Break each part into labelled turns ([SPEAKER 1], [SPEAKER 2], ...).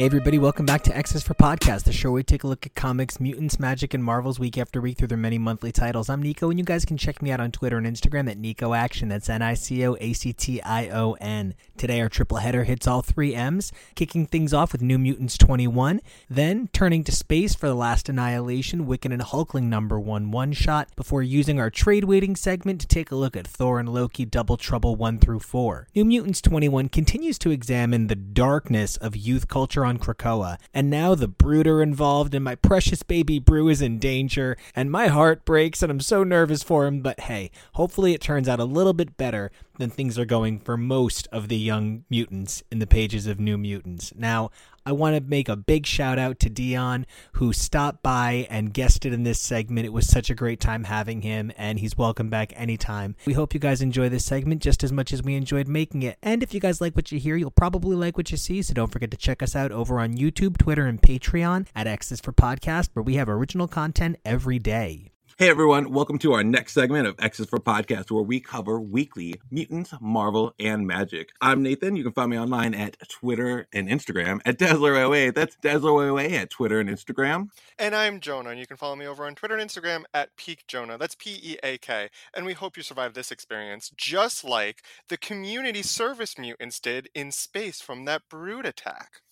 [SPEAKER 1] Hey, everybody, welcome back to X's for Podcast, the show where we take a look at comics, mutants, magic, and marvels week after week through their many monthly titles. I'm Nico, and you guys can check me out on Twitter and Instagram at Nico Action. That's N I C O A C T I O N. Today, our triple header hits all three M's, kicking things off with New Mutants 21, then turning to space for The Last Annihilation, Wiccan and Hulkling number one one shot, before using our trade waiting segment to take a look at Thor and Loki Double Trouble 1 through 4. New Mutants 21 continues to examine the darkness of youth culture on Krakoa, and now the brood are involved, and my precious baby Broo is in danger, and my heart breaks, and I'm so nervous for him. But hey, hopefully it turns out a little bit better than things are going for most of the young mutants in the pages of New Mutants. Now, I want to make a big shout out to Dion, who stopped by and guested in this segment. It was such a great time having him, and he's welcome back anytime. We hope you guys enjoy this segment just as much as we enjoyed making it. And if you guys like what you hear, you'll probably like what you see, so don't forget to check us out over on YouTube, Twitter, and Patreon at X's for Podcast, where we have original content every day.
[SPEAKER 2] Hey everyone, welcome to our next segment of X's for Podcast, where we cover weekly mutants, Marvel, and magic. I'm Nathan. You can find me online at Twitter and Instagram at Dazzler08. That's Dazzler08 at Twitter and Instagram.
[SPEAKER 3] And I'm Jonah, and you can follow me over on Twitter and Instagram at Peak Jonah. That's P E A K. And we hope you survive this experience, just like the community service mutants did in space from that brood attack.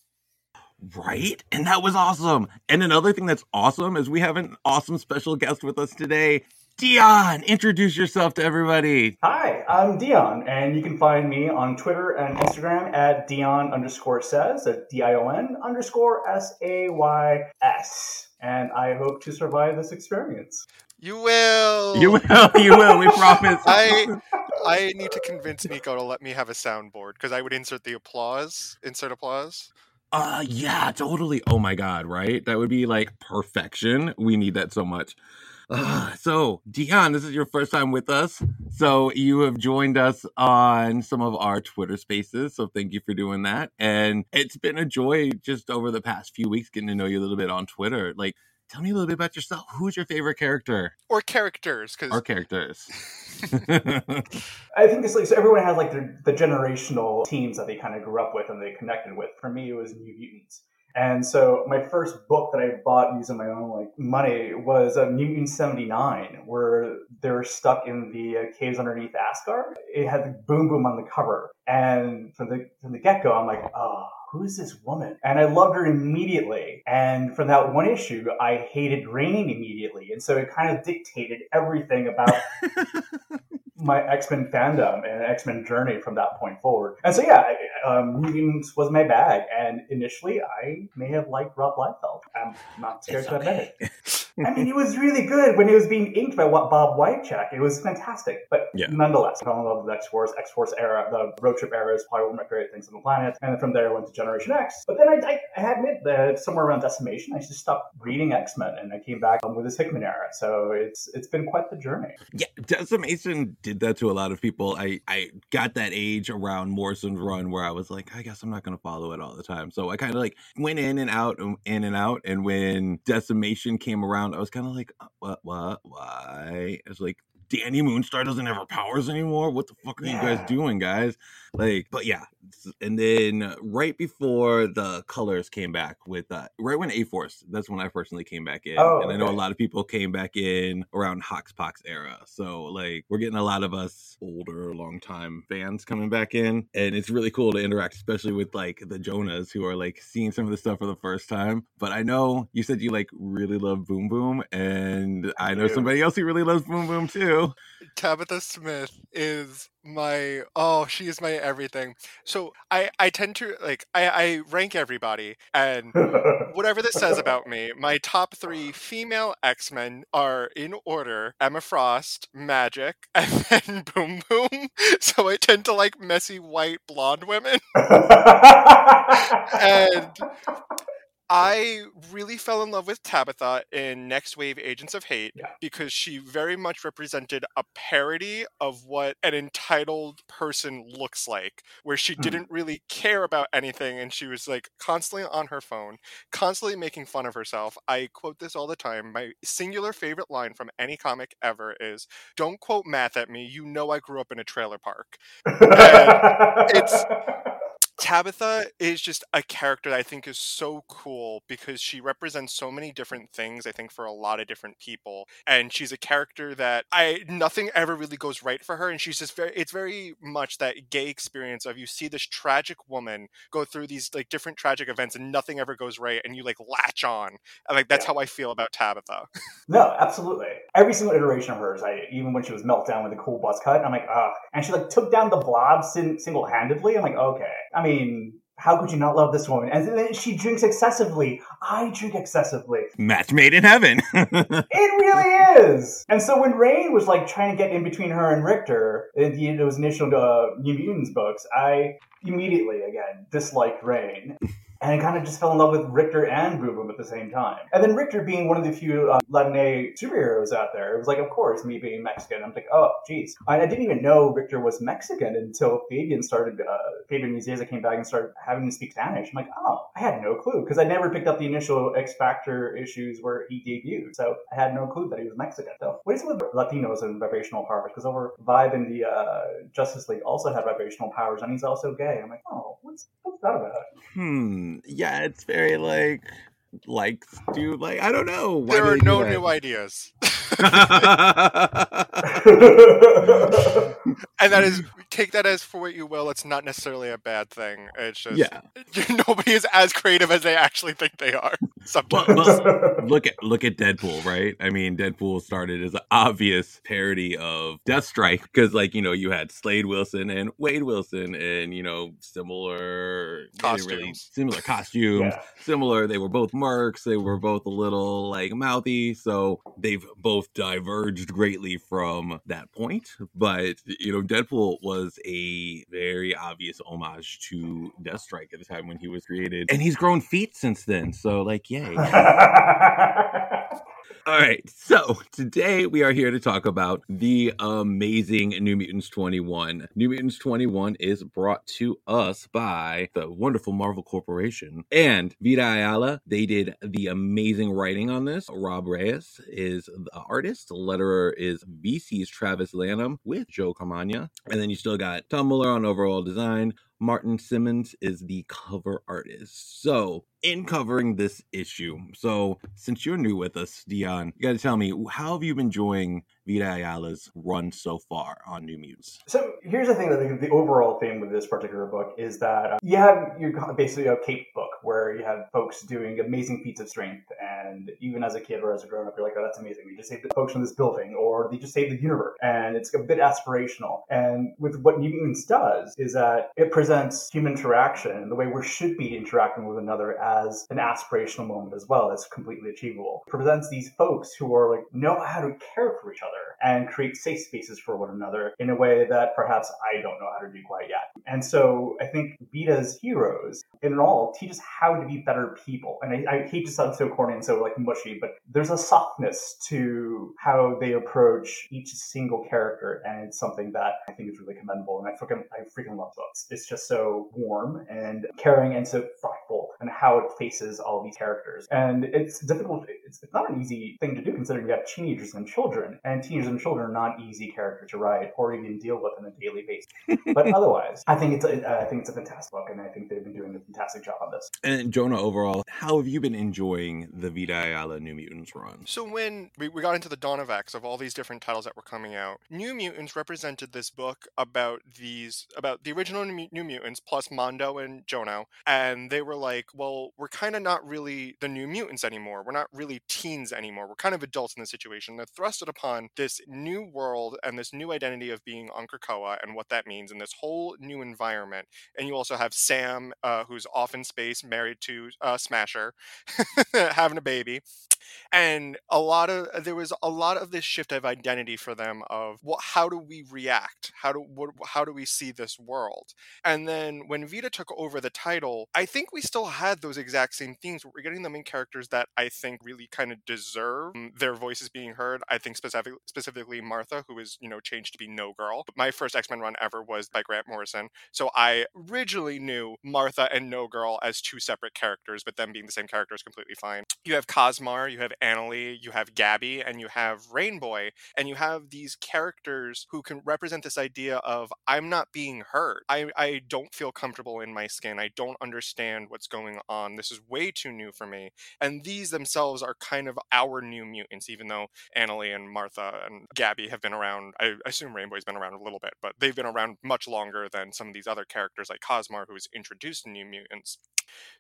[SPEAKER 2] Right? And that was awesome. And another thing that's awesome is we have an awesome special guest with us today. Dion, introduce yourself to everybody.
[SPEAKER 4] Hi, I'm Dion, and you can find me on Twitter and Instagram at Dion underscore says, at D I O N underscore S A Y S. And I hope to survive this experience.
[SPEAKER 3] You will.
[SPEAKER 2] You will, you will, we promise.
[SPEAKER 3] I I need to convince Nico to let me have a soundboard because I would insert the applause. Insert applause.
[SPEAKER 2] Uh yeah, totally. Oh my god, right? That would be like perfection. We need that so much. Uh, so, Dion, this is your first time with us. So, you have joined us on some of our Twitter spaces. So, thank you for doing that. And it's been a joy just over the past few weeks getting to know you a little bit on Twitter. Like, tell me a little bit about yourself. Who's your favorite character?
[SPEAKER 3] Or characters, because
[SPEAKER 2] Our characters.
[SPEAKER 4] I think it's like so everyone has like their, the generational teams that they kind of grew up with and they connected with. For me, it was New Mutants. And so my first book that I bought using my own like money was uh, Mutant 79, where they were stuck in the uh, caves underneath Asgard. It had the Boom Boom on the cover. And from the, from the get-go, I'm like, oh, who is this woman? And I loved her immediately. And from that one issue, I hated Raining immediately. And so it kind of dictated everything about my X Men fandom and X Men journey from that point forward. And so, yeah, um, Mutants was my bag. And initially, I may have liked Rob Liefeld. I'm not scared
[SPEAKER 2] It's
[SPEAKER 4] to admit it. I mean, it was really good when it was being inked by what Bob Wiacek. It was fantastic. But
[SPEAKER 2] Yeah.
[SPEAKER 4] nonetheless, I fell in love with the X Force. X Force era, the road trip era is probably one of my favorite things on the planet. And then from there, I went to Generation X. But then I, I, I admit that somewhere around Decimation, I just stopped reading X Men and I came back with this Hickman era. So it's it's been quite the journey.
[SPEAKER 2] Yeah, Decimation did that to a lot of people. I I got that age around Morrison's run where I was like, I guess I'm not gonna follow it all the time. So I kind of like went in and out, and in and out. And when Decimation came around, I was kind of like, uh, what, what, why? I was like. Dani Moonstar doesn't have her powers anymore. What the fuck are you guys doing, guys? Like, but yeah. And then right before the colors came back with uh right when A Force, that's when I personally came back in.
[SPEAKER 4] Oh,
[SPEAKER 2] and I know a lot of people came back in around Hoxpox era. So like we're getting a lot of us older, long time fans coming back in. And it's really cool to interact, especially with like the Jonas who are like seeing some of the stuff for the first time. But I know you said you like really love Boom Boom, and I know somebody else who really loves Boom Boom too.
[SPEAKER 3] Tabitha Smith is my oh, she is my everything. So I I tend to like I I rank everybody and whatever this says about me, my top three female X Men are in order Emma Frost, Magik, and then Boom Boom. So I tend to like messy white blonde women. And I really fell in love with Tabitha in Nextwave Agents of Hate
[SPEAKER 4] Yeah.
[SPEAKER 3] because she very much represented a parody of what an entitled person looks like, where she
[SPEAKER 4] Hmm.
[SPEAKER 3] didn't really care about anything and she was like constantly on her phone, constantly making fun of herself. I quote this all the time. My singular favorite line from any comic ever is Don't quote math at me. You know I grew up in a trailer park. it's- Tabitha is just a character that I think is so cool because she represents so many different things, I think, for a lot of different people. And she's a character that I nothing ever really goes right for her. And she's just very it's very much that gay experience of you see this tragic woman go through these like different tragic events and nothing ever goes right and you like latch on. And like that's
[SPEAKER 4] Yeah.
[SPEAKER 3] how I feel about Tabitha.
[SPEAKER 4] No, absolutely. Every single iteration of hers, I even when she was meltdown with the cool buzz cut, I'm like, ah. And she like took down the blob sin- single handedly. I'm like, okay. I mean, how could you not love this woman? And then she drinks excessively. I drink excessively.
[SPEAKER 2] Match made in heaven.
[SPEAKER 4] It really is. And so when Rahne was like trying to get in between her and Rictor in the, those initial uh, New Mutants books, I immediately again disliked Rahne. And I kind of just fell in love with Rictor and Boom Boom at the same time. And then Rictor being one of the few uh, Latinx superheroes out there, it was like, of course, me being Mexican. I'm like, oh, geez. I, I didn't even know Rictor was Mexican until Fabian started, uh, Fabian Nicieza came back and started having to speak Spanish. I'm like, oh, I had no clue because I never picked up the initial X Factor issues where he debuted. So I had no clue that he was Mexican. So what is it with Latinos and vibrational powers? Because over Vibe in the uh, Justice League also had vibrational powers, and he's also gay. I'm like, oh, what's what's that about?
[SPEAKER 2] hmm. Um, yeah, it's very like like dude like I don't know. Why
[SPEAKER 3] there
[SPEAKER 2] do
[SPEAKER 3] are no
[SPEAKER 2] that?
[SPEAKER 3] new ideas. and that is take that as for what you will. It's not necessarily a bad thing. It's just
[SPEAKER 2] yeah.
[SPEAKER 3] nobody is as creative as they actually think they are. Sometimes.
[SPEAKER 2] Well, well, look at look at Deadpool, right? I mean, Deadpool started as an obvious parody of Deathstrike because, like, you know, you had Slade Wilson and Wade Wilson, and you know, similar didn't really-
[SPEAKER 3] Costumes.
[SPEAKER 2] similar costumes,
[SPEAKER 4] Yeah.
[SPEAKER 2] similar. They were both mercs. They were both a little like mouthy, so they've both diverged greatly from that point. But you know, Deadpool was a very obvious homage to Deathstrike at the time when he was created, and he's grown feet since then. So, like, yay! All right, so today we are here to talk about the amazing New Mutants 21. New Mutants 21 is brought to us by the wonderful Marvel Corporation and Vita Ayala. They did the amazing writing on this. Rod Reis is the artist. The letterer is VC's Travis Lanham with Joe Caramagna. And then you still got Tom Muller on overall design. Martin Simmonds is the cover artist. So, in covering this issue, so since you're new with us, Dion, you got to tell me how have you been enjoying Vita Ayala's run so far on New Mutants?
[SPEAKER 4] So here's the thing that the, the overall theme with this particular book is that uh, you have you're basically a cape book where you have folks doing amazing feats of strength, and even as a kid or as a grown up, you're like, oh, that's amazing. We just saved the folks from this building, or they just saved the universe, and it's a bit aspirational. And with what New Mutants does is that it presents human interaction the way we should be interacting with another an aspirational moment as well. That's completely achievable. It presents these folks who are like know how to care for each other and create safe spaces for one another in a way that perhaps I don't know how to do quite yet. And so I think Vita's heroes, in it all, teach us how to be better people. And I, I hate to sound so corny and so like mushy, but there's a softness to how they approach each single character, and it's something that I think is really commendable. And I freaking I freaking love books. It's just so warm and caring and so thoughtful and how it faces all these characters. And it's difficult. It's, it's not an easy thing to do considering you have teenagers and children, and teenagers and children are not easy characters to write or even deal with on a daily basis. But otherwise, I think it's a, I think it's a fantastic book, and I think they've been doing fantastic job on this.
[SPEAKER 2] And Jonah, overall, how have you been enjoying the Vita Ayala New Mutants run?
[SPEAKER 3] So when we, we got into the dawn of X of all these different titles that were coming out, New Mutants represented this book about these about the original New New Mutants plus Mondo and Jono, and they were like, well, we're kind of not really the New Mutants anymore. We're not really teens anymore. We're kind of adults in this situation. They're thrusted upon this new world and this new identity of being on Krakoa and what that means in this whole new environment. And you also have Sam, uh, who's off in space, married to uh, Smasher, having a baby and a lot of there was a lot of this shift of identity for them of what how do we react how do what, how do we see this world and then when vita took over the title i think we still had those exact same themes. We're getting them in characters that I think really kind of deserve their voices being heard. I think specific, specifically Martha, who is, you know, changed to be No Girl. My first X Men run ever was by Grant Morrison. So I originally knew Martha and No Girl as two separate characters, but them being the same character is completely fine. You have Cosmar, you have Annalee, you have Gabby, and you have Rainboy, and you have these characters who can represent this idea of I'm not being heard. I, I don't feel comfortable in my skin. I don't understand what's going on. This is way too new for me. And these themselves are kind of our new mutants, even though Annalee and Martha and Gabby have been around. I assume Rainboy's been around a little bit, but they've been around much longer than some of these other characters like Cosmar, who's introduced in new mutants.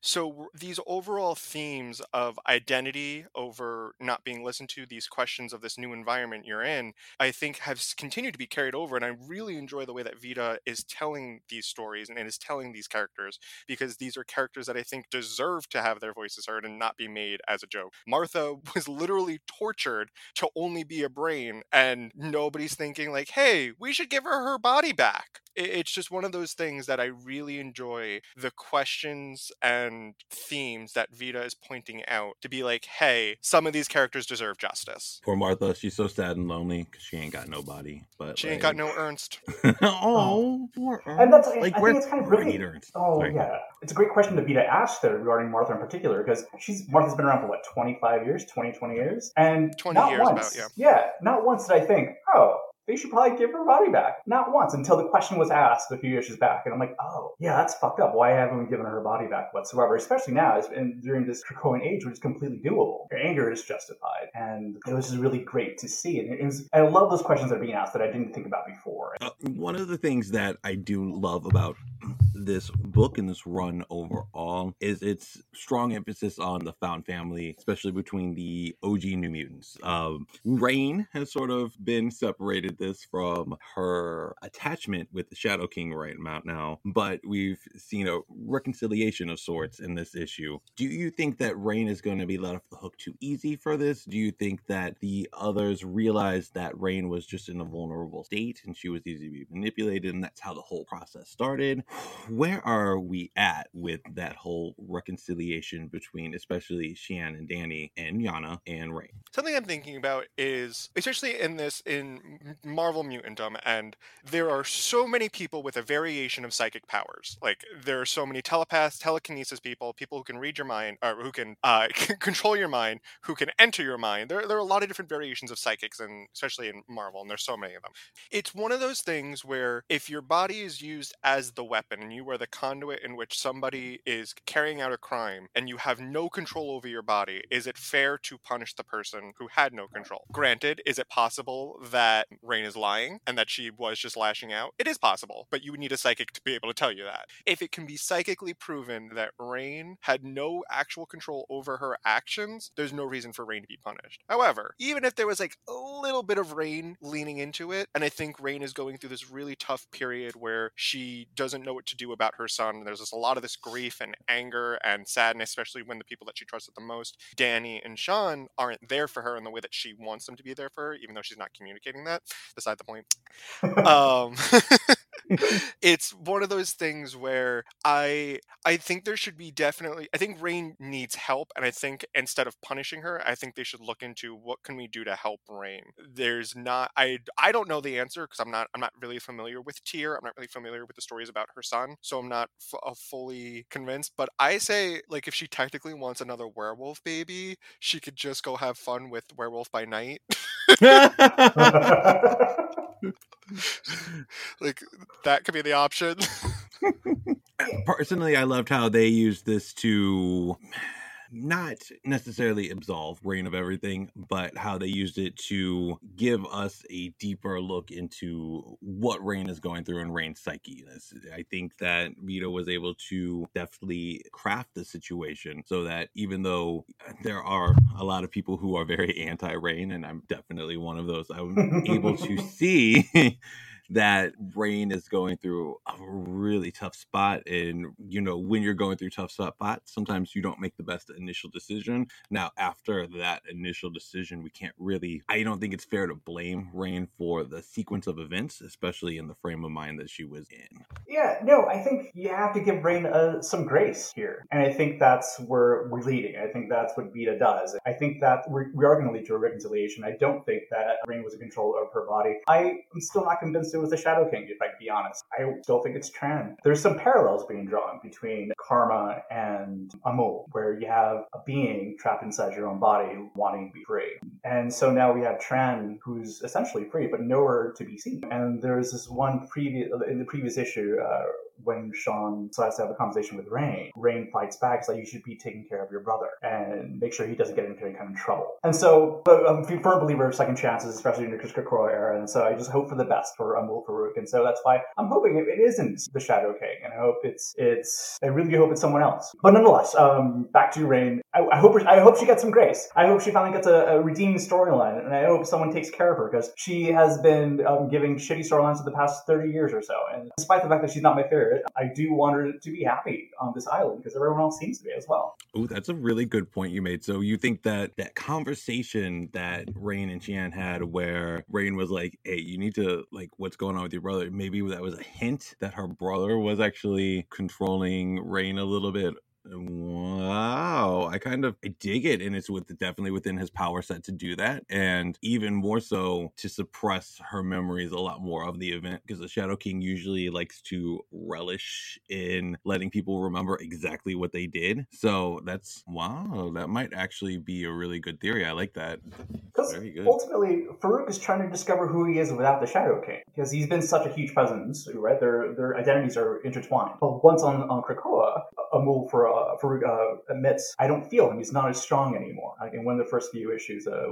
[SPEAKER 3] So these overall themes of identity over not being listened to, these questions of this new environment you're in, I think have continued to be carried over. And I really enjoy the way that Vita is telling these stories and is telling these characters because these are characters that I think deserve to have their voices heard and not be made as a joke. Martha was literally tortured to only be a brain, and nobody's thinking like, "Hey, we should give her her body back." It's just one of those things that I really enjoy the questions and themes that Vita is pointing out to be like, hey, some of these characters deserve justice.
[SPEAKER 2] Poor Martha, she's so sad and lonely because she ain't got nobody. But
[SPEAKER 3] she
[SPEAKER 2] like...
[SPEAKER 3] ain't got no Ernst.
[SPEAKER 2] Oh, oh, poor
[SPEAKER 4] Ernst. And that's like I think it's kind of really. Ernst. Oh Sorry. yeah, it's a great question to Vita asked there regarding Martha in particular because she's Martha's been around for what 25 years, 20, 20 years, and
[SPEAKER 3] 20 years
[SPEAKER 4] once,
[SPEAKER 3] about yeah.
[SPEAKER 4] Yeah, not once did I think, oh, they should probably give her body back. Not once until the question was asked a few issues back. And I'm like, oh, yeah, that's fucked up. Why haven't we given her body back whatsoever? Especially now, and during this Krakoan age, which is completely doable. Your anger is justified. And it was just really great to see. And it was, I love those questions that are being asked that I didn't think about before.
[SPEAKER 2] Uh, one of the things that I do love about this book and this run overall is its strong emphasis on the found family, especially between the OG New Mutants. Um, Rahne has sort of been separated this from her attachment with the Shadow King right now, but we've seen a reconciliation of sorts in this issue. Do you think that Rahne is going to be let off the hook too easy for this? Do you think that the others realized that Rahne was just in a vulnerable state and she was easy to be manipulated, and that's how the whole process started? Where are we at with that whole reconciliation between especially Shan and Dani and Yana and Ray?
[SPEAKER 3] Something I'm thinking about is especially in this in Marvel Mutantdom and there are so many people with a variation of psychic powers. Like there are so many telepaths, telekinesis people, people who can read your mind or who can uh, control your mind, who can enter your mind. There, there are a lot of different variations of psychics and especially in Marvel and there's so many of them. It's one of those things where if your body is used as the weapon and you are the conduit in which somebody is carrying out a crime and you have no control over your body, is it fair to punish the person who had no control? Granted, is it possible that Rahne is lying and that she was just lashing out? It is possible, but you would need a psychic to be able to tell you that. If it can be psychically proven that Rahne had no actual control over her actions, there's no reason for Rahne to be punished. However, even if there was like a little bit of Rahne leaning into it, and I think Rahne is going through this really tough period where she doesn't know what to do about her son. And there's just a lot of this grief and anger and sadness, especially when the people that she trusted the most, Dani and Sean, aren't there for her in the way that she wants them to be there for her, even though she's not communicating that. Beside the point. um, it's one of those things where I I think there should be definitely I think Rahne needs help and I think instead of punishing her I think they should look into what can we do to help Rahne. There's not I I don't know the answer because I'm not I'm not really familiar with Tier. I'm not really familiar with the stories about her son, so I'm not f- uh, fully convinced, but I say like if she technically wants another werewolf baby, she could just go have fun with Werewolf by Night. like that could be the option.
[SPEAKER 2] Personally, I loved how they used this to not necessarily absolve Rahne of everything, but how they used it to give us a deeper look into what Rahne is going through and Rahne's psyche. I think that Vita was able to definitely craft the situation so that even though there are a lot of people who are very anti Rahne, and I'm definitely one of those, I'm able to see that Rahne is going through a really tough spot. And, you know, when you're going through tough spots, sometimes you don't make the best initial decision. Now, after that initial decision, we can't really, I don't think it's fair to blame Rahne for the sequence of events, especially in the frame of mind that she was in.
[SPEAKER 4] Yeah, no, I think you have to give Rahne uh, some grace here. And I think that's where we're leading. I think that's what Vita does. I think that we're, we are going to lead to a reconciliation. I don't think that Rahne was in control of her body. I am still not convinced it was the Shadow King, if I can be honest. I still think it's Tran. There's some parallels being drawn between Karma and Amahl, where you have a being trapped inside your own body wanting to be free. And so now we have Tran, who's essentially free, but nowhere to be seen. And there's this one previous, in the previous issue, uh, when Sean decides to have a conversation with Rahne, Rahne fights back. It's like, you should be taking care of your brother and make sure he doesn't get into any kind of trouble. And so, but I'm a firm believer of second chances, especially in the Chris era. And so I just hope for the best for Amahl Farouk. And so that's why I'm hoping it, it isn't the Shadow King. And I hope it's, it's, I really do hope it's someone else. But nonetheless, um, back to Rahne. I, I hope, I hope she gets some grace. I hope she finally gets a, a redeeming storyline. And I hope someone takes care of her because she has been um, giving shitty storylines for the past 30 years or so. And despite the fact that she's not my favorite, I do want her to be happy on this island because everyone else seems to be as well.
[SPEAKER 2] Oh, that's a really good point you made. So you think that that conversation that Rahne and Tian had where Rahne was like, hey, you need to like what's going on with your brother? Maybe that was a hint that her brother was actually controlling Rahne a little bit Wow, I kind of I dig it, and it's with definitely within his power set to do that, and even more so to suppress her memories a lot more of the event because the Shadow King usually likes to relish in letting people remember exactly what they did. So that's wow, that might actually be a really good theory. I like that.
[SPEAKER 4] Because ultimately, Farouk is trying to discover who he is without the Shadow King because he's been such a huge presence, right? Their their identities are intertwined. But once on on Krakoa, a move for uh, Farouk uh, admits, I don't feel him. He's not as strong anymore. Like in one of the first few issues, uh,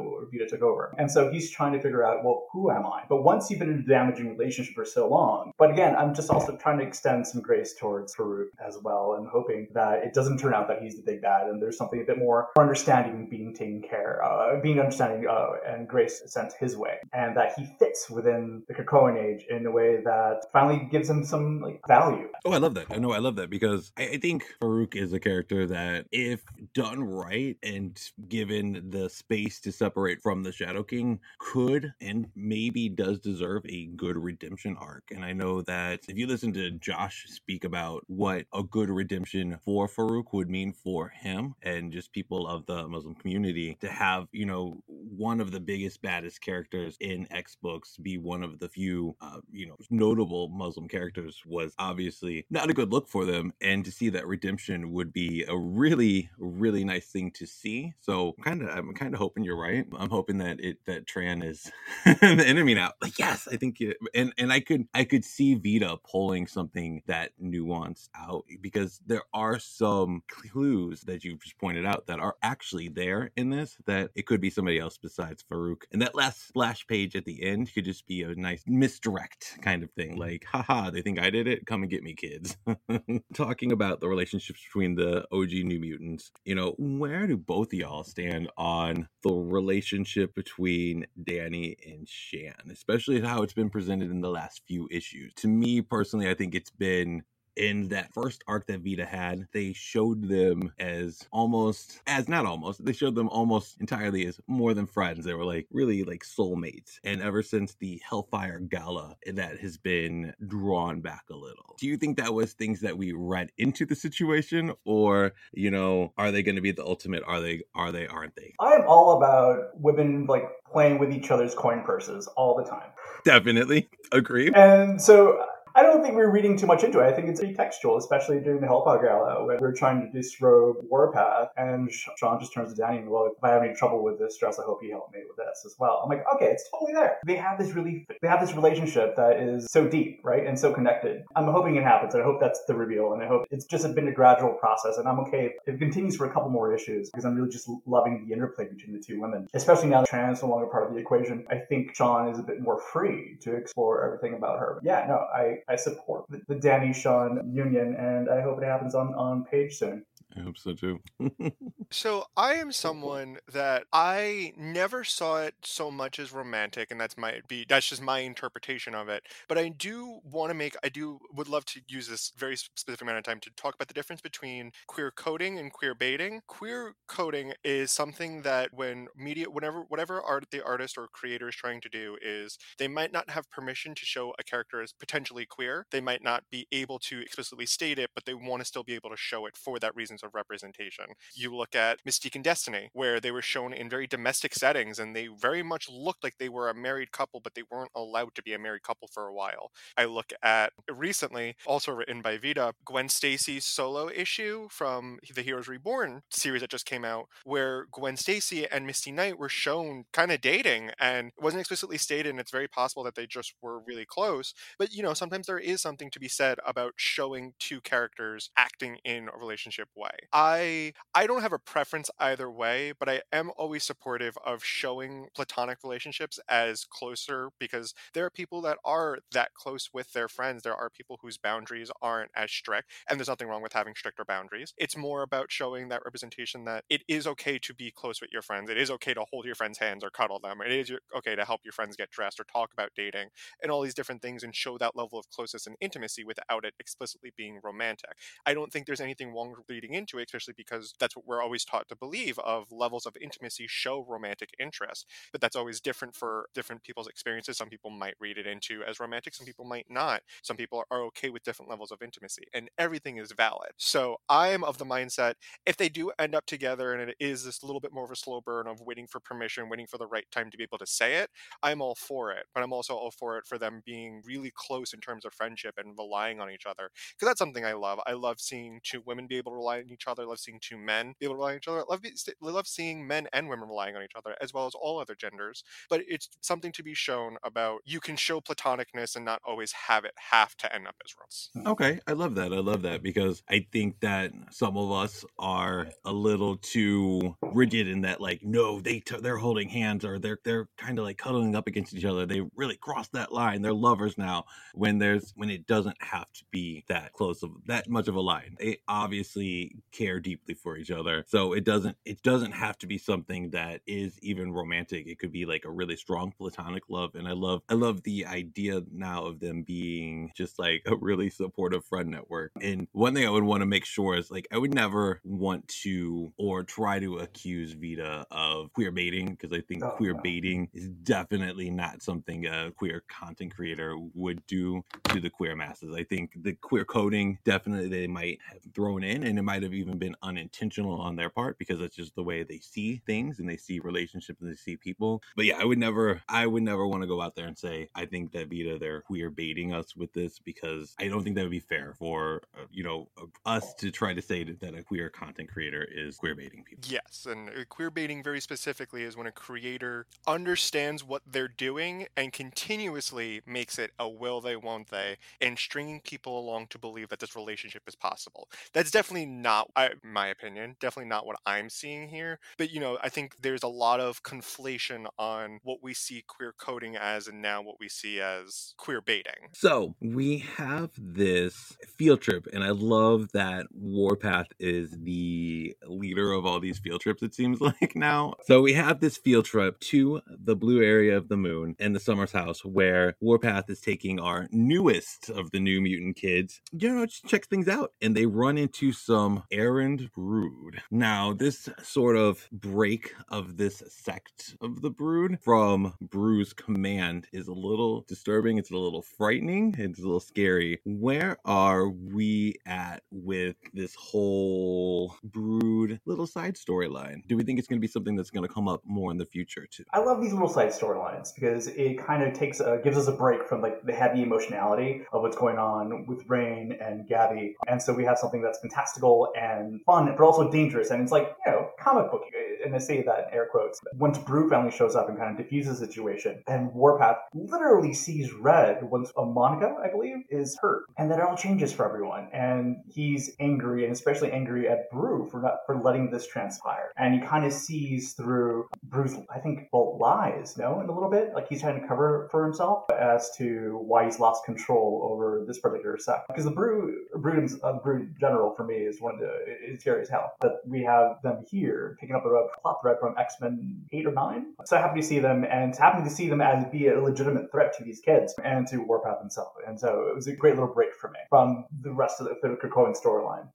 [SPEAKER 4] took over, and so he's trying to figure out, well, who am I? But once you've been in a damaging relationship for so long, but again, I'm just also trying to extend some grace towards Farouk as well, and hoping that it doesn't turn out that he's the big bad, and there's something a bit more understanding being taken care, uh, being understanding uh, and grace sent his way, and that he fits within the Krakoan age in a way that finally gives him some like value.
[SPEAKER 2] Oh, I love that. I know I love that because I, I think Farouk is a character that, if done right and given the space to separate from the Shadow King, could and maybe does deserve a good redemption arc. And I know that if you listen to Josh speak about what a good redemption for Farouk would mean for him and just people of the Muslim community, to have, you know, one of the biggest, baddest characters in X books be one of the few, uh, you know, notable Muslim characters was obviously not a good look for them. And to see that redemption would be a really, really nice thing to see. So kind of, I'm kind of hoping you're right. I'm hoping that it that Tran is the enemy now. Like yes, I think it, and and I could I could see Vita pulling something that nuanced out because there are some clues that you've just pointed out that are actually there in this that it could be somebody else besides Farouk. And that last splash page at the end could just be a nice misdirect kind of thing. Like, haha, they think I did it. Come and get me, kids. Talking about the relationships between the the OG New Mutants. You know, where do both y'all stand on the relationship between Dani and Shan, especially how it's been presented in the last few issues? To me personally, I think it's been in that first arc that Vita had, they showed them as almost, as not almost, they showed them almost entirely as more than friends. They were like really like soulmates. And ever since the Hellfire Gala, that has been drawn back a little. Do you think that was things that we read into the situation, or you know, are they going to be the ultimate? Are they? Are they? Aren't they?
[SPEAKER 4] I am all about women like playing with each other's coin purses all the time.
[SPEAKER 2] Definitely agree.
[SPEAKER 4] And so I don't think we're reading too much into it. I think it's pretty textual, especially during the Hellfire Gala when we're trying to disrobe Warpath, and Sean just turns to Dani and, well, if I have any trouble with this dress, I hope you help me with this as well. I'm like, okay, it's totally there. They have this really, they have this relationship that is so deep, right, and so connected. I'm hoping it happens, I hope that's the reveal, and I hope it's just been a gradual process, and I'm okay if it continues for a couple more issues because I'm really just loving the interplay between the two women, especially now that Tran is no longer part of the equation. I think Sean is a bit more free to explore everything about her. But yeah, no, I I support the, Dani Sean union, and I hope it happens on, on page soon.
[SPEAKER 2] I hope so too.
[SPEAKER 3] so I am someone that I never saw it so much as romantic, and that's my be that's just my interpretation of it. But I do want to make I do would love to use this very specific amount of time to talk about the difference between queer coding and queer baiting. Queer coding is something that when media whenever whatever art the artist or creator is trying to do is they might not have permission to show a character as potentially queer. They might not be able to explicitly state it, but they want to still be able to show it for that reasons of representation. You look at Mystique and Destiny, where they were shown in very domestic settings and they very much looked like they were a married couple, but they weren't allowed to be a married couple for a while. I look at recently, also written by Vita, Gwen Stacy's solo issue from the Heroes Reborn series that just came out, where Gwen Stacy and Misty Knight were shown kind of dating and it wasn't explicitly stated, and it's very possible that they just were really close. But you know, sometimes there is something to be said about showing two characters acting in a relationship way. I I don't have a preference either way, but I am always supportive of showing platonic relationships as closer because there are people that are that close with their friends. There are people whose boundaries aren't as strict, and there's nothing wrong with having stricter boundaries. It's more about showing that representation that it is okay to be close with your friends. It is okay to hold your friends' hands or cuddle them. It is okay to help your friends get dressed or talk about dating and all these different things and show that level of closeness and intimacy without it explicitly being romantic. I don't think there's anything wrong with leading into it, especially because that's what we're always taught to believe of levels of intimacy show romantic interest. But that's always different for different people's experiences. Some people might read it into as romantic, some people might not. Some people are okay with different levels of intimacy, and everything is valid. So I am of the mindset if they do end up together and it is this little bit more of a slow burn of waiting for permission, waiting for the right time to be able to say it, I'm all for it. But I'm also all for it for them being really close in terms of friendship and relying on each other. Because that's something I love. I love seeing two women be able to rely on each other. I love seeing two men be able to rely on each other. I love, I love seeing men and women relying on each other, as well as all other genders. But it's something to be shown about you can show platonicness and not always have it have to end up as romance. Mm.
[SPEAKER 2] Okay, I love that. I love that because I think that some of us are a little too rigid in that, like, no, they t- they're holding hands or they're they're kind of like cuddling up against each other. They really crossed that line. They're lovers now. When there's when it doesn't have to be that close of that much of a line. It obviously care deeply for each other, so it doesn't it doesn't have to be something that is even romantic. It could be like a really strong platonic love, and I love I love the idea now of them being just like a really supportive friend network. And one thing I would want to make sure is like I would never want to or try to accuse Vita of queer baiting because I think
[SPEAKER 4] Oh,
[SPEAKER 2] queer baiting is definitely not something a queer content creator would do to the queer masses. I think the queer coding definitely they might have thrown in and it might have even been unintentional on their part because that's just the way they see things and they see relationships and they see people. But yeah, I would never I would never want to go out there and say I think that Vita they're queer baiting us with this because I don't think that would be fair for uh, you know us to try to say that, that a queer content creator is queer baiting people.
[SPEAKER 3] Yes, and uh, queer baiting very specifically is when a creator understands what they're doing and continuously makes it a will they, won't they, and stringing people along to believe that this relationship is possible. That's definitely not, I, my opinion, definitely not what I'm seeing here. But, you know, I think there's a lot of conflation on what we see queer coding as and now what we see as queer baiting.
[SPEAKER 2] So we have this field trip, and I love that Warpath is the leader of all these field trips, it seems like now. So we have this field trip to the blue area of the moon and the Summers house, where Warpath is taking our newest of the new mutant kids, you know, just check things out. And they run into some errand brood. Now, this sort of break of this sect of the brood from Broo's command is a little disturbing. It's a little frightening. It's a little scary. Where are we at with this whole brood little side storyline? Do we think it's going to be something that's going to come up more in the future too?
[SPEAKER 4] I love these little side storylines because it kind of takes a, gives us a break from like the heavy emotionality of what's going on with Rahne and Gabby, and so we have something that's fantastical and fun, but also dangerous. And it's like you know comic book, and I say that in air quotes. Once Broo finally shows up and kind of diffuses the situation, and Warpath literally sees red once a Monica, I believe, is hurt, and then it all changes for everyone. And he's angry, and especially angry at Broo for not for letting this transpire. And he kind of sees through Broo's, I think, little lies, no, in a little bit. Like he's trying to cover for himself as to why he's lost control over this particular sect. Because the Brood, Brood, uh, Brood General for me is one of the it's scary as hell. But we have them here picking up a plot thread from X Men eight or nine. So happy to see them, and happy to see them as be a legitimate threat to these kids and to Warpath himself. And so it was a great little break for me from the rest of the, the Krakoan storyline.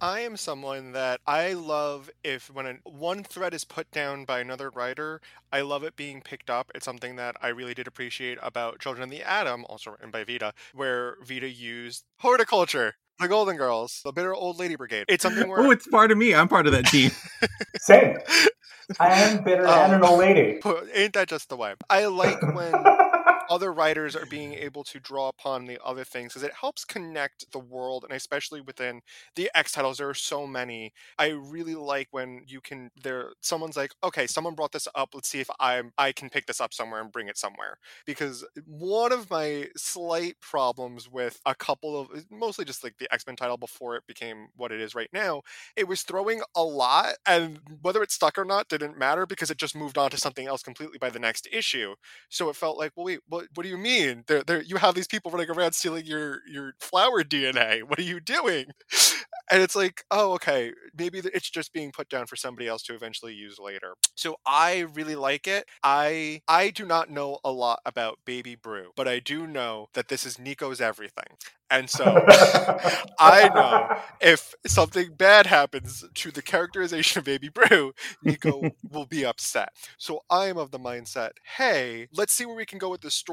[SPEAKER 3] I am someone that I love if when one thread is put down by another writer, I love it being picked up. It's something that I really did appreciate about Children of the Atom, also written by Vita, where Vita used horticulture. The Golden Girls, the Bitter Old Lady Brigade. It's something where
[SPEAKER 2] oh, it's part of me. I'm part of that team.
[SPEAKER 4] Same. I am bitter um, and an old lady.
[SPEAKER 3] Ain't that just the way? I like when other writers are being able to draw upon the other things because it helps connect the world and especially within the X titles there are so many. I really like when you can there someone's like, "Okay, someone brought this up. Let's see if I I can pick this up somewhere and bring it somewhere." Because one of my slight problems with a couple of mostly just like the X-Men title before it became what it is right now, it was throwing a lot and whether it stuck or not didn't matter because it just moved on to something else completely by the next issue. So it felt like, well, wait, what, what do you mean? There, there, you have these people running around stealing your your flower DNA. What are you doing? And it's like, oh, okay, maybe it's just being put down for somebody else to eventually use later. So I really like it. I I do not know a lot about Baby Broo, but I do know that this is Nico's everything. And so I know if something bad happens to the characterization of Baby Broo, Nico will be upset. So I am of the mindset, hey, let's see where we can go with the story.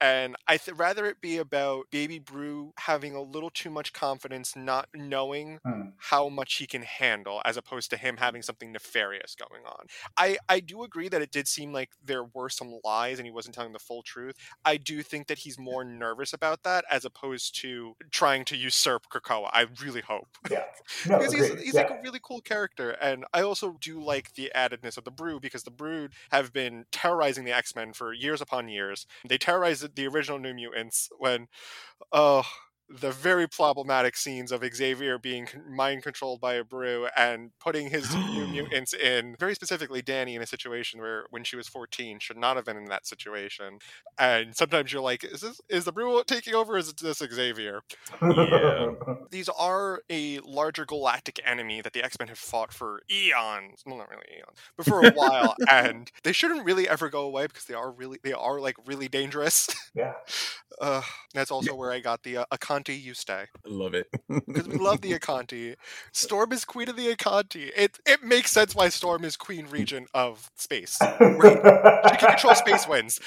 [SPEAKER 3] And I th- rather it be about Baby Broo having a little too much confidence, not knowing hmm. how much he can handle, as opposed to him having something nefarious going on. I, I do agree that it did seem like there were some lies and he wasn't telling the full truth. I do think that he's more nervous about that as opposed to trying to usurp Krakoa. I really hope.
[SPEAKER 4] Yeah. No,
[SPEAKER 3] because he's, he's yeah. like a really cool character. And I also do like the addedness of the Brood because the Brood have been terrorizing the X Men for years upon years. They terrorized the original New Mutants when, oh, the very problematic scenes of Xavier being mind controlled by a brew and putting his new mutants in, very specifically Dani, in a situation where when she was 14 should not have been in that situation. And sometimes you're like, is this is the brew taking over? is this Xavier? Yeah. These are a larger galactic enemy that the X Men have fought for eons. Well, not really eons, but for a while, and they shouldn't really ever go away because they are really they are like really dangerous.
[SPEAKER 4] Yeah.
[SPEAKER 3] Uh, that's also yeah. where I got the uh, Acanti, you stay.
[SPEAKER 2] Love it.
[SPEAKER 3] Because we love the Acanti. Storm is queen of the Acanti. It it makes sense why Storm is queen regent of space. Right? she can control space winds.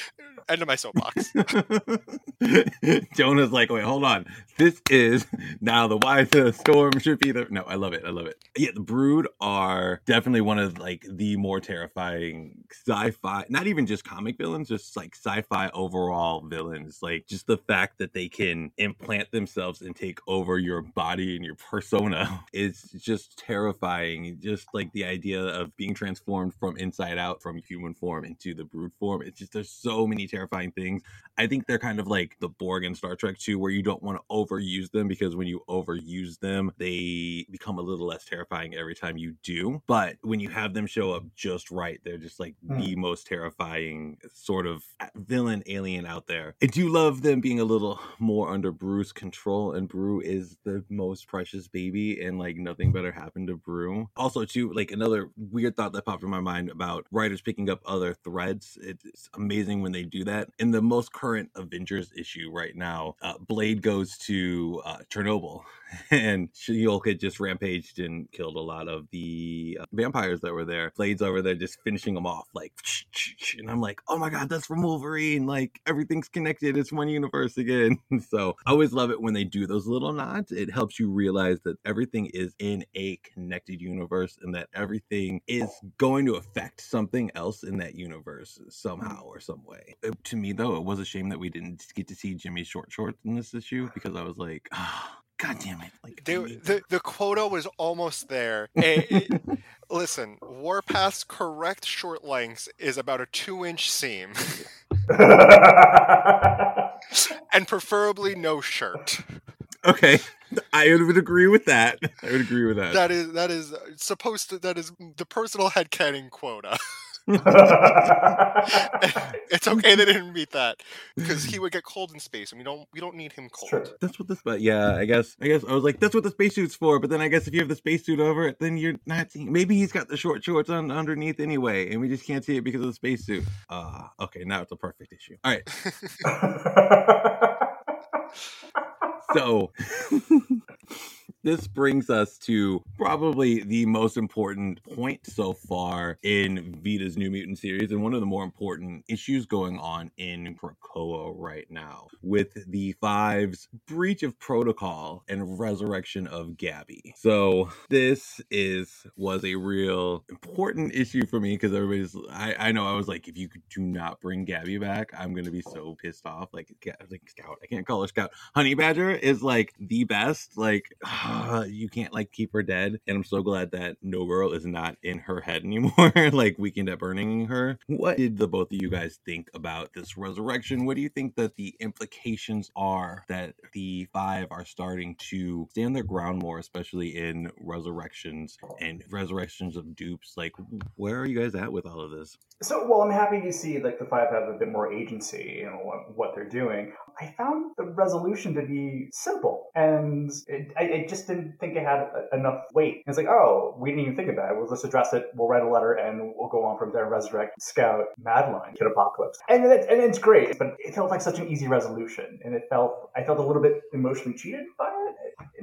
[SPEAKER 3] End of my soapbox.
[SPEAKER 2] Jonah's like, wait, hold on. This is now the why the storm should be the no, I love it. I love it. Yeah, the brood are definitely one of like the more terrifying sci-fi, not even just comic villains, just like sci-fi overall villains. Like just the fact that they can implant themselves and take over your body and your persona is just terrifying. Just like the idea of being transformed from inside out from human form into the brood form. It's just there's so many terrifying things. I think they're kind of like the Borg in Star Trek 2, where you don't want to overuse them because when you overuse them, they become a little less terrifying every time you do. But when you have them show up just right, they're just like mm. the most terrifying sort of villain alien out there. I do love them being a little more under Broo's control, and Broo is the most precious baby, and like nothing better happened to Broo. Also, too, like another weird thought that popped in my mind about writers picking up other threads. It's amazing when they that. In the most current Avengers issue right now, uh, Blade goes to uh, Chernobyl, and She-Hulk had just rampaged and killed a lot of the uh, vampires that were there. Blade's over there just finishing them off, like, and I'm like, oh my god, that's from Wolverine! Like everything's connected. It's one universe again. so I always love it when they do those little nods. It helps you realize that everything is in a connected universe and that everything is going to affect something else in that universe somehow or some way to me though, it was a shame that we didn't get to see Jimmy's short shorts in this issue because I was like, oh, God damn it! Like
[SPEAKER 3] they, the the quota was almost there. It, eh, it, listen, Warpath's correct short length is about a two inch seam, and preferably no shirt.
[SPEAKER 2] Okay, I would agree with that. I would agree with that.
[SPEAKER 3] That is that is uh, supposed to that is the personal headcanon quota. it's okay they didn't meet that because he would get cold in space, and we don't we don't need him cold.
[SPEAKER 4] Sure.
[SPEAKER 2] That's what this, but yeah, I guess, I guess I was like, that's what the spacesuit's for. But then I guess if you have the spacesuit over it, then you're not seeing. Maybe he's got the short shorts on underneath anyway, and we just can't see it because of the spacesuit. Ah, uh, okay, now it's a perfect issue. All right, so. this brings us to probably the most important point so far in Vita's New Mutant series, and one of the more important issues going on in Krakoa right now, with the Five's breach of protocol and resurrection of Gabby. So this is was a real important issue for me because everybody's. I, I know I was like, if you do not bring Gabby back, I'm gonna be so pissed off. Like, like Scout, I can't call her Scout. Honey Badger is like the best. Like. You can't like keep her dead. And I'm so glad that No Girl is not in her head anymore, like Weekend at Burning her. What did the both of you guys think about this resurrection? What do you think that the implications are that the five are starting to stand their ground more, especially in resurrections and resurrections of dupes? Like, where are you guys at with all of this?
[SPEAKER 4] So, well, I'm happy to see like the five have a bit more agency in what they're doing. I found the resolution to be simple, and it, I, I, just didn't think it had a, enough weight. It's like, oh, we didn't even think about it. We'll just address it. We'll write a letter, and we'll go on from there. Resurrect Scout, Madelyne, Kid Apocalypse, and it, and it's great. But it felt like such an easy resolution, and it felt I felt a little bit emotionally cheated by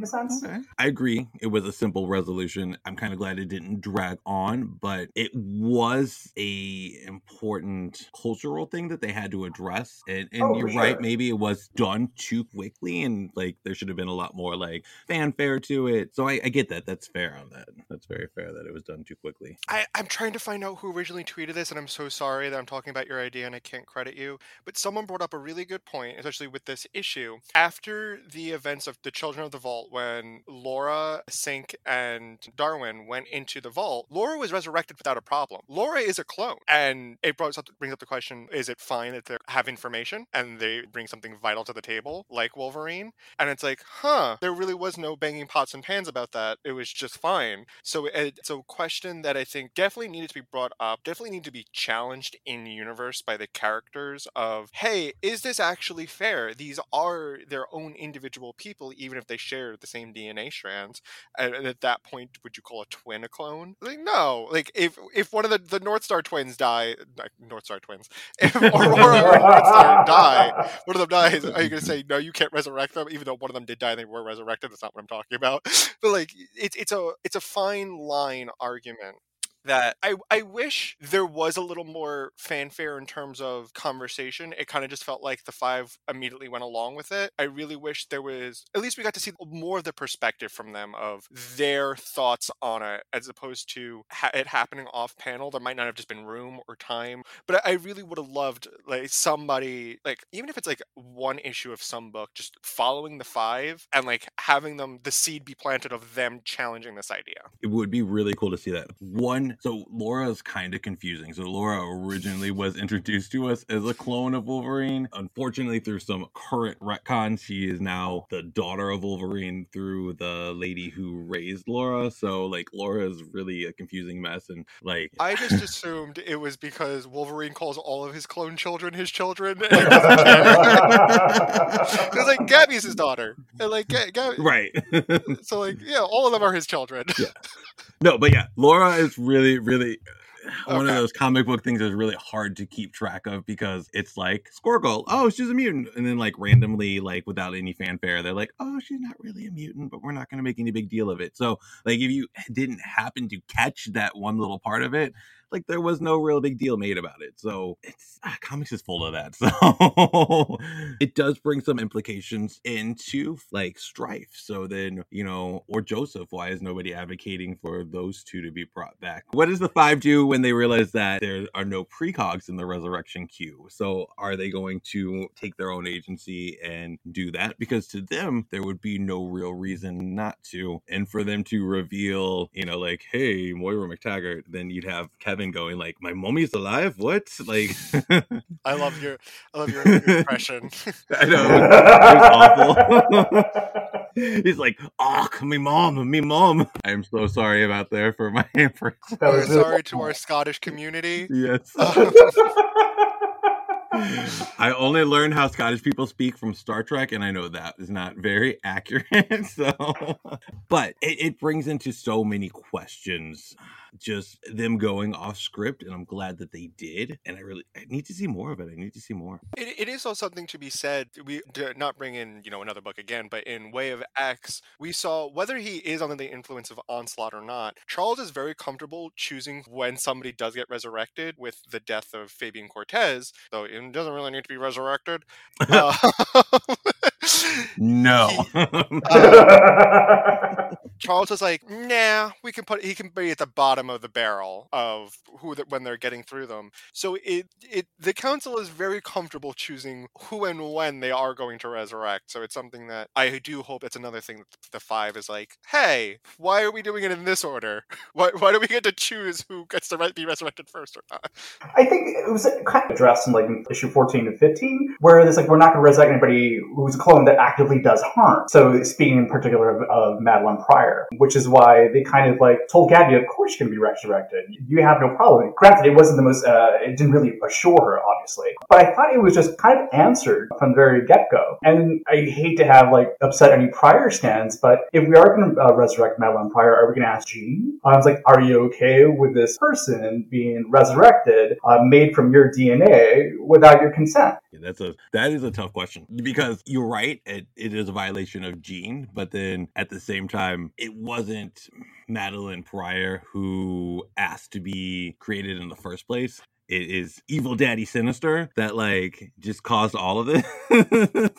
[SPEAKER 4] in a sense.
[SPEAKER 2] Okay. I agree. It was a simple resolution. I'm kind of glad it didn't drag on, but it was a important cultural thing that they had to address. And, and
[SPEAKER 4] Oh,
[SPEAKER 2] you're
[SPEAKER 4] for
[SPEAKER 2] right, maybe it was done too quickly and like there should have been a lot more like fanfare to it. So I, I get that. That's fair on that. That's very fair that it was done too quickly.
[SPEAKER 3] I, I'm trying to find out who originally tweeted this, and I'm so sorry that I'm talking about your idea and I can't credit you. But someone brought up a really good point, especially with this issue. After the events of the Children of the Vault, when Laura, Synch, and Darwin went into the vault, Laura was resurrected without a problem. Laura is a clone, and it brings up the question: Is it fine that they have information and they bring something vital to the table, like Wolverine? And it's like, huh, there really was no banging pots and pans about that. It was just fine. So it's a question that I think definitely needed to be brought up, definitely need to be challenged in universe by the characters of, hey, is this actually fair? These are their own individual people, even if they share the same DNA strands. And at that point, would you call a twin a clone? Like, no. Like, if if one of the, the Northstar twins die, like, Northstar twins, if Aurora or Northstar die, one of them dies, are you going to say, no, you can't resurrect them, even though one of them did die and they were resurrected? That's not what I'm talking about. But, like, it's, it's, a, it's a fine line argument that I, I wish there was a little more fanfare in terms of conversation. It kind of just felt like the five immediately went along with it. I really wish there was at least we got to see more of the perspective from them of their thoughts on it as opposed to ha- it happening off panel. There might not have just been room or time, but I really would have loved like somebody like even if it's like one issue of some book just following the five and like having them the seed be planted of them challenging this idea.
[SPEAKER 2] it would be really cool to see that. One, so Laura is kind of confusing. So Laura originally was introduced to us as a clone of Wolverine. Unfortunately, through some current retcon, she is now the daughter of Wolverine through the lady who raised Laura. So like Laura is really a confusing mess, and like
[SPEAKER 3] I just assumed it was because Wolverine calls all of his clone children his children. And he doesn't. Because like Gabby's his daughter, and like Ga- Gab-
[SPEAKER 2] right.
[SPEAKER 3] so like yeah, all of them are his children.
[SPEAKER 2] No, but yeah, Laura is really, really uh, one
[SPEAKER 3] Okay.
[SPEAKER 2] of those comic book things that's really hard to keep track of because it's like Squirgle, oh, she's a mutant, and then like randomly, like without any fanfare, they're like, oh, she's not really a mutant, but we're not going to make any big deal of it. So, like, if you didn't happen to catch that one little part of it, like there was no real big deal made about it. So it's ah, comics is full of that. So it does bring some implications into like Stryfe. So then, you know, or Joseph, why is nobody advocating for those two to be brought back? What does the five do when they realize that there are no precogs in the resurrection queue? So are they going to take their own agency and do that? Because to them, there would be no real reason not to. And for them to reveal, you know, like, hey, Moira McTaggart, then you'd have Kevin heaven going like, "My mommy's alive." What? Like,
[SPEAKER 3] I love your I love your, your impression.
[SPEAKER 2] I know it was, awful. He's like, "Oh, me mom, me mom." I'm so sorry about there for my impression.
[SPEAKER 3] We're sorry to our Scottish community.
[SPEAKER 2] Yes. I only learned how Scottish people speak from Star Trek, and I know that is not very accurate. So, but it, it brings into so many questions, just them going off script, and I'm glad that they did. And I really, I need to see more of it. I need to see more.
[SPEAKER 3] It, it is also something to be said. We to not bring in you know another book again, but in Way of X, we saw whether he is under the influence of onslaught or not. Charles is very comfortable choosing when somebody does get resurrected with the death of Fabian Cortez, though it doesn't really need to be resurrected. Uh,
[SPEAKER 2] No.
[SPEAKER 3] Charles was like, "Nah, we can put he can be at the bottom of the barrel of who that when they're getting through them." So it it the council is very comfortable choosing who and when they are going to resurrect. So it's something that I do hope it's another thing that the five is like, "Hey, why are we doing it in this order? Why why do we get to choose who gets to be resurrected first or not?"
[SPEAKER 4] I think it was kind of addressed in like issue 14 and 15, where it's like we're not going to resurrect anybody who's a clone that actively does harm. So speaking in particular of, of Madelyne Pryor, which is why they kind of like told Gabby, of course you're going to be resurrected. You have no problem. Granted, it wasn't the most, uh, it didn't really assure her, obviously, but I thought it was just kind of answered from the very get-go. And I hate to have like upset any prior stands, but if we are going to uh, resurrect Madelyne Pryor, are we going to ask Jean? I was like, are you okay with this person being resurrected, uh, made from your DNA without your consent?
[SPEAKER 2] Yeah, that's a that is a tough question because you're right. It, it is a violation of Jean, but then at the same time, it wasn't Madelyne Pryor who asked to be created in the first place. It is evil daddy sinister that like just caused all of this.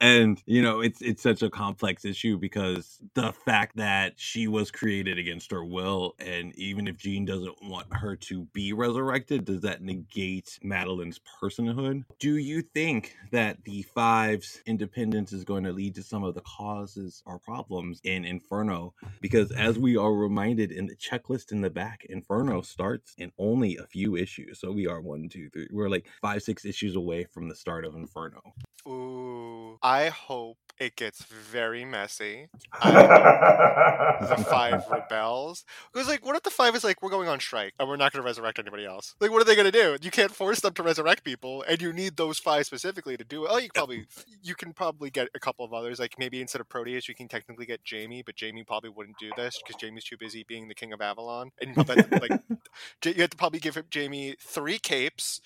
[SPEAKER 2] and you know it's it's such a complex issue because the fact that she was created against her will and even if Jean doesn't want her to be resurrected does that negate Madelyne's personhood? Do you think that the five's independence is going to lead to some of the causes or problems in Inferno? Because as we are reminded in the checklist in the back Inferno starts in only a few issues. So we are one two three we're like five six issues away from the start of Inferno.
[SPEAKER 3] Ooh, I hope it gets very messy. The five rebels. Because, like, what if the five is like, we're going on strike and we're not going to resurrect anybody else? Like, what are they going to do? You can't force them to resurrect people, and you need those five specifically to do it. Oh, you can probably you can probably get a couple of others. Like maybe instead of Proteus, you can technically get Jamie, but Jamie probably wouldn't do this because Jamie's too busy being the king of Avalon. And you have to, like you have to probably give Jamie three capes,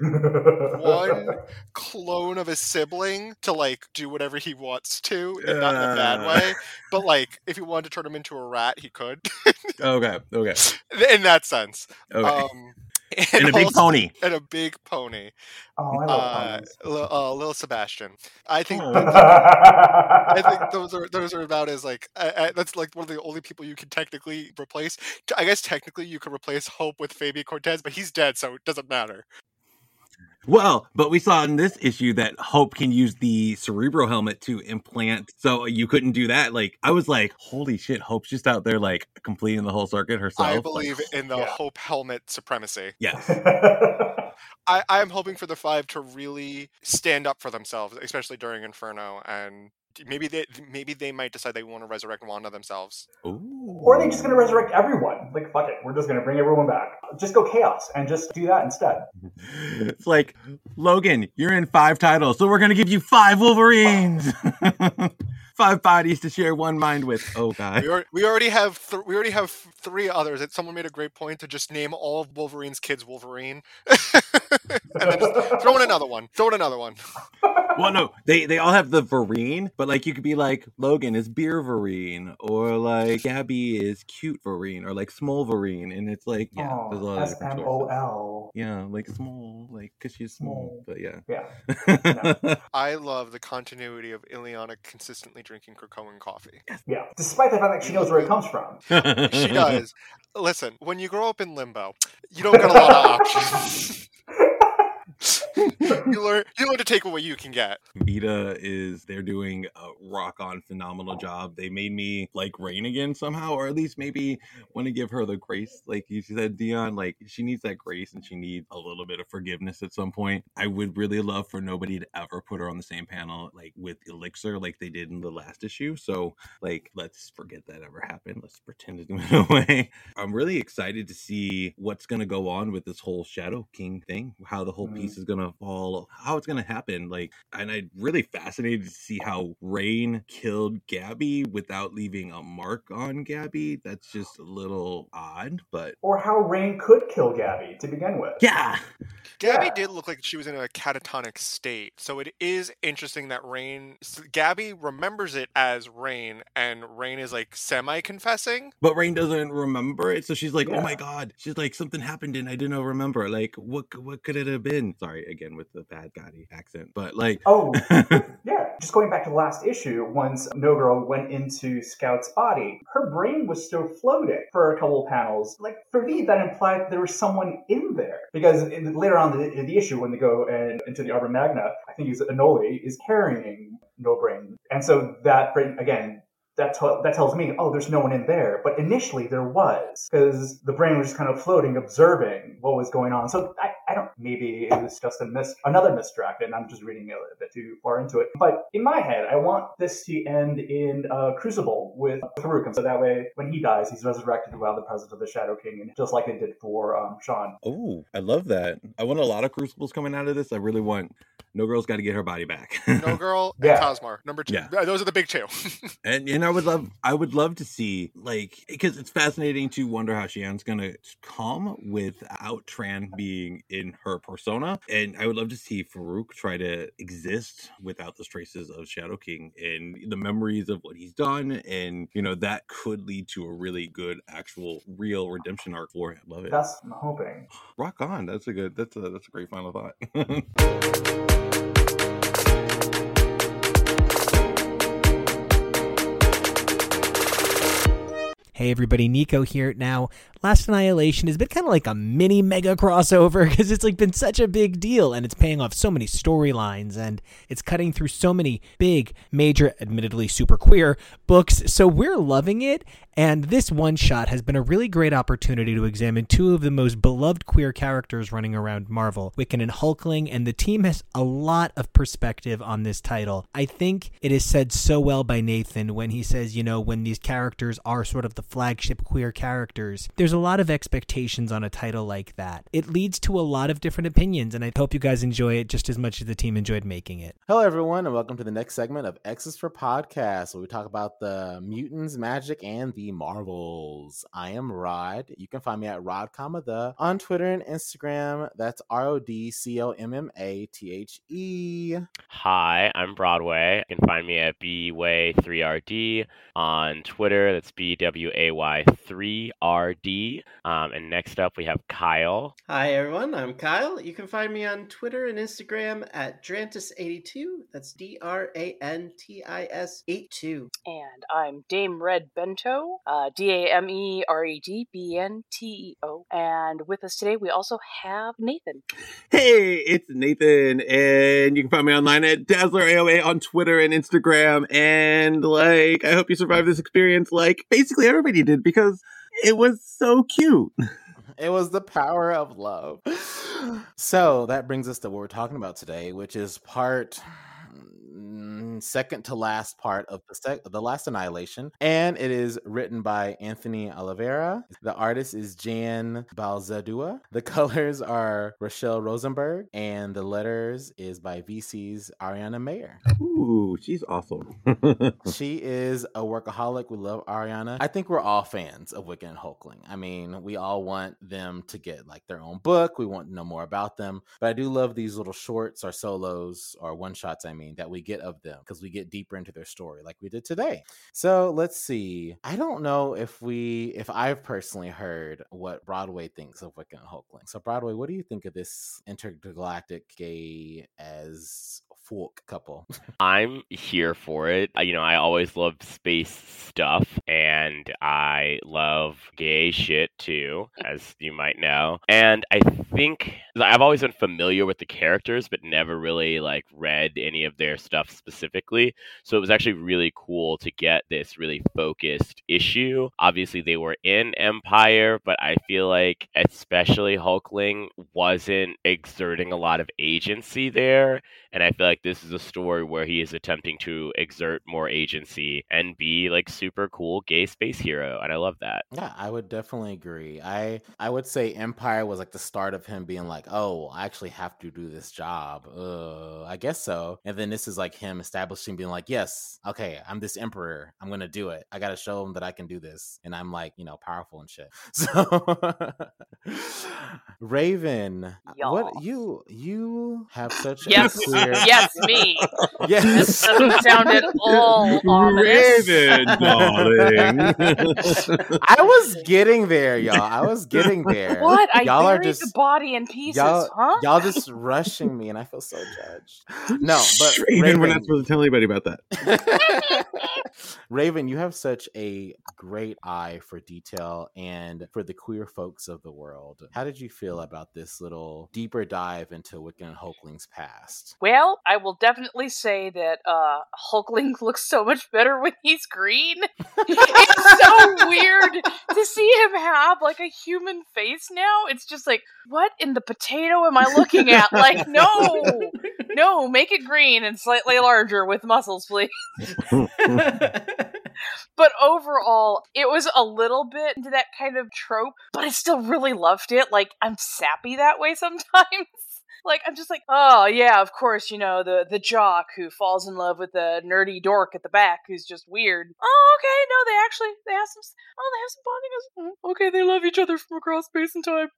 [SPEAKER 3] one clone of a sibling to like do whatever he wants to, and not in a bad
[SPEAKER 2] Uh.
[SPEAKER 3] way. But like, if he wanted to turn him into a rat, he could.
[SPEAKER 2] okay okay
[SPEAKER 3] in that sense.
[SPEAKER 2] okay
[SPEAKER 3] Um,
[SPEAKER 2] and a big
[SPEAKER 3] also-
[SPEAKER 2] pony
[SPEAKER 3] And a big pony.
[SPEAKER 4] oh, I
[SPEAKER 3] Uh,
[SPEAKER 4] love
[SPEAKER 3] li- uh, little Sebastian. I think.
[SPEAKER 2] Oh.
[SPEAKER 3] I think those are those are about as like I, I, that's like one of the only people you can technically replace. I guess technically you could replace Hope with Fabian Cortez, but he's dead, so it doesn't matter.
[SPEAKER 2] Well, but we saw in this issue that Hope can use the cerebro helmet to implant. So you couldn't do that. Like I was like, holy shit, Hope's just out there like completing the whole circuit herself.
[SPEAKER 3] I
[SPEAKER 2] Like,
[SPEAKER 3] believe in the
[SPEAKER 4] yeah.
[SPEAKER 3] Hope helmet supremacy.
[SPEAKER 2] yes.
[SPEAKER 3] I, I'm hoping for the five to really stand up for themselves, especially during Inferno, and maybe they maybe they might decide they want to resurrect Wanda themselves.
[SPEAKER 2] Ooh.
[SPEAKER 4] or are they just going to resurrect everyone? Like, fuck it, we're just going to bring everyone back. Just go chaos and just do that instead.
[SPEAKER 2] It's like Logan, you're in five titles, so we're gonna give you five Wolverines, five bodies to share one mind with. Oh god.
[SPEAKER 3] We, al- we already have th- we already have three others. That someone made a great point to just name all of Wolverine's kids Wolverine, and then just throw in another one. Throw in another one.
[SPEAKER 2] Well, no, they they all have the Vereen, but like you could be like Logan is beer Vereen, or like Gabby is cute Vereen, or like small Vereen, and it's like yeah, there's a lot of different
[SPEAKER 4] M O
[SPEAKER 2] choices.
[SPEAKER 4] L.
[SPEAKER 2] Yeah, like small, like because she's small,
[SPEAKER 4] Small.
[SPEAKER 2] but yeah.
[SPEAKER 4] Yeah,
[SPEAKER 3] I love the continuity of Illyana consistently drinking Krakoan coffee.
[SPEAKER 4] yeah. Despite the fact that she knows where it comes from.
[SPEAKER 3] She does. Listen, when you grow up in limbo, you don't get a lot of options. You learn you learn to take what you can get.
[SPEAKER 2] Vita is they're doing a rock on phenomenal job. They made me like Rahne again somehow, or at least maybe want to give her the grace. Like you said, Dion, like she needs that grace and she needs a little bit of forgiveness at some point. I would really love for nobody to ever put her on the same panel like with Elixir like they did in the last issue. So like let's forget that ever happened. Let's pretend it went away. I'm really excited to see what's gonna go on with this whole Shadow King thing, how the whole mm-hmm. piece is gonna fall, how it's gonna happen. Like, and I'm really fascinated to see how Rahne killed Gabby without leaving a mark on Gabby. That's just a little odd, but
[SPEAKER 4] or how Rahne could kill Gabby to begin with.
[SPEAKER 2] Yeah,
[SPEAKER 3] Gabby yeah. did look like she was in a catatonic state, so it is interesting that Rahne, Gabby remembers it as Rahne, and Rahne is like semi confessing,
[SPEAKER 2] but Rahne doesn't remember it. So she's like, yeah. "Oh my god!" She's like, "Something happened and I didn't remember. Like, what what could it have been?" Sorry again with the bad Gotti accent, but like,
[SPEAKER 4] oh yeah. Just going back to the last issue, once No Girl went into Scout's body, her brain was still floating for a couple of panels. Like for me, that implied there was someone in there because in, later on in the, in the issue when they go and, into the Arbor Magna, I think it's Anole is carrying No Brain, and so that brain again that, t- that tells me, oh, there's no one in there. But initially there was, because the brain was just kind of floating, observing what was going on. So I, I don't, maybe it was just a mis- another misdirect, and I'm just reading a little bit too far into it. But in my head, I want this to end in a Crucible with Farouk, so that way when he dies, he's resurrected while the presence of the Shadow King, and just like they did for um, Sean.
[SPEAKER 2] Oh, I love that. I want a lot of Crucibles coming out of this. I really want No Girl's got to get her body back.
[SPEAKER 3] no Girl and yeah. Cosmar, number two. Yeah. Those are the big two.
[SPEAKER 2] and you know, I would love, I would love to see like because it's fascinating to wonder how Xian's gonna come without Tran being in her persona, and I would love to see Farouk try to exist without the traces of Shadow King and the memories of what he's done, and you know that could lead to a really good, actual, real redemption arc for him. Love it.
[SPEAKER 4] That's I'm hoping.
[SPEAKER 2] Rock on. That's a good. That's a that's a great final thought.
[SPEAKER 5] Hey everybody, Nico here. Now, Last Annihilation has been kind of like a mini mega crossover because it's like been such a big deal and it's paying off so many storylines and it's cutting through so many big, major, admittedly super queer books. So we're loving it. And this one shot has been a really great opportunity to examine two of the most beloved queer characters running around Marvel, Wiccan and Hulkling, and the team has a lot of perspective on this title. I think it is said so well by Nathan when he says, you know, when these characters are sort of the flagship queer characters, there's a lot of expectations on a title like that. It leads to a lot of different opinions, and I hope you guys enjoy it just as much as the team enjoyed making it.
[SPEAKER 6] Hello, everyone, and welcome to the next segment of X's for Podcast, where we talk about the mutants, magic, and the Marvels. I am Rod. You can find me at Rod, comma the on Twitter and Instagram. That's R O D C O M M A T H E.
[SPEAKER 7] Hi, I'm Broadway. You can find me at Bway3RD on Twitter. That's B W A Y 3RD. Um, and next up, we have Kyle.
[SPEAKER 8] Hi, everyone. I'm Kyle. You can find me on Twitter and Instagram at Drantis82. That's D R A N T I S 82.
[SPEAKER 9] And I'm Dame Red Bento. Uh, D A M E R E D B N T E O. And with us today, we also have Nathan.
[SPEAKER 2] Hey, it's Nathan, and you can find me online at Dazzler AOA on Twitter and Instagram. And like, I hope you survive this experience, like basically everybody did, because it was so cute.
[SPEAKER 6] It was the power of love. So that brings us to what we're talking about today, which is part second to last part of the sec- the last annihilation, and it is written by Anthony Oliveira. The artist is Jan Bazaldua. The colors are Rachelle Rosenberg, and the letters is by VC's Ariana Maher
[SPEAKER 2] Ooh, she's awesome.
[SPEAKER 6] she is a workaholic. We love Ariana. I think we're all fans of Wiccan and Hulkling. I mean, we all want them to get like their own book. We want to know more about them. But I do love these little shorts or solos or one shots. I mean, that we get of them because we get deeper into their story like we did today. So let's see. I don't know if we, if I've personally heard what Broadway thinks of Wiccan and Hulkling. So, Broadway, what do you think of this intergalactic gay as folk couple.
[SPEAKER 7] I'm here for it. You know, I always love space stuff and I love gay shit too, as you might know. And I think I've always been familiar with the characters, but never really like read any of their stuff specifically. So it was actually really cool to get this really focused issue. Obviously, they were in Empire, but I feel like especially Hulkling wasn't exerting a lot of agency there. And I feel like this is a story where he is attempting to exert more agency and be like super cool gay space hero. And I love that.
[SPEAKER 6] Yeah, I would definitely agree. I I would say Empire was like the start of him being like, "Oh, I actually have to do this job." Uh, I guess so. And then this is like him establishing being like, "Yes, okay, I'm this emperor. I'm going to do it. I got to show him that I can do this." And I'm like, you know, powerful and shit. So Raven, uh, what
[SPEAKER 9] Y'all.
[SPEAKER 6] you you have such
[SPEAKER 9] Yes,
[SPEAKER 6] a clear
[SPEAKER 9] yes, me.
[SPEAKER 6] Yes.
[SPEAKER 9] That sound at all ominous.
[SPEAKER 2] Raven, darling.
[SPEAKER 6] I was getting there, y'all. I was getting there.
[SPEAKER 9] What? I
[SPEAKER 6] y'all are
[SPEAKER 9] buried
[SPEAKER 6] just
[SPEAKER 9] the body in pieces,
[SPEAKER 6] y'all,
[SPEAKER 9] huh?
[SPEAKER 6] y'all just rushing me, and I feel so judged. No, but
[SPEAKER 2] Raven, we're not supposed to tell anybody about that.
[SPEAKER 6] Raven, you have such a great eye for detail and for the queer folks of the world. How did you feel about this little deeper dive into Wiccan and Hulkling's past?
[SPEAKER 9] Well, I will definitely say that uh, Hulkling looks so much better when he's green. it's so weird to see him have like a human face now. It's just like, what in the potato am I looking at? Like, no, no, make it green and slightly larger with muscles, please. But overall, it was a little bit into that kind of trope, but I still really loved it. Like, I'm sappy that way sometimes. Like I'm just like, oh yeah, of course, you know the the jock who falls in love with the nerdy dork at the back who's just weird. Oh okay, no, they actually they have some. Oh, they have some bonding. Mm, Okay, they love each other from across space and time.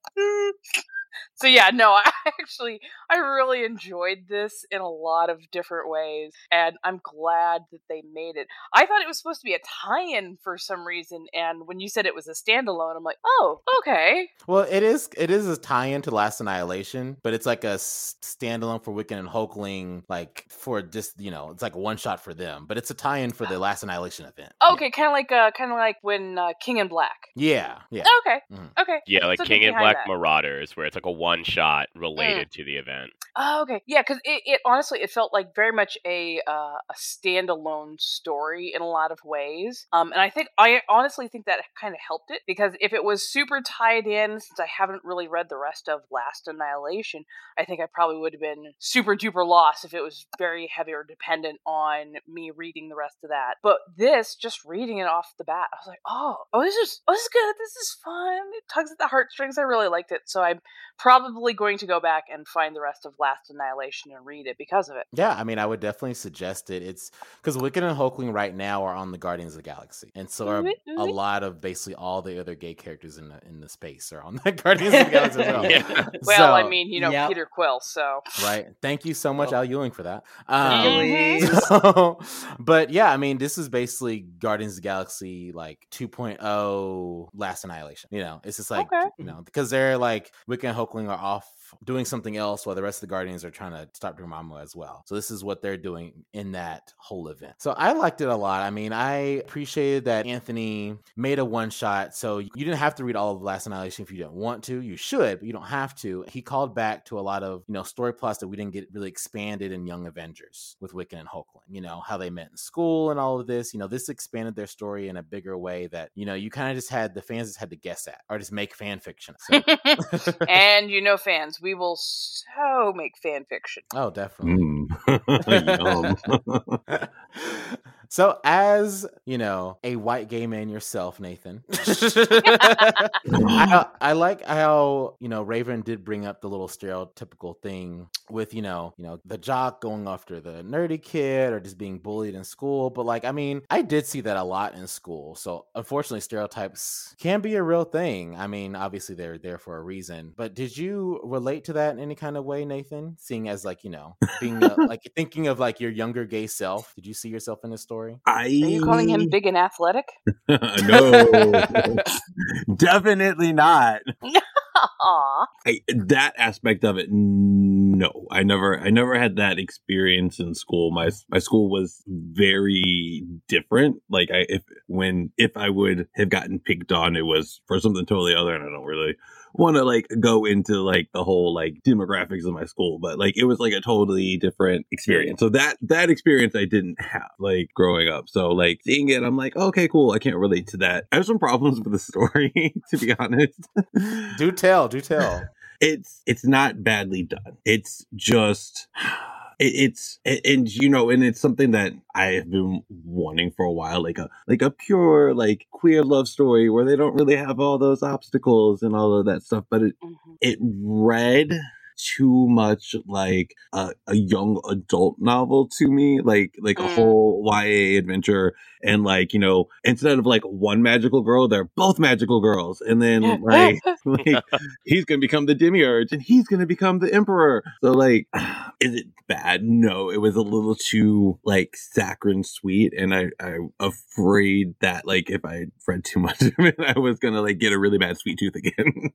[SPEAKER 9] So yeah, no, I actually I really enjoyed this in a lot of different ways, and I'm glad that they made it. I thought it was supposed to be a tie-in for some reason, and when you said it was a standalone, I'm like, oh, okay.
[SPEAKER 6] Well, it is it is a tie-in to Last Annihilation, but it's like a standalone for Wiccan and Hulkling, like for just you know, it's like a one shot for them, but it's a tie-in for the Last Annihilation event. Yeah.
[SPEAKER 9] Okay, kind of like uh, kind of like when uh, King in Black.
[SPEAKER 6] Yeah, yeah.
[SPEAKER 9] Okay,
[SPEAKER 6] Mhm.
[SPEAKER 9] okay.
[SPEAKER 7] Yeah, like
[SPEAKER 9] So
[SPEAKER 7] King
[SPEAKER 9] get
[SPEAKER 7] and Black
[SPEAKER 9] that.
[SPEAKER 7] Marauders, where it's like a one shot related to the event.
[SPEAKER 9] Oh, okay. Yeah, because it, it honestly it felt like very much a uh, a standalone story in a lot of ways. Um, and I think I honestly think that kind of helped it because if it was super tied in, since I haven't really read the rest of Last Annihilation, I think I probably would have been super duper lost if it was very heavy or dependent on me reading the rest of that. But this, just reading it off the bat, I was like, oh, oh, this is oh, this is good. This is fun. It tugs at the heartstrings. I really liked it. So I'm probably going to go back and find the rest of Last Annihilation and read it because of it.
[SPEAKER 6] Yeah, I mean, I would definitely suggest it. It's because Wiccan and Hulkling right now are on the Guardians of the Galaxy, and so are
[SPEAKER 9] Ooh-wee,
[SPEAKER 6] a lot of basically all the other gay characters in the in the space are on the Guardians of the Galaxy as well.
[SPEAKER 7] Yeah.
[SPEAKER 9] Well, I mean, you know,
[SPEAKER 8] Yep.
[SPEAKER 9] Peter Quill, so.
[SPEAKER 6] right. Thank you so much,
[SPEAKER 8] Well,
[SPEAKER 6] Al Ewing, for that. Um,
[SPEAKER 8] Please.
[SPEAKER 6] so- but yeah, I mean, this is basically Guardians of the Galaxy like 2.0 Last Annihilation. You know, it's just like
[SPEAKER 9] Okay.
[SPEAKER 6] you know because they're like Wiccan and Hulkling are off doing something else while the rest of the Guardians are trying to stop Dormammu as well. So this is what they're doing in that whole event. So I liked it a lot. I mean, I appreciated that Anthony made a one shot. So you didn't have to read all of Last Annihilation if you didn't want to. You should, but you don't have to. He called back to a lot of, you know, story plots that we didn't get really expanded in Young Avengers with Wiccan and Hulkling. You know, how they met in school and all of this. You know, this expanded their story in a bigger way that, you know, you kind of just had the fans just had to guess at or just make fan fiction. So,
[SPEAKER 9] and you know, fans, we will so make fan fiction.
[SPEAKER 6] oh, definitely.
[SPEAKER 2] Mm.
[SPEAKER 6] So as you know a white gay man yourself nathan I, I like how you know raven did bring up the little stereotypical thing with you know you know the jock going after the nerdy kid or just being bullied in school but like i mean i did see that a lot in school so unfortunately stereotypes can be a real thing. I mean obviously they're there for a reason but did you relate to that in any kind of way nathan? Seeing as like you know being uh, like thinking of like your younger gay self did you see yourself in this story
[SPEAKER 2] I
[SPEAKER 9] Are you calling him big and athletic?
[SPEAKER 2] no, definitely not.
[SPEAKER 9] Aw.
[SPEAKER 2] I, that aspect of it, no, I I never I never had that experience in school. My my school was very different. Like I if when if I would have gotten picked on, it was for something totally other, and I don't really want to like go into like the whole like demographics of my school, but like it was like a totally different experience. So that that experience I didn't have like growing up. So like seeing it, I'm like, okay, cool. I can't relate to that. I have some problems with the story, to be honest.
[SPEAKER 6] do tell, do tell.
[SPEAKER 2] It's it's not badly done. It's just it's and you know and it's something that i have been wanting for a while like a like a pure like queer love story where they don't really have all those obstacles and all of that stuff but it mm-hmm. it read too much like a, a young adult novel to me, like like mm. a whole YA adventure. And like you know, instead of like one magical girl, they're both magical girls. And then like, like he's gonna become the demiurge, and he's gonna become the emperor. So like, is it bad? No, it was a little too like saccharine sweet, and I I'm afraid that like if I read too much of it, I was gonna like get a really bad sweet tooth again.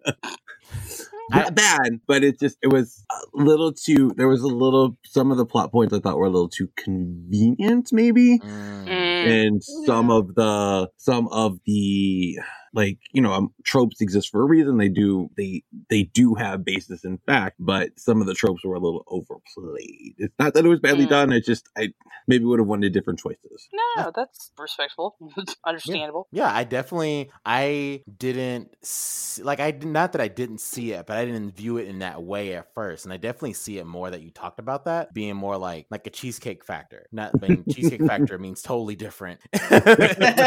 [SPEAKER 2] Not bad, but it just it was a little too. There was a little. Some of the plot points I thought were a little too convenient, maybe, mm. and some of the some of the like you know um, tropes exist for a reason. They do they they do have basis in fact but some of the tropes were a little overplayed. It's not that it was badly mm. done it's just i maybe would have wanted different choices.
[SPEAKER 9] No that's respectable. Understandable
[SPEAKER 6] yeah. yeah. i definitely i didn't see, like i did not that i didn't see it but i didn't view it in that way at first and i definitely see it more that you talked about that being more like like a cheesecake factor. Not I mean, cheesecake factor means totally different.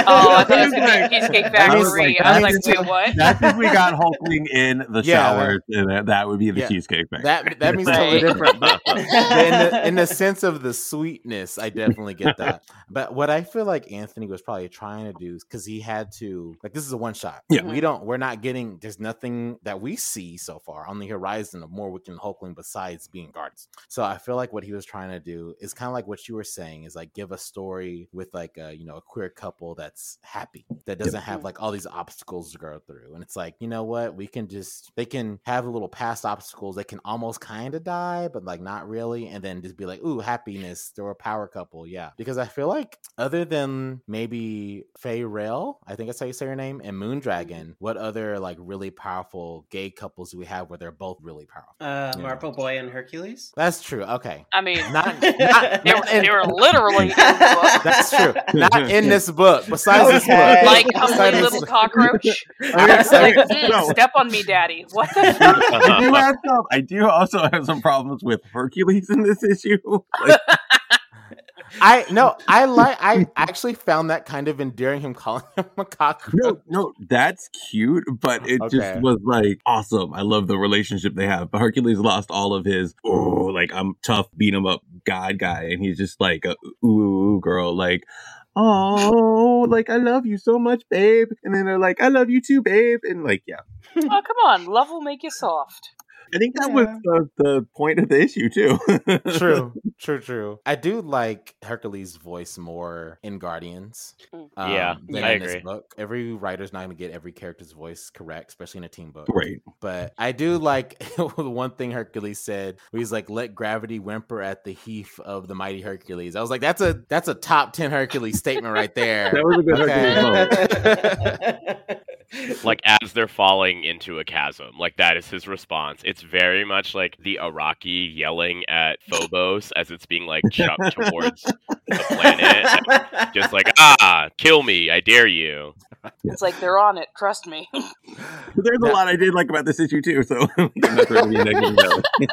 [SPEAKER 9] Oh i thought it was gonna be cheesecake I was like, wait, what?
[SPEAKER 2] That's if we got Hulkling in the yeah, showers, and that would be the yeah, cheesecake factory.
[SPEAKER 6] That that means totally different. But in, the, in the sense of the sweetness, I definitely get that. But what I feel like Anthony was probably trying to do because he had to like this is a one shot.
[SPEAKER 2] Yeah,
[SPEAKER 6] we don't. We're not getting. There's nothing that we see so far on the horizon of more within Hulkling besides being guards. So I feel like what he was trying to do is kind of like what you were saying is like give a story with like a you know a queer couple that's happy that doesn't yep. have like all these obstacles to go through. And it's like, you know what? We can just, they can have a little past obstacles. They can almost kind of die, but like not really. And then just be like, ooh, happiness. They're a power couple. Yeah. Because I feel like other than maybe Fey Rail, I think that's how you say her name, and Moondragon, what other like really powerful gay couples do we have where they're both really powerful?
[SPEAKER 8] Uh, Marvel Boy and Hercules.
[SPEAKER 6] That's true. Okay.
[SPEAKER 9] I mean, not, not they, were, they were literally.
[SPEAKER 6] That's true. Not in this book. Besides okay. this book,
[SPEAKER 9] like Humbly Little Cockroach. like, mm, no. Step on me, daddy. What the fuck?
[SPEAKER 2] I do have some. I do also have some problems with Hercules in this issue. Like,
[SPEAKER 6] I no, I like. I actually found that kind of endearing. Him calling him a cockroach.
[SPEAKER 2] No, no, that's cute, but it okay. just was like awesome. I love the relationship they have. But Hercules lost all of his oh, like I'm tough, beat him up, God guy, and he's just like a ooh girl, like oh, like I love you so much, babe. And then they're like, I love you too, babe. And like, yeah.
[SPEAKER 9] oh, come on. Love will make you soft.
[SPEAKER 2] I think that yeah. was the, the point of the issue too.
[SPEAKER 6] true, true, true. I do like Hercules' voice more in Guardians.
[SPEAKER 7] Mm. Um, yeah, than I in agree. This
[SPEAKER 6] book. Every writer's not going to get every character's voice correct, especially in a team book.
[SPEAKER 2] Right.
[SPEAKER 6] But I do like the one thing Hercules said, where he's like, "Let gravity whimper at the heath of the mighty Hercules." I was like, "That's a that's a top ten Hercules statement right there."
[SPEAKER 2] that was a good okay. Hercules
[SPEAKER 7] like as they're falling into a chasm. Like that is his response. It's very much like the Iraqi yelling at Phobos as it's being like chucked towards the planet. Just like, ah, kill me, I dare you.
[SPEAKER 9] It's like they're on it, trust me.
[SPEAKER 2] There's a lot I did like about this issue too, so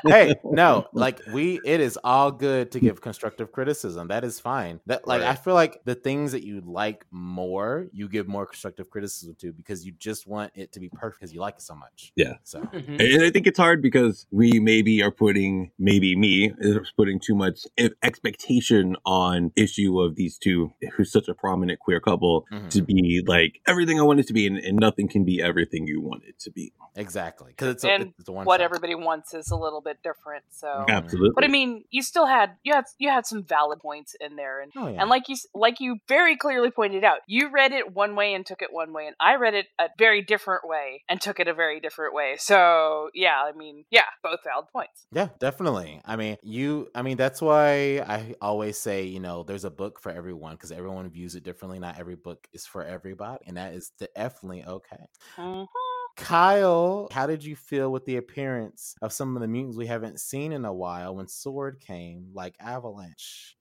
[SPEAKER 6] Hey, no, like we it is all good to give constructive criticism. That is fine. That like right. I feel like the things that you like more, you give more constructive criticism to because you just want it to be perfect because you like it so much.
[SPEAKER 2] Yeah.
[SPEAKER 6] So,
[SPEAKER 2] mm-hmm. and I think it's hard because we maybe are putting, maybe me is putting too much expectation on issue of these two, who's such a prominent queer couple, mm-hmm. to be like everything I want it to be, and, and nothing can be everything you want it to be.
[SPEAKER 6] Exactly, because it's a,
[SPEAKER 9] and
[SPEAKER 6] it's a one
[SPEAKER 9] what
[SPEAKER 6] shot.
[SPEAKER 9] everybody wants is a little bit different. So,
[SPEAKER 2] Absolutely.
[SPEAKER 9] but I mean, you still had you had you had some valid points in there, and
[SPEAKER 6] Oh, yeah.
[SPEAKER 9] and like you like you very clearly pointed out, you read it one way and took it one way, and I read it a very different way and took it a very different way. So yeah, I mean, yeah, both valid points.
[SPEAKER 6] Yeah, definitely. I mean, you. I mean, that's why I always say, you know, there's a book for everyone because everyone views it differently. Not every book is for everybody, and that is definitely okay.
[SPEAKER 9] Mhm.
[SPEAKER 6] Kyle, how did you feel with the appearance of some of the mutants we haven't seen in a while when Sword came, like Avalanche?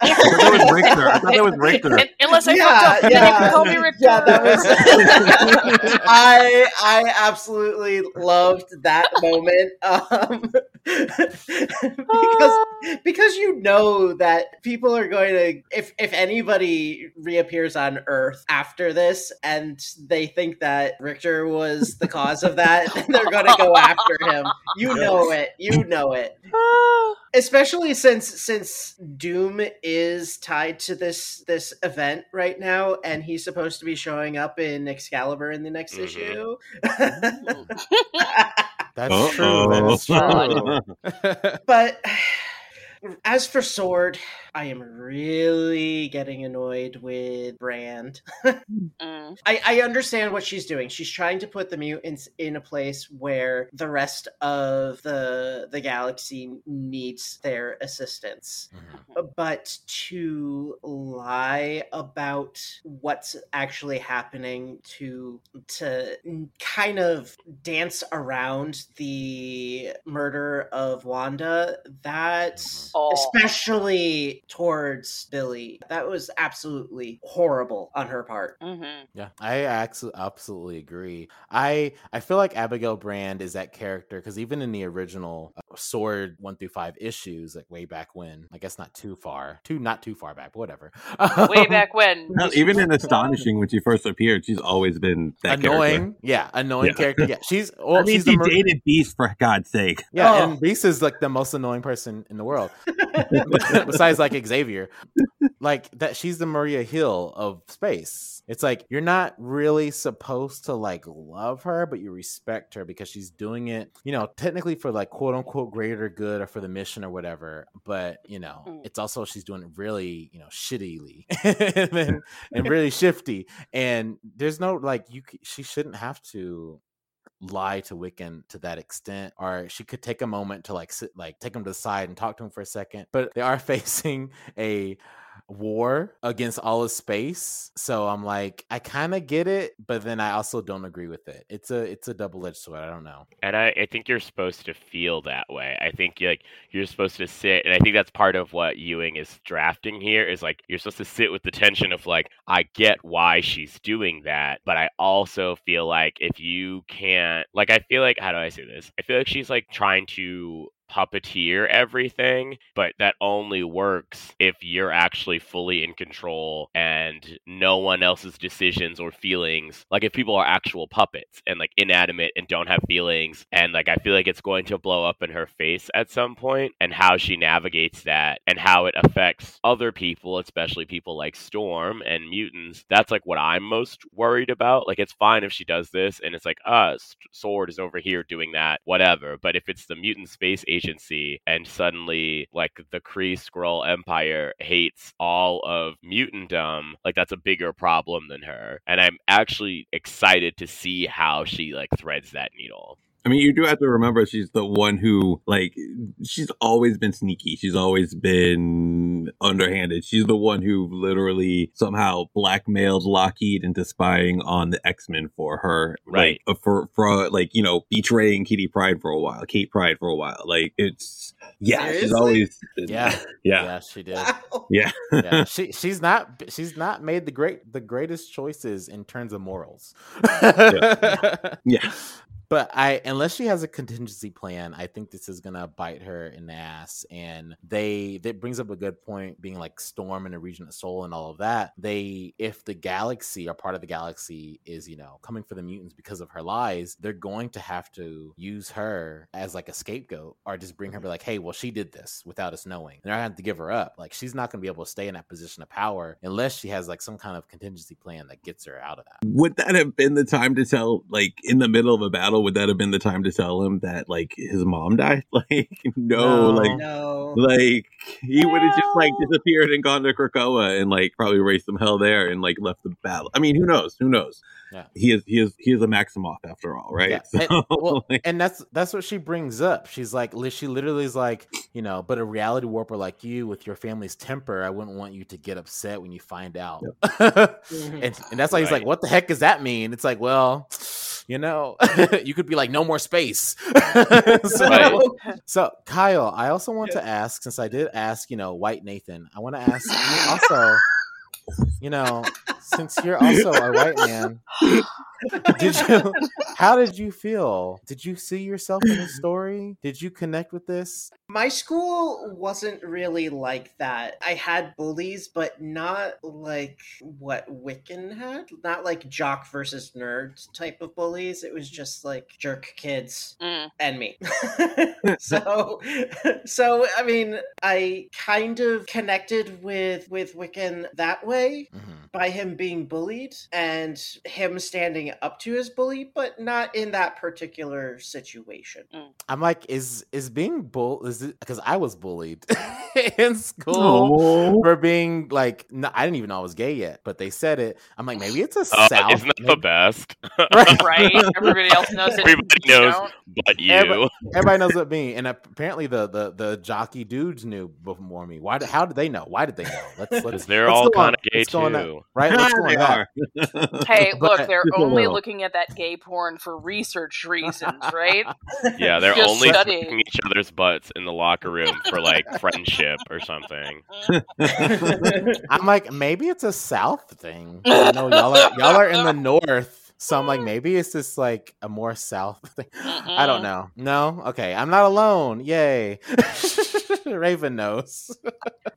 [SPEAKER 2] I thought that was Rictor. I thought that was
[SPEAKER 9] Rictor. Unless I
[SPEAKER 8] Yeah,
[SPEAKER 9] fucked up, then you
[SPEAKER 8] yeah.
[SPEAKER 9] can call me Rictor.
[SPEAKER 8] Yeah, that was. I I absolutely loved that moment um, because because you know that people are going to if if anybody reappears on Earth after this and they think that Rictor was the cause of that, they're going to go after him. You know it. You know it especially since since doom is tied to this this event right now and he's supposed to be showing up in excalibur in the next
[SPEAKER 7] Mhm.
[SPEAKER 8] issue
[SPEAKER 6] That's true. That is true.
[SPEAKER 8] but as for sword i am really getting annoyed with brand
[SPEAKER 9] Mm.
[SPEAKER 8] I, I understand what she's doing. She's trying to put the mutants in a place where the rest of the the galaxy needs their assistance.
[SPEAKER 6] Mhm.
[SPEAKER 8] But to lie about what's actually happening to to kind of dance around the murder of Wanda, that Especially towards Billy, that was absolutely horrible on her part.
[SPEAKER 9] hmm
[SPEAKER 6] Yeah, I absolutely agree. I I feel like Abigail Brand is that character because even in the original uh, Sword one through five issues, like way back when, I guess not too far, too not too far back, but whatever.
[SPEAKER 9] Way back when.
[SPEAKER 2] Hell, even in Astonishing, when she first appeared, she's always been that
[SPEAKER 6] annoying,
[SPEAKER 2] character.
[SPEAKER 6] yeah, annoying
[SPEAKER 2] Yeah.
[SPEAKER 6] character. Yeah, she's well,
[SPEAKER 2] I mean,
[SPEAKER 6] she's the
[SPEAKER 2] she
[SPEAKER 6] mer-
[SPEAKER 2] dated Beast for God's sake.
[SPEAKER 6] yeah,
[SPEAKER 8] Oh.
[SPEAKER 6] and Beast is like the most annoying person in the world, besides like Xavier. Like that, she's the Maria Hill of space. It's like you're not really supposed to like love her, but you respect her because she's doing it, you know, technically for like quote unquote greater good or for the mission or whatever. But you know,
[SPEAKER 9] Mm.
[SPEAKER 6] it's also she's doing it really, you know, shittily and, and really shifty. And there's no like you. She shouldn't have to lie to Wiccan to that extent, or she could take a moment to like sit, like take him to the side and talk to him for a second. But they are facing a war against all of space, so I'm like, I kind of get it, but then I also don't agree with it. It's a it's a double edged sword. I don't know.
[SPEAKER 7] And I, I think you're supposed to feel that way. I think like you're supposed to sit, and I think that's part of what Ewing is drafting here. Is like you're supposed to sit with the tension of like I get why she's doing that, but I also feel like if you can't, like I feel like how do I say this? I feel like she's like trying to puppeteer everything, but that only works if you're actually fully in control and no one else's decisions or feelings. Like if people are actual puppets and like inanimate and don't have feelings, and like I feel like it's going to blow up in her face at some point, and how she navigates that and how it affects other people, especially people like Storm and mutants. That's like what I'm most worried about. Like it's fine if she does this and it's like, uh, Sword is over here doing that, whatever. But if it's the mutant space agency and suddenly like the Kree Skrull Empire hates all of mutantdom, like that's a bigger problem than her. And I'm actually excited to see how she like threads that needle.
[SPEAKER 2] I mean, you do have to remember she's the one who, like, she's always been sneaky. She's always been underhanded. She's the one who literally somehow blackmailed Lockheed into spying on the X Men for her,
[SPEAKER 7] Right.
[SPEAKER 2] Like, uh, for for like you know betraying Kitty Pryde for a while, Kate Pryde for a while. Like it's yeah, she's always
[SPEAKER 6] Yeah,
[SPEAKER 2] yeah.
[SPEAKER 6] yeah, she did.
[SPEAKER 8] Wow.
[SPEAKER 2] Yeah.
[SPEAKER 6] yeah, she she's not she's not made the great the greatest choices in terms of morals.
[SPEAKER 2] Yeah.
[SPEAKER 6] but I unless she has a contingency plan, I think this is gonna bite her in the ass. And they that brings up a good point, being like Storm and the Regent of Sol and all of that. They if the galaxy or part of the galaxy is you know coming for the mutants because of her lies, they're going to have to use her as like a scapegoat or just bring her be mm-hmm. like, hey, well she did this without us knowing. They're not going to give her up. Like she's not going to be able to stay in that position of power unless she has like some kind of contingency plan that gets her out of that.
[SPEAKER 2] Would that have been the time to tell, like in the middle of a battle? Would that have been the time to tell him that like his mom died? Like no,
[SPEAKER 6] No.
[SPEAKER 2] like
[SPEAKER 8] No.
[SPEAKER 2] like he would have just like disappeared and gone to Krakoa and like probably raised some hell there and like left the battle. I mean, who knows? Who knows?
[SPEAKER 6] Yeah.
[SPEAKER 2] He is he is he is a Maximoff after all, right?
[SPEAKER 6] Yeah.
[SPEAKER 2] So,
[SPEAKER 6] And, well,
[SPEAKER 2] like,
[SPEAKER 6] and that's that's what she brings up. She's like, she literally is like, you know, but a reality warper like you with your family's temper, I wouldn't want you to get upset when you find out.
[SPEAKER 8] Mhm.
[SPEAKER 6] and, and that's why he's like, what the heck does that mean? It's like, well, you know, you could be like, no more space. so,
[SPEAKER 7] Right.
[SPEAKER 6] so, Kyle, I also want to ask, since I did ask, you know, White Nathan, I want to ask you also, you know, since you're also a white man, did you how did you feel? Did you see yourself in the story? Did you connect with this?
[SPEAKER 8] My school wasn't really like that. I had bullies, but not like what Wiccan had. Not like jock versus nerd type of bullies. It was just like jerk kids
[SPEAKER 9] Mm.
[SPEAKER 8] and me. so so I mean, I kind of connected with with Wiccan that way
[SPEAKER 6] Mhm.
[SPEAKER 8] by him being bullied and him standing up to his bully, but not in that particular situation.
[SPEAKER 6] I'm like, is is being bull is it because I was bullied in school
[SPEAKER 2] oh,
[SPEAKER 6] for being like no, I didn't even know I was gay yet, but they said it. I'm like, maybe it's a
[SPEAKER 7] Uh,
[SPEAKER 6] south.
[SPEAKER 7] isn't that the best?
[SPEAKER 6] Right.
[SPEAKER 9] right? Everybody else knows it.
[SPEAKER 7] Everybody
[SPEAKER 9] you
[SPEAKER 7] knows.
[SPEAKER 9] don't.
[SPEAKER 7] but you.
[SPEAKER 6] Everybody- Everybody knows what me and apparently the the the jockey dudes knew before me. Why? How did they know? Why did they know? Let's let's
[SPEAKER 7] they're
[SPEAKER 6] let's
[SPEAKER 7] all
[SPEAKER 6] on.
[SPEAKER 7] kind of gay
[SPEAKER 6] Let's on
[SPEAKER 7] too.
[SPEAKER 6] right. Let's go on
[SPEAKER 2] they
[SPEAKER 6] that.
[SPEAKER 2] are.
[SPEAKER 9] Hey, look, they're
[SPEAKER 2] Just a
[SPEAKER 9] only looking at that gay porn for research reasons, right?
[SPEAKER 7] Yeah, they're
[SPEAKER 9] Just
[SPEAKER 7] only
[SPEAKER 9] studying.
[SPEAKER 7] sucking each other's butts in the locker room for like friendship or something.
[SPEAKER 6] I'm like, maybe it's a South thing. I know y'all are y'all are in the North, so I'm like, maybe it's just like a more South thing. I don't know. No, okay, I'm not alone. Yay, Raven knows.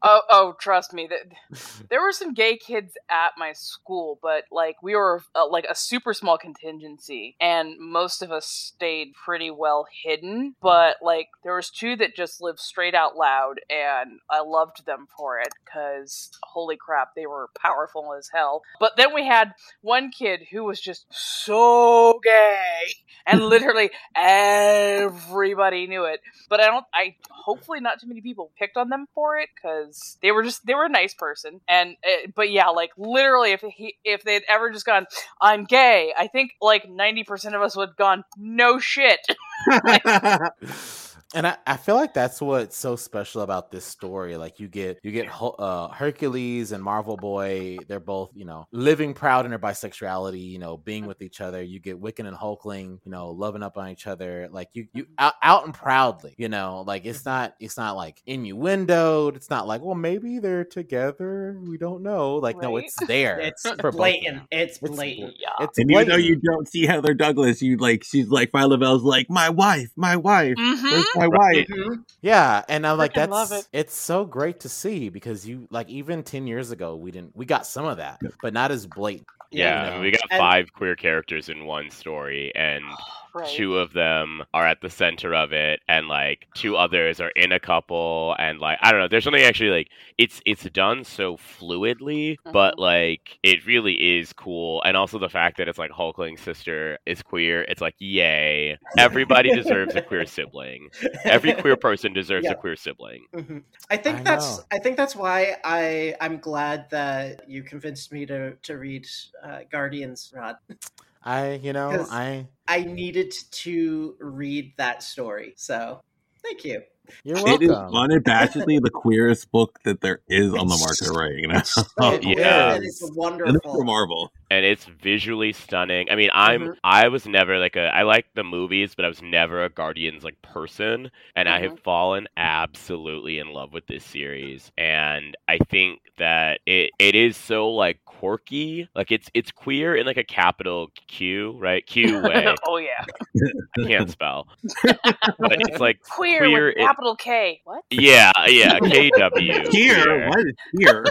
[SPEAKER 9] Oh, oh, trust me. There were some gay kids at my school, but like we were uh, like a super small contingency, and most of us stayed pretty well hidden. But like there was two that just lived straight out loud, and I loved them for it because holy crap, they were powerful as hell. But then we had one kid who was just so gay, and literally everybody knew it. But I don't. I hopefully not too many people picked on them for it because they were just they were a nice person. And uh, but yeah, like literally, if he if they'd ever just gone, I'm gay, I think like ninety percent of us would have gone, no shit.
[SPEAKER 6] And I, I feel like that's what's so special about this story. Like you get you get uh, Hercules and Marvel Boy. They're both you know living proud in their bisexuality. You know being with each other. You get Wiccan and Hulkling. You know loving up on each other. Like you you out, out and proudly. You know like it's not it's not like innuendoed. It's not like well maybe they're together. We don't know. Like no, it's there.
[SPEAKER 8] It's
[SPEAKER 6] for both of
[SPEAKER 8] blatant. It's
[SPEAKER 6] It's
[SPEAKER 8] blatant.
[SPEAKER 9] Yeah.
[SPEAKER 6] It's
[SPEAKER 2] and even though you don't see Heather Douglas, you like she's like Phyla-Vel's like my wife, my wife,
[SPEAKER 9] Mm-hmm.
[SPEAKER 2] Where's my
[SPEAKER 7] Right.
[SPEAKER 2] wife?
[SPEAKER 8] Mhm.
[SPEAKER 6] Yeah, and I'm like,
[SPEAKER 9] Freaking
[SPEAKER 6] that's
[SPEAKER 9] love it.
[SPEAKER 6] it's so great to see because you like even ten years ago we didn't we got some of that, but not as blatant.
[SPEAKER 7] Yeah,
[SPEAKER 6] you know.
[SPEAKER 7] we got
[SPEAKER 8] And-
[SPEAKER 7] five queer characters in one story, and
[SPEAKER 9] Right.
[SPEAKER 7] two of them are at the center of it, and like two others are in a couple, and like I don't know. There's something actually like it's it's done so fluidly, but
[SPEAKER 9] Mhm.
[SPEAKER 7] like it really is cool, and also the fact that it's like Hulkling's sister is queer. It's like yay! Everybody deserves a queer sibling. Every queer person deserves
[SPEAKER 8] Yeah.
[SPEAKER 7] a queer sibling.
[SPEAKER 8] Mhm. I think
[SPEAKER 6] I
[SPEAKER 8] that's
[SPEAKER 6] know.
[SPEAKER 8] I think that's why I I'm glad that you convinced me to to read uh, Guardians, Rod.
[SPEAKER 6] I you know, I
[SPEAKER 8] I needed to read that story, so thank you.
[SPEAKER 6] you're
[SPEAKER 2] It is
[SPEAKER 6] welcome.
[SPEAKER 2] unabashedly the queerest book that there is on the market right now.
[SPEAKER 8] It
[SPEAKER 7] yeah.
[SPEAKER 8] is, it is
[SPEAKER 2] At least
[SPEAKER 8] wonderful.
[SPEAKER 2] for Marvel.
[SPEAKER 7] And it's visually stunning. I mean, I'm
[SPEAKER 8] Mhm.
[SPEAKER 7] I was never like a I like the movies, but I was never a Guardians like person, and I have fallen absolutely in love with this series. And I think that it it is so like quirky, like it's it's queer in like a capital Q, right? Q way.
[SPEAKER 9] oh yeah,
[SPEAKER 7] I can't spell, but it's like
[SPEAKER 9] queer,
[SPEAKER 7] Queer,
[SPEAKER 9] with
[SPEAKER 7] it-
[SPEAKER 9] capital K. What?
[SPEAKER 7] yeah, yeah, KW.
[SPEAKER 2] Here,
[SPEAKER 7] queer.
[SPEAKER 2] what is here?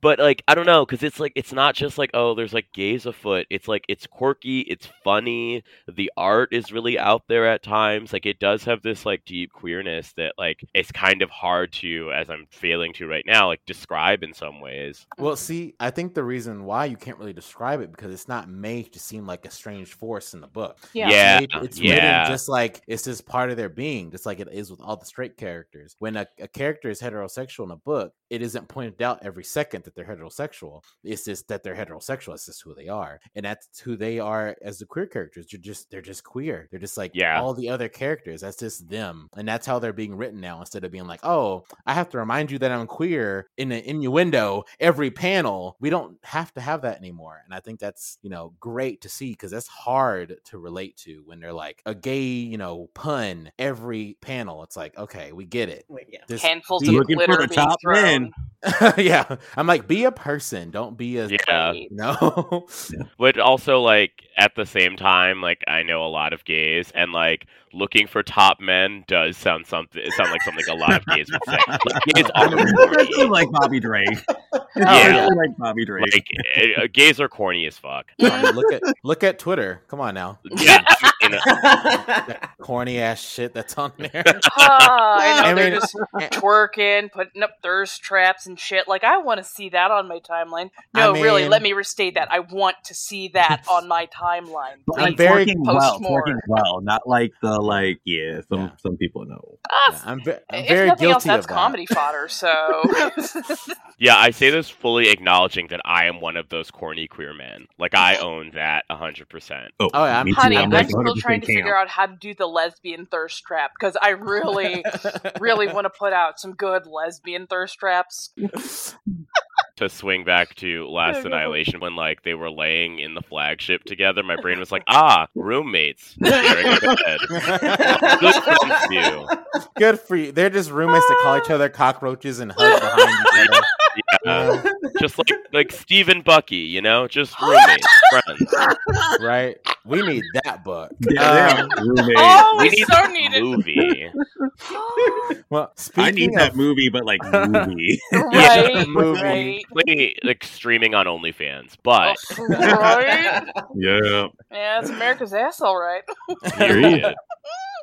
[SPEAKER 7] but like I don't know, because it's like it's not just like oh, there's like gays afoot. It's like it's quirky, it's funny. The art is really out there at times. Like it does have this like deep queerness that like it's kind of hard to, as I'm failing to right now, like describe in some ways.
[SPEAKER 6] Well, see, I think the reason why you can't really describe it because it's not made to seem like a strange force in the book.
[SPEAKER 9] Yeah.
[SPEAKER 7] Yeah,
[SPEAKER 6] It's made- it's
[SPEAKER 7] yeah.
[SPEAKER 6] written just like it's just part of their being, just like it is with all the straight characters. When a, a character is heterosexual in a book, it isn't pointed out every second that they're heterosexual. It's just that they're heterosexual. It's just who they are, and that's who they are as the queer characters. You're just they're just queer. They're just like
[SPEAKER 7] Yeah.
[SPEAKER 6] all the other characters. That's just them, and that's how they're being written now. Instead of being like, oh, I have to remind you that I'm queer in an innuendo every panel. We don't have to have that anymore, and I think that's you know great to see because that's hard to relate to when they're like a gay you know pun every panel. It's like okay, we get it.
[SPEAKER 8] Wait, yeah.
[SPEAKER 9] Handfuls of
[SPEAKER 2] Looking for
[SPEAKER 9] glitter being
[SPEAKER 2] top
[SPEAKER 9] thrown.
[SPEAKER 2] Men.
[SPEAKER 6] yeah, I'm like be a person, don't be a
[SPEAKER 7] Yeah.
[SPEAKER 9] Right.
[SPEAKER 6] no.
[SPEAKER 7] But also like at the same time, like I know a lot of gays, and like looking for top men does sound something sound like something a lot of gays would say. Like, gays are corny.
[SPEAKER 2] like Bobby Drake.
[SPEAKER 7] Yeah.
[SPEAKER 2] Like Bobby Drake.
[SPEAKER 7] Like uh, gays are corny as fuck.
[SPEAKER 6] I mean, look at look at Twitter. Come on now,
[SPEAKER 7] Yeah, I mean,
[SPEAKER 6] corny ass shit that's on there.
[SPEAKER 9] Ah, I know
[SPEAKER 6] I
[SPEAKER 9] they're
[SPEAKER 6] mean,
[SPEAKER 9] just twerking, putting up thirst traps and shit. Like I want to see that on my timeline.
[SPEAKER 6] I
[SPEAKER 9] No, really, let me restate that. I want to see that on my timeline.
[SPEAKER 2] But,
[SPEAKER 9] Please
[SPEAKER 2] like
[SPEAKER 6] very-
[SPEAKER 2] twerking well, twerking well, not like the like yeah. Some
[SPEAKER 6] Yeah.
[SPEAKER 2] some people know.
[SPEAKER 9] Ah,
[SPEAKER 6] Yeah, I'm, ve- I'm
[SPEAKER 9] if
[SPEAKER 6] very
[SPEAKER 9] nothing
[SPEAKER 6] guilty
[SPEAKER 9] else, that's
[SPEAKER 6] of that.
[SPEAKER 9] comedy fodder. So
[SPEAKER 7] yeah, I say this fully acknowledging that I am one of those corny queer men. Like I own that hundred percent.
[SPEAKER 6] Oh, yeah, I'm-
[SPEAKER 9] Honey,
[SPEAKER 6] I'm
[SPEAKER 9] I'm, still trying to figure out how to do the lesbian thirst trap because I really, really want to put out some good lesbian thirst traps.
[SPEAKER 7] To swing back to Last
[SPEAKER 9] Yeah, go.
[SPEAKER 7] Annihilation, when like they were laying in the flagship together, my brain was like, ah, roommates bed. Good friends do.
[SPEAKER 6] Good for you. They're just roommates that call each other cockroaches and hug behind each other.
[SPEAKER 7] Yeah, just like like Steve and Bucky, you know, just roommates, friends.
[SPEAKER 6] Right? We need that book.
[SPEAKER 2] Yeah,
[SPEAKER 6] Um,
[SPEAKER 2] roommate.
[SPEAKER 9] Oh,
[SPEAKER 7] We
[SPEAKER 9] we
[SPEAKER 7] need
[SPEAKER 9] so
[SPEAKER 7] that
[SPEAKER 9] need
[SPEAKER 7] movie.
[SPEAKER 6] well, speaking
[SPEAKER 2] I need
[SPEAKER 6] of,
[SPEAKER 2] that movie, but like movie.
[SPEAKER 9] right,
[SPEAKER 6] movie.
[SPEAKER 9] right.
[SPEAKER 7] Play, like streaming on OnlyFans, but
[SPEAKER 9] Oh, right?
[SPEAKER 2] yeah.
[SPEAKER 9] Yeah, it's America's ass, all right.
[SPEAKER 7] period.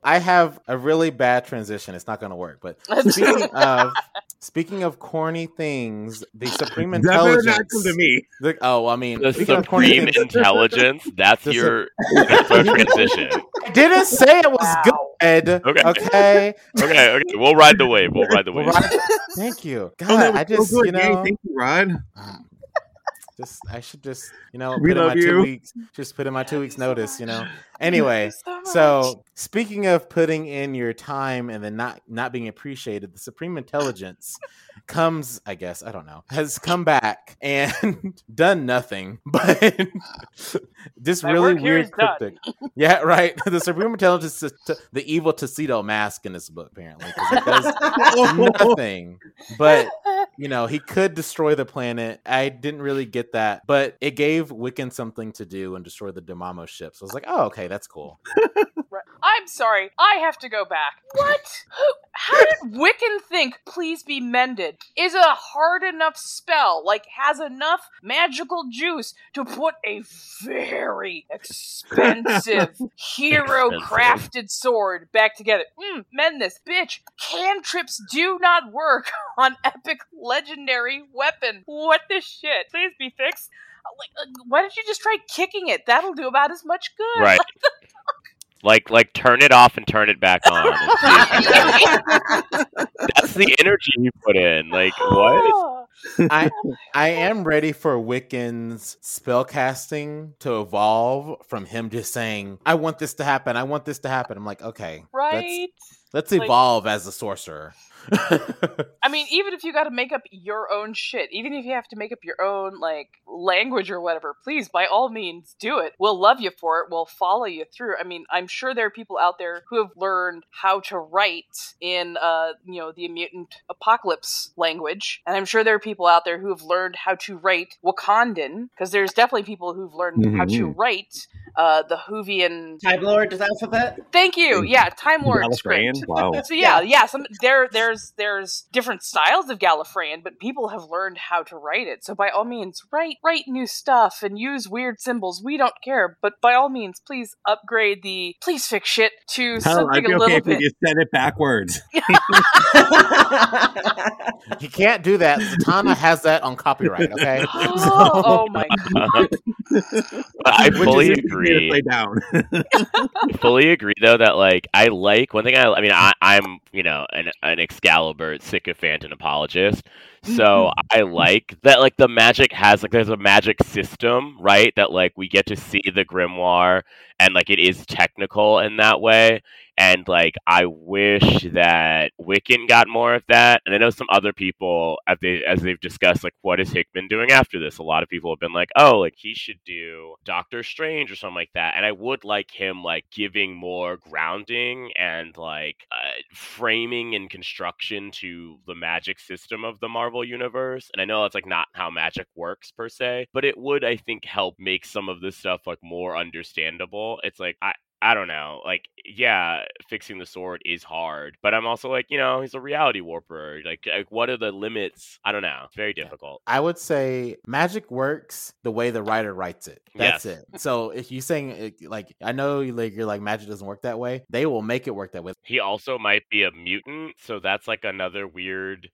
[SPEAKER 6] I have a really bad transition. It's not going to work. But speaking of speaking of corny things, the Supreme
[SPEAKER 2] That better not
[SPEAKER 6] Intelligence.
[SPEAKER 2] come to me.
[SPEAKER 6] the- oh, I mean,
[SPEAKER 7] The
[SPEAKER 6] speaking of
[SPEAKER 7] supreme
[SPEAKER 6] things,
[SPEAKER 7] intelligence. That's
[SPEAKER 6] The
[SPEAKER 7] your that's our transition.
[SPEAKER 6] I didn't say it was
[SPEAKER 9] Wow.
[SPEAKER 6] good.
[SPEAKER 7] Okay.
[SPEAKER 6] Okay.
[SPEAKER 7] Okay, okay, we'll ride the wave. We'll ride the wave.
[SPEAKER 6] Rod, thank you. God,
[SPEAKER 2] Oh, that
[SPEAKER 6] I just
[SPEAKER 2] so
[SPEAKER 6] you
[SPEAKER 2] Yay,
[SPEAKER 6] know.
[SPEAKER 2] thank you, Rod.
[SPEAKER 6] Um, just I should just you know
[SPEAKER 2] We
[SPEAKER 6] put in my
[SPEAKER 2] love
[SPEAKER 6] two weeks just put in my two weeks notice, you know. Anyway,
[SPEAKER 9] so
[SPEAKER 6] so speaking of putting in your time and then not not being appreciated, the Supreme Intelligence comes, I guess, I don't know, has come back and done nothing, but this
[SPEAKER 9] My
[SPEAKER 6] really weird cryptic. Yeah, right. The Supreme Intelligence the evil Tuxedo mask in this book, apparently, 'cause it does nothing. But you know, he could destroy the planet. I didn't really get that, but it gave Wiccan something to do and destroy the Dormammu ship. So I was like, oh, okay, that's cool.
[SPEAKER 9] I'm sorry, I have to go back. What? How did Wiccan think "Please be mended" is a hard enough spell, like has enough magical juice to put a very expensive hero-crafted sword back together? Mm, mend this, bitch. Cantrips do not work on epic legendary weapon. What the shit? Please be fixed. Like, uh, why don't you just try kicking it? That'll do about as much good.
[SPEAKER 7] Right. Like like turn it off and turn it back on. and see if you- That's the energy you put in. Like what?
[SPEAKER 6] I I am ready for Wiccan's spellcasting to evolve from him just saying, I want this to happen, I want this to happen. I'm like, okay. Let's
[SPEAKER 9] Right?
[SPEAKER 6] let's
[SPEAKER 9] Like-
[SPEAKER 6] evolve as a sorcerer.
[SPEAKER 9] I mean, even if you got to make up your own shit, even if you have to make up your own like language or whatever, please by all means do it. We'll love you for it. We'll follow you through. I mean, I'm sure there are people out there who have learned how to write in uh, you know, the mutant apocalypse language, and I'm sure there are people out there who have learned how to write Wakandan because there's definitely people who've learned how to
[SPEAKER 2] Mhm.
[SPEAKER 9] write uh, the Hoovian.
[SPEAKER 8] Time Lord alphabet.
[SPEAKER 9] Thank you. Yeah, Time Lord script.
[SPEAKER 2] Wow.
[SPEAKER 9] So yeah, yeah, some there there's there's different styles of Gallifreyan, but people have learned how to write it. So by all means, write write new stuff and use weird symbols. We don't care, but by all means, please upgrade the please fix shit to
[SPEAKER 2] Hell,
[SPEAKER 9] something
[SPEAKER 2] I'd be
[SPEAKER 9] a
[SPEAKER 2] okay
[SPEAKER 9] little
[SPEAKER 2] if we
[SPEAKER 9] bit.
[SPEAKER 2] just said it backwards.
[SPEAKER 6] he can't do that. Satana has that on copyright. Okay.
[SPEAKER 9] oh, oh my god.
[SPEAKER 7] I
[SPEAKER 2] Which
[SPEAKER 7] fully
[SPEAKER 2] is easy to
[SPEAKER 7] agree.
[SPEAKER 2] Down.
[SPEAKER 7] fully agree though that like I like one thing I I mean I I'm you know an an Excalibur sycophant and apologist. Mm-hmm. So I like that like the magic has like there's a magic system, right? That like we get to see the grimoire and like it is technical in that way. And like I wish that Wiccan got more of that. And I know some other people as they as they've discussed like what is Hickman doing after this? A lot of people have been like, oh, like he should do Doctor Strange or something like that. And I would like him like giving more grounding and like uh, framing and construction to the magic system of the Marvel universe. And I know that's like not how magic works per se, but it would I think help make some of this stuff like more understandable. It's like I I don't know. Like, yeah, fixing the sword is hard, but I'm also like, you know, he's a reality warper. Like, like what are the limits? I don't know. It's very difficult.
[SPEAKER 6] I would say magic works the way the writer writes it. That's
[SPEAKER 7] Yes.
[SPEAKER 6] it. So if you're saying eh, it, like I know you like you're like magic doesn't work that way, they will make it work that way.
[SPEAKER 7] He also might be a mutant, so that's like another weird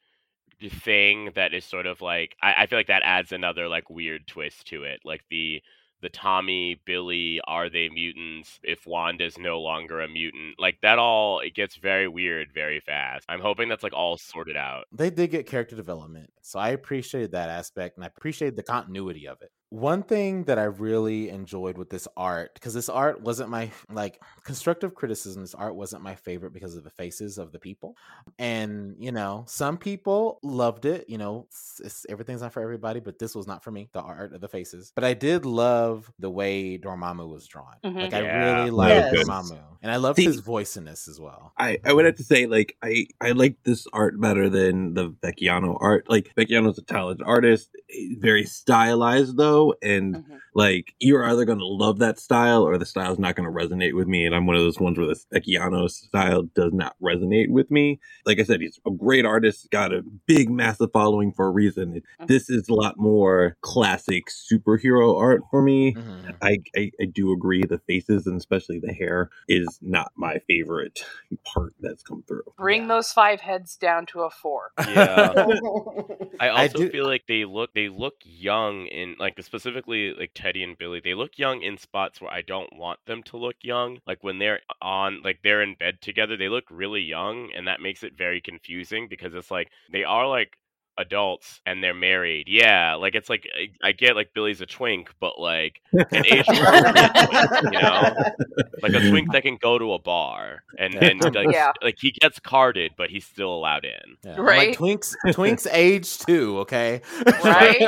[SPEAKER 7] thing that is sort of like I, I feel like that adds another like weird twist to it. Like the the Tommy, Billy, are they mutants? If Wanda's no longer a mutant, like that all it gets very weird very fast. I'm hoping that's like all sorted out.
[SPEAKER 6] They did get character development. So I appreciated that aspect and I appreciated the continuity of it. One thing that I really enjoyed with this art, because this art wasn't my like constructive criticism, this art wasn't my favorite because of the faces of the people. And, you know, some people loved it. You know, it's, it's- everything's not for everybody, but this was not for me, the art of the faces. But I did love the way Dormammu was drawn.
[SPEAKER 9] Mhm.
[SPEAKER 6] Like, I really loved
[SPEAKER 8] Yes.
[SPEAKER 6] Dormammu. And I loved
[SPEAKER 2] See-
[SPEAKER 6] his voice in this as well.
[SPEAKER 2] I, I would have to say like I I like this art better than the Vecchiano art. Like Vecchiano's a talented artist, eh, very stylized though, and
[SPEAKER 9] Mhm.
[SPEAKER 2] like you're either gonna love that style or the style's not gonna resonate with me. And I'm one of those ones where the Vecchiano style does not resonate with me. Like I said, he's a great artist, got a big massive following for a reason. This is a lot more classic superhero art for me.
[SPEAKER 6] Mhm.
[SPEAKER 2] I, I, I do agree the faces and especially the hair is not my favorite part that's come through.
[SPEAKER 9] Bring
[SPEAKER 6] Yeah.
[SPEAKER 9] those five heads down to a four.
[SPEAKER 7] Yeah. I
[SPEAKER 6] I
[SPEAKER 7] also
[SPEAKER 6] do-
[SPEAKER 7] feel like they look they look young in like specifically like Teddy and Billy. They look young in spots where I don't want them to look young. Like when they're on like they're in bed together, they look really young and that makes it very confusing because it's like they are like adults and they're married. Yeah, like it's like I- I get like Billy's a twink, but like an age you know? like a twink that can go to a bar and and like,
[SPEAKER 9] Yeah.
[SPEAKER 7] like he gets carded but he's still allowed in.
[SPEAKER 6] Yeah.
[SPEAKER 9] Right.
[SPEAKER 6] Like twinks, twinks age too. Okay.
[SPEAKER 9] Right?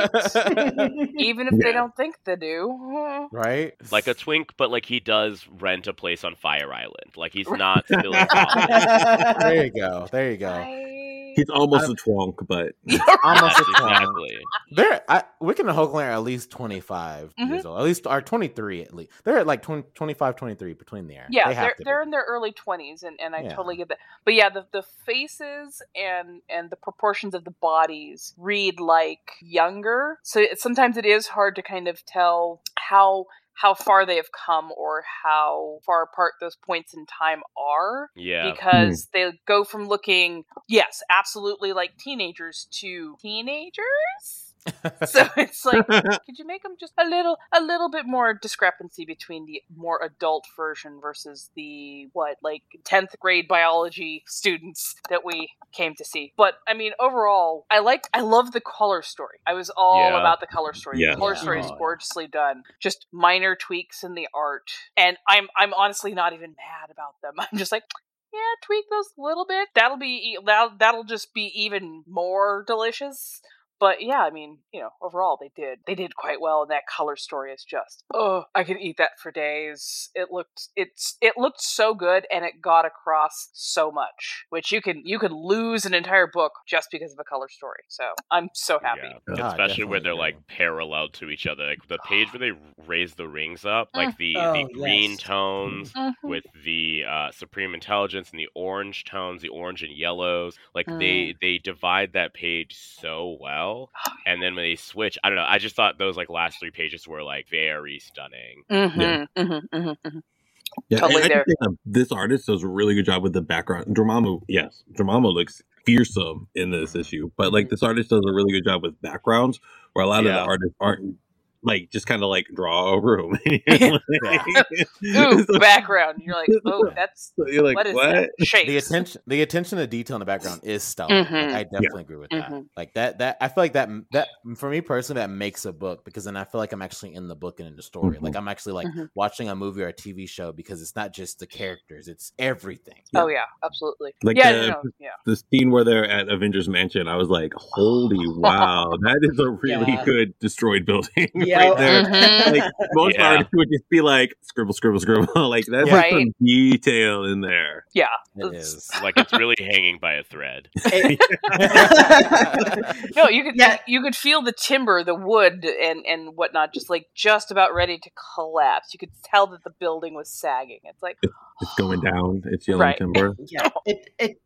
[SPEAKER 9] Even if they don't think they do.
[SPEAKER 6] right.
[SPEAKER 7] like a twink, but like he does rent a place on Fire Island. Like he's not still.
[SPEAKER 6] There you go. There you go.
[SPEAKER 9] Right.
[SPEAKER 2] He's almost a twonk, but
[SPEAKER 6] Almost
[SPEAKER 7] Yes,
[SPEAKER 6] a twelve.
[SPEAKER 7] exactly.
[SPEAKER 6] They're I, Wiccan and Hulkling are at least 25
[SPEAKER 9] Mhm.
[SPEAKER 6] years old. At least are 23 at least. They're at like 20, 25, 23 between there.
[SPEAKER 9] Yeah,
[SPEAKER 6] they have
[SPEAKER 9] they're
[SPEAKER 6] be.
[SPEAKER 9] they're in their early twenties, and, and I
[SPEAKER 6] Yeah.
[SPEAKER 9] totally get that. But yeah, the the faces and and the proportions of the bodies read like younger. So it, sometimes it is hard to kind of tell how how far they have come or how far apart those points in time are
[SPEAKER 7] Yeah. Hmm.
[SPEAKER 9] because they go from looking yes absolutely like teenagers to teenagers so it's like could you make them just a little a little bit more discrepancy between the more adult version versus the what like 10th grade biology students that we came to see but i mean overall i liked i love the color story i was all
[SPEAKER 7] Yeah.
[SPEAKER 9] about the color story
[SPEAKER 2] Yeah.
[SPEAKER 9] the color
[SPEAKER 6] Yeah.
[SPEAKER 9] story is gorgeously done just minor tweaks in the art and i'm i'm honestly not even mad about them i'm just like yeah, tweak those a little bit. That'll be that'll, that'll just be even more delicious. But yeah, I mean, you know, overall they did they did quite well, and that color story is just oh, I could eat that for days. It looked it's it looked so good, and it got across so much, which you can you can lose an entire book just because of a color story. So I'm so happy.
[SPEAKER 7] Yeah.
[SPEAKER 6] Ah,
[SPEAKER 7] Especially where they're
[SPEAKER 6] agree.
[SPEAKER 7] like parallel to each other. Like the page where they raise the rings up, like the,
[SPEAKER 8] Oh,
[SPEAKER 7] the green
[SPEAKER 8] yes.
[SPEAKER 7] tones
[SPEAKER 9] Mhm.
[SPEAKER 7] with the uh, supreme intelligence and the orange tones, the orange and yellows. Like
[SPEAKER 9] Mm.
[SPEAKER 7] they they divide that page so well. And then when they switch, I don't know. I just thought those like last three pages were like very stunning.
[SPEAKER 9] Mm-hmm,
[SPEAKER 2] Yeah.
[SPEAKER 9] mm-hmm, mm-hmm, hmm
[SPEAKER 2] Yeah,
[SPEAKER 9] Totally
[SPEAKER 2] I, I
[SPEAKER 9] there.
[SPEAKER 2] think that this artist does a really good job with the background. Dormammu, yes, Dormammu looks fearsome in this issue, but like this artist does a really good job with backgrounds, where a lot of
[SPEAKER 7] Yeah.
[SPEAKER 2] the artists aren't like just kind of like draw a room.
[SPEAKER 9] Ooh, background. You're like, oh, that's
[SPEAKER 2] you're like,
[SPEAKER 9] what is
[SPEAKER 2] what?
[SPEAKER 9] that? Shapes.
[SPEAKER 6] the attention the attention to detail in the background is stellar. Like,
[SPEAKER 9] Mhm.
[SPEAKER 6] I definitely agree with that.
[SPEAKER 9] Mhm.
[SPEAKER 6] Like that that I feel like that that for me personally that makes a book because then I feel like I'm actually in the book and in the story. Like I'm actually like
[SPEAKER 9] Mhm.
[SPEAKER 6] watching a movie or a TV show because it's not just the characters, it's everything.
[SPEAKER 9] Oh yeah, absolutely.
[SPEAKER 2] Like
[SPEAKER 9] yeah,
[SPEAKER 2] the-
[SPEAKER 9] no, no, yeah.
[SPEAKER 2] The scene where they're at Avengers Mansion, I was like, holy wow, that is a really
[SPEAKER 8] Yeah.
[SPEAKER 2] good destroyed building
[SPEAKER 8] Yeah.
[SPEAKER 2] right there.
[SPEAKER 9] Mhm.
[SPEAKER 2] Like most
[SPEAKER 7] Yeah.
[SPEAKER 2] artists would just be like scribble, scribble, scribble. like that's like some detail in there.
[SPEAKER 9] Yeah. It's-
[SPEAKER 7] Like it's really hanging by a thread.
[SPEAKER 9] No, you could
[SPEAKER 8] Yeah.
[SPEAKER 9] you could feel the timber, the wood, and and whatnot, just like just about ready to collapse. You could tell that the building was sagging. It's like,
[SPEAKER 2] It's going down. It's yellow
[SPEAKER 9] Right.
[SPEAKER 2] timber.
[SPEAKER 8] yeah, it it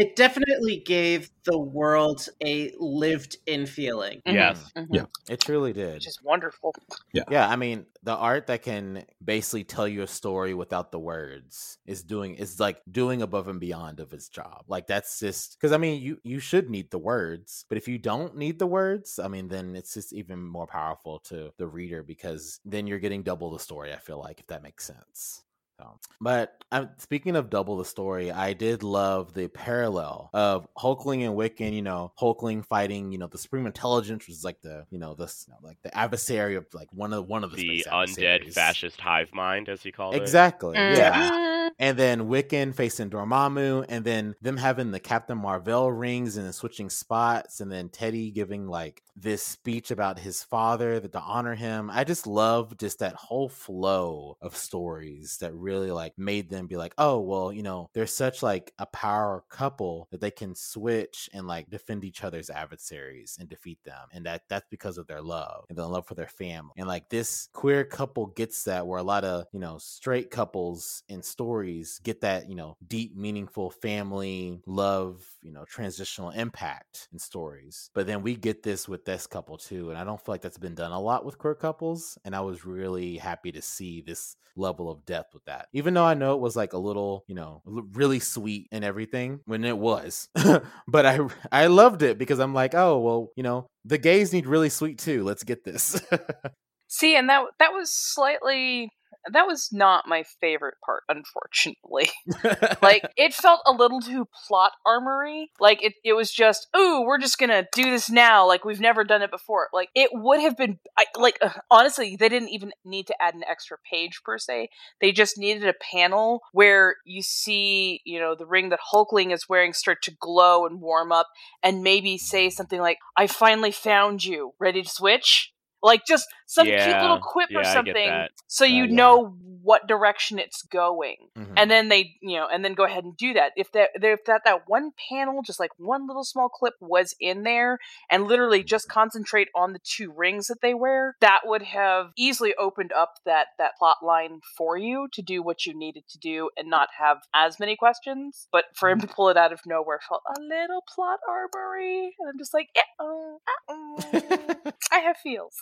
[SPEAKER 8] it definitely gave the world a lived-in feeling.
[SPEAKER 9] mhm,
[SPEAKER 7] Yes.
[SPEAKER 9] mhm,
[SPEAKER 2] Yeah.
[SPEAKER 6] It truly did.
[SPEAKER 9] which is wonderful.
[SPEAKER 6] Yeah. Yeah, I mean, the art that can basically tell you a story without the words is doing is like doing above and beyond of its job. Like that's just because I mean, you you should need the words, but if you don't need the words, I mean, then it's just even more powerful to the reader because then you're getting double the story. I feel like if that makes sense. So, but I'm speaking of double the story. I did love the parallel of Hulkling and Wiccan. You know, Hulkling fighting, you know, the Supreme Intelligence, which is like the, you know, this like the adversary of like one of one of the,
[SPEAKER 7] The undead fascist hive mind, as he called it.
[SPEAKER 6] Exactly. Yeah.
[SPEAKER 9] Mhm.
[SPEAKER 6] And then Wiccan facing Dormammu, and then them having the Captain Marvel rings and then switching spots, and then Teddy giving like this speech about his father that to honor him. I just love just that whole flow of stories that really like made them be like, oh well, you know, they're such like a power couple that they can switch and like defend each other's adversaries and defeat them, and that that's because of their love and their love for their family. And like this queer couple gets that, where a lot of you know straight couples in stories get that you know deep, meaningful family love, you know, transitional impact in stories. But then we get this with this couple too, and I don't feel like that's been done a lot with queer couples. And I was really happy to see this level of depth with that, even though I know it was like a little, you know, really sweet and everything when it was. but I I loved it because I'm like, oh well, you know, the gays need really sweet too. Let's get this.
[SPEAKER 9] See, and that that was slightly that was not my favorite part, unfortunately. like it felt a little too plot armory. Like it, it was just, ooh, we're just gonna do this now, like we've never done it before. Like it would have been, I, like uh, honestly, they didn't even need to add an extra page per se. They just needed a panel where you see, you know, the ring that Hulkling is wearing start to glow and warm up, and maybe say something like, "I finally found you. Ready to switch." Like just some cute little quip
[SPEAKER 7] yeah,
[SPEAKER 9] or something, so you
[SPEAKER 6] yeah.
[SPEAKER 9] know what direction it's going.
[SPEAKER 6] Mhm.
[SPEAKER 9] and then they you know and then go ahead and do that. If that if that that one panel just like one little small clip was in there and literally just concentrate on the two rings that they wear that would have easily opened up that that plot line for you to do what you needed to do and not have as many questions but for him to pull it out of nowhere felt a little plot armory. And i'm just like eh, oh, uh-oh. i have feels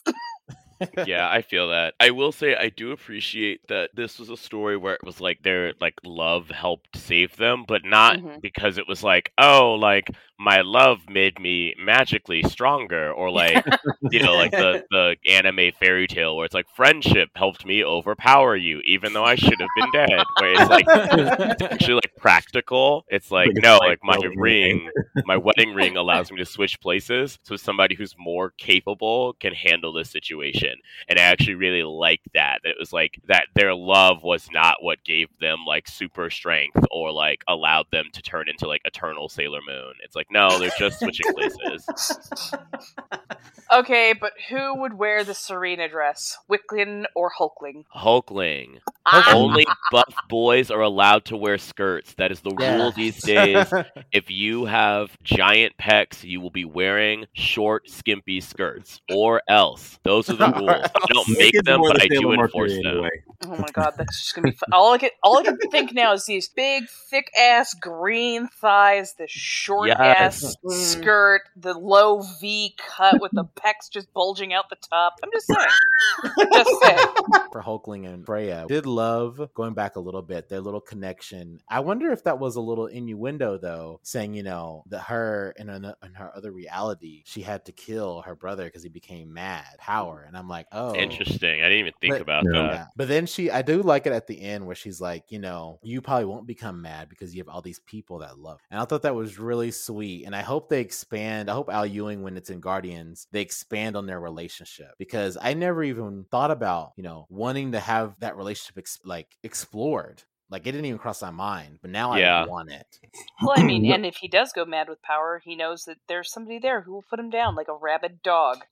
[SPEAKER 7] yeah, I feel that. I will say I do appreciate that this was a story where it was like their like love helped save them, but not
[SPEAKER 9] Mhm.
[SPEAKER 7] because it was like, oh, like my love made me magically stronger, or like you know, like the the anime fairy tale where it's like friendship helped me overpower you, even though I should have been dead. Where it's like it's actually like practical. It's like
[SPEAKER 2] Like a
[SPEAKER 7] no,
[SPEAKER 2] fight
[SPEAKER 7] like my ring, my wedding ring allows me to switch places, so somebody who's more capable can handle this situation. And I actually really liked. That it was like that their love was not what gave them like super strength or like allowed them to turn into like eternal Sailor Moon. It's like no, they're just switching places.
[SPEAKER 9] Okay, but who would wear the Serena dress? Wiccan or Hulkling?
[SPEAKER 7] Hulkling.
[SPEAKER 9] Ah.
[SPEAKER 7] Only buff boys are allowed to wear skirts. That is the rule these days. If you have giant pecs, you will be wearing short, skimpy skirts, or else. Those are the rules. I don't make them, but I do enforce them.
[SPEAKER 2] anyway.
[SPEAKER 9] Oh my god, that's just gonna be fun. All I can all I can think now is these big, thick ass green thighs, the short ass
[SPEAKER 7] Yes.
[SPEAKER 8] Mm.
[SPEAKER 9] skirt, the low V cut with the pecs just bulging out the top. I'm just saying. just saying.
[SPEAKER 6] for Hulkling and Freya. Did love going back a little bit, their little connection. I wonder if that was a little innuendo though, saying, you know, that her in, an, in her other reality, she had to kill her brother because he became mad, power. And I'm like, oh.
[SPEAKER 7] Interesting. I didn't even think
[SPEAKER 6] But-
[SPEAKER 7] about
[SPEAKER 2] No.
[SPEAKER 7] that.
[SPEAKER 6] But then she, I do like it at the end where she's like, you know, you probably won't become mad because you have all these people that love. And I thought that was really sweet. And I hope they expand. I hope Al Ewing, when it's in Guardians, they expand on their relationship because I never even thought about, you know, wanting to have that relationship ex- like explored. Like it didn't even cross my mind, but now
[SPEAKER 7] Yeah.
[SPEAKER 6] I want it.
[SPEAKER 9] Well, I mean, and if he does go mad with power, he knows that there's somebody there who will put him down like a rabid dog.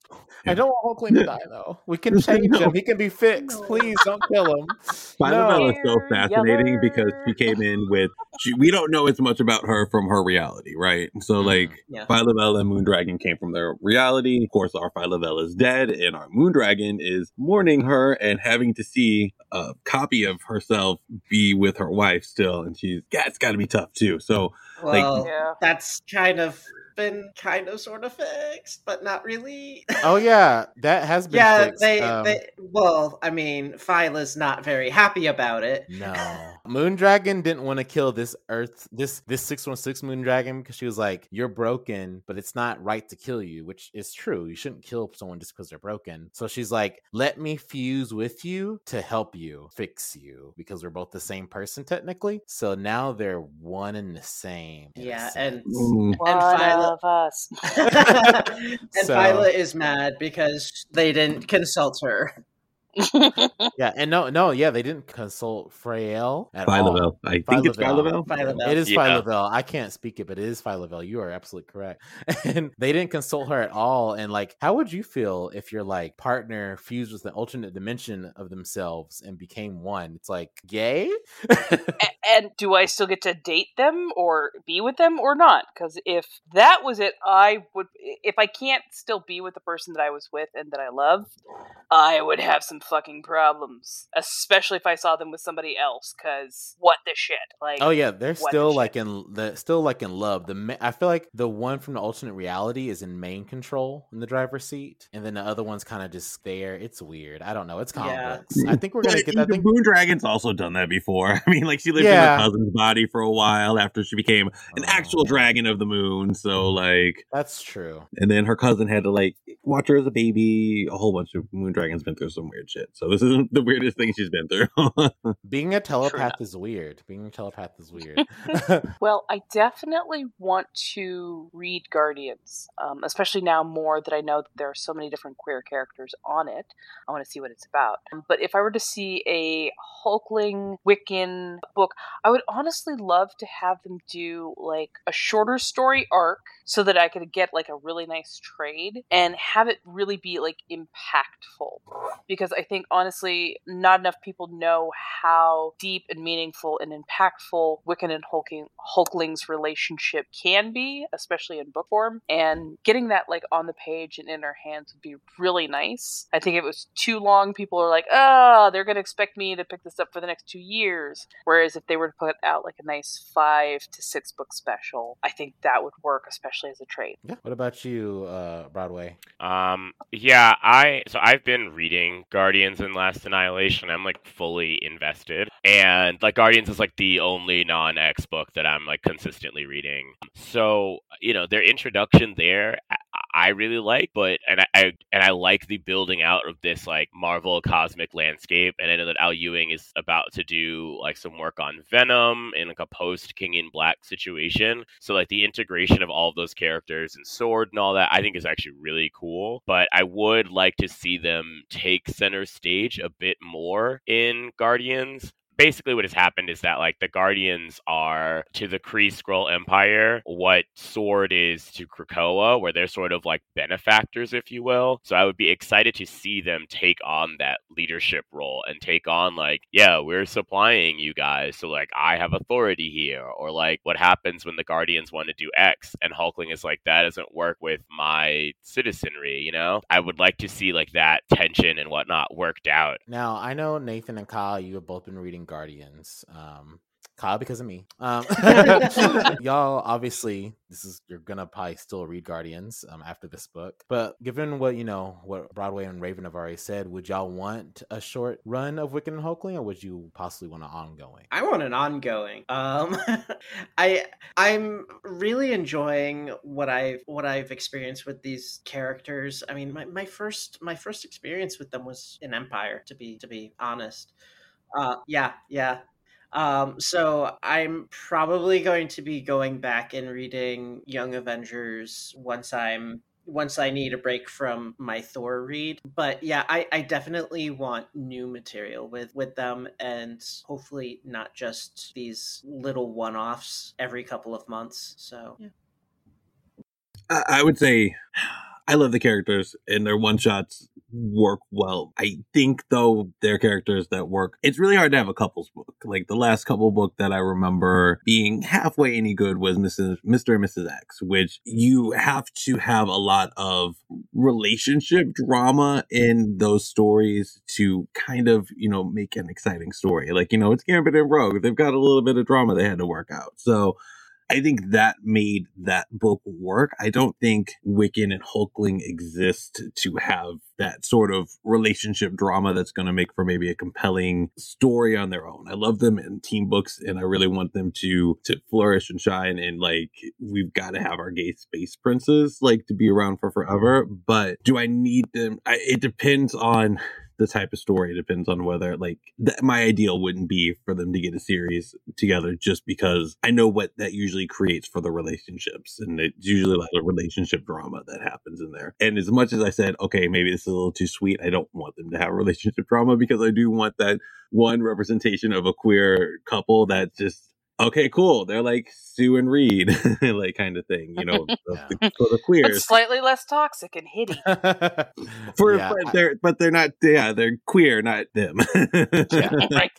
[SPEAKER 6] I don't want Hulkling to die though. We can change
[SPEAKER 2] No.
[SPEAKER 6] him. He can be fixed. Please don't kill him.
[SPEAKER 2] Phyla is so
[SPEAKER 9] Yeller,
[SPEAKER 2] fascinating because she came in with she, we don't know as much about her from her reality, right? So
[SPEAKER 6] Mhm.
[SPEAKER 2] like
[SPEAKER 8] Yeah.
[SPEAKER 2] Phyla and Moondragon came from their reality. Of course, our Phyla is dead, and our Moondragon is mourning her and having to see a copy of herself be with her wife still, and she's yeah, it's got to be tough too. So Like-
[SPEAKER 8] Well,
[SPEAKER 9] Yeah.
[SPEAKER 8] that's kind of been kind of sort of fixed, but not really.
[SPEAKER 6] Oh yeah, that has been
[SPEAKER 8] yeah,
[SPEAKER 6] fixed.
[SPEAKER 8] they,
[SPEAKER 6] Um,
[SPEAKER 8] they. Well, I mean, Phyla's not very happy about it.
[SPEAKER 6] No. Moondragon didn't want to kill this Earth, this this 616 Moondragon because she was like, You're broken, but it's not right to kill you, which is true. You shouldn't kill someone just because they're broken. So she's like, Let me fuse with you to help you fix you because we're both the same person technically. So now they're one and the same.
[SPEAKER 8] Yeah, and
[SPEAKER 6] and,
[SPEAKER 2] mm,
[SPEAKER 9] One
[SPEAKER 8] Phyla-
[SPEAKER 9] of us.
[SPEAKER 8] and
[SPEAKER 6] So-
[SPEAKER 8] Phyla is mad because they didn't consult her.
[SPEAKER 6] yeah, and no, no, yeah, they didn't consult Frael at all.
[SPEAKER 2] Phyla, I think it's
[SPEAKER 6] Phyla-Vel.
[SPEAKER 2] Phyla.
[SPEAKER 8] Phyla
[SPEAKER 6] It is
[SPEAKER 7] Yeah.
[SPEAKER 6] Phyla-Vel. I can't speak it, but it is Phyla-Vel. You are absolutely correct. And they didn't consult her at all. And like, how would you feel if your like partner fused with the alternate dimension of themselves and became one? It's like gay.
[SPEAKER 9] A- and do I still get to date them or be with them or not? Because if that was it, I would. If I can't still be with the person that I was with and that I love, I would have some fucking problems. Especially if I saw them with somebody else. Because what the shit? Like,
[SPEAKER 6] oh yeah, they're still
[SPEAKER 9] the
[SPEAKER 6] like
[SPEAKER 9] shit?
[SPEAKER 6] in the still like in love. The ma- I feel like the one from the alternate reality is in main control in the driver's seat, and then the other one's kind of just there. It's weird. I don't know. It's comic
[SPEAKER 8] Yeah.
[SPEAKER 6] I think we're gonna
[SPEAKER 2] But
[SPEAKER 6] get. I
[SPEAKER 2] the
[SPEAKER 6] Moon
[SPEAKER 2] Dragon's also done that before. I mean, like she lived
[SPEAKER 6] Yeah.
[SPEAKER 2] in her cousin's body for a while after she became an actual
[SPEAKER 6] Oh,
[SPEAKER 2] dragon of the moon. So like,
[SPEAKER 6] That's true.
[SPEAKER 2] and then her cousin had to like watch her as a baby. A whole bunch of Moon Dragons been through some weird shit. So this isn't the weirdest thing she's been through.
[SPEAKER 6] Being a telepath is weird. Being a telepath is weird.
[SPEAKER 9] Well, I definitely want to read Guardians, um, especially now more that I know that there are so many different queer characters on it. I want to see what it's about. Um, But if I were to see a Hulkling Wiccan book, I would honestly love to have them do like a shorter story arc so that I could get like a really nice trade and have it really be like impactful. Because I think honestly, not enough people know how deep and meaningful and impactful Wiccan and Hulking, Hulkling's relationship can be, especially in book form. And getting that like on the page and in our hands would be really nice. I think if it was too long, people are like, oh, they're going to expect me to pick this up for the next two years. Whereas if they were to put out like a nice five to six book special, I think that would work, especially as a trade.
[SPEAKER 6] yeah. What about you, uh, Broadway?
[SPEAKER 7] Um, yeah, I so I've been reading Guardians and Last Annihilation. I'm like fully invested. And like Guardians is like the only non X book that I'm like consistently reading. So, you know, their introduction there I really like, but and I, I, and I like the building out of this like Marvel cosmic landscape. And I know that Al Ewing is about to do like some work on Venom in like a post King in Black situation. So like the integration of all of those characters and Sword and all that, I think is actually really cool. But I would like to see them take center stage a bit more in Guardians basically what has happened is that like the Guardians are to the Kree Skrull Empire what Sword is to Krakoa, where they're sort of like benefactors, if you will. So I would be excited to see them take on that leadership role and take on like, yeah, we're supplying you guys, so like I have authority here, or like what happens when the Guardians want to do X and Hulkling is like that doesn't work with my citizenry, you know? I would like to see like that tension and whatnot worked out.
[SPEAKER 6] Now I know Nathan and Kyle, you have both been reading Guardians. Um, Kyle because of me. Um, y'all obviously this is you're gonna probably still read Guardians um, after this book, but given what you know what Broadway and Raven have already said, would y'all want a short run of Wiccan and Hulkling, or would you possibly want an ongoing?
[SPEAKER 8] I want an ongoing. Um, I I'm really enjoying what I've what I've experienced with these characters. I mean, my, my first my first experience with them was in Empire, to be to be honest. Uh, yeah, yeah. Um, so I'm probably going to be going back and reading Young Avengers once I'm once I need a break from my Thor read. But yeah, I, I definitely want new material with with them and hopefully not just these little one offs every couple of months. So yeah.
[SPEAKER 2] I would say I love the characters and their one shots work well. I think though their characters that work, it's really hard to have a couples book. Like the last couple book that I remember being halfway any good was Mrs. Mr. and Mrs. X, which you have to have a lot of relationship drama in those stories to kind of, you know, make an exciting story. Like, you know, it's Gambit and Rogue. They've got a little bit of drama they had to work out. So I think that made that book work. I don't think Wiccan and Hulkling exist to have that sort of relationship drama that's going to make for maybe a compelling story on their own. I love them in team books and I really want them to to flourish and shine and like we've got to have our gay space princes like to be around for forever, but do I need them? I, it depends on the type of story. Depends on whether like th- my ideal wouldn't be for them to get a series together just because I know what that usually creates for the relationships and it's usually like a relationship drama that happens in there. And as much as I said, okay, maybe this is a little too sweet, I don't want them to have relationship drama because I do want that one representation of a queer couple that just okay, cool. They're like Sue and Reed, like kind of thing, you know, yeah. the, for the queers.
[SPEAKER 9] But slightly less toxic and hitty.
[SPEAKER 2] for yeah, but they're but they're not yeah, they're queer, not them.
[SPEAKER 6] yeah. right.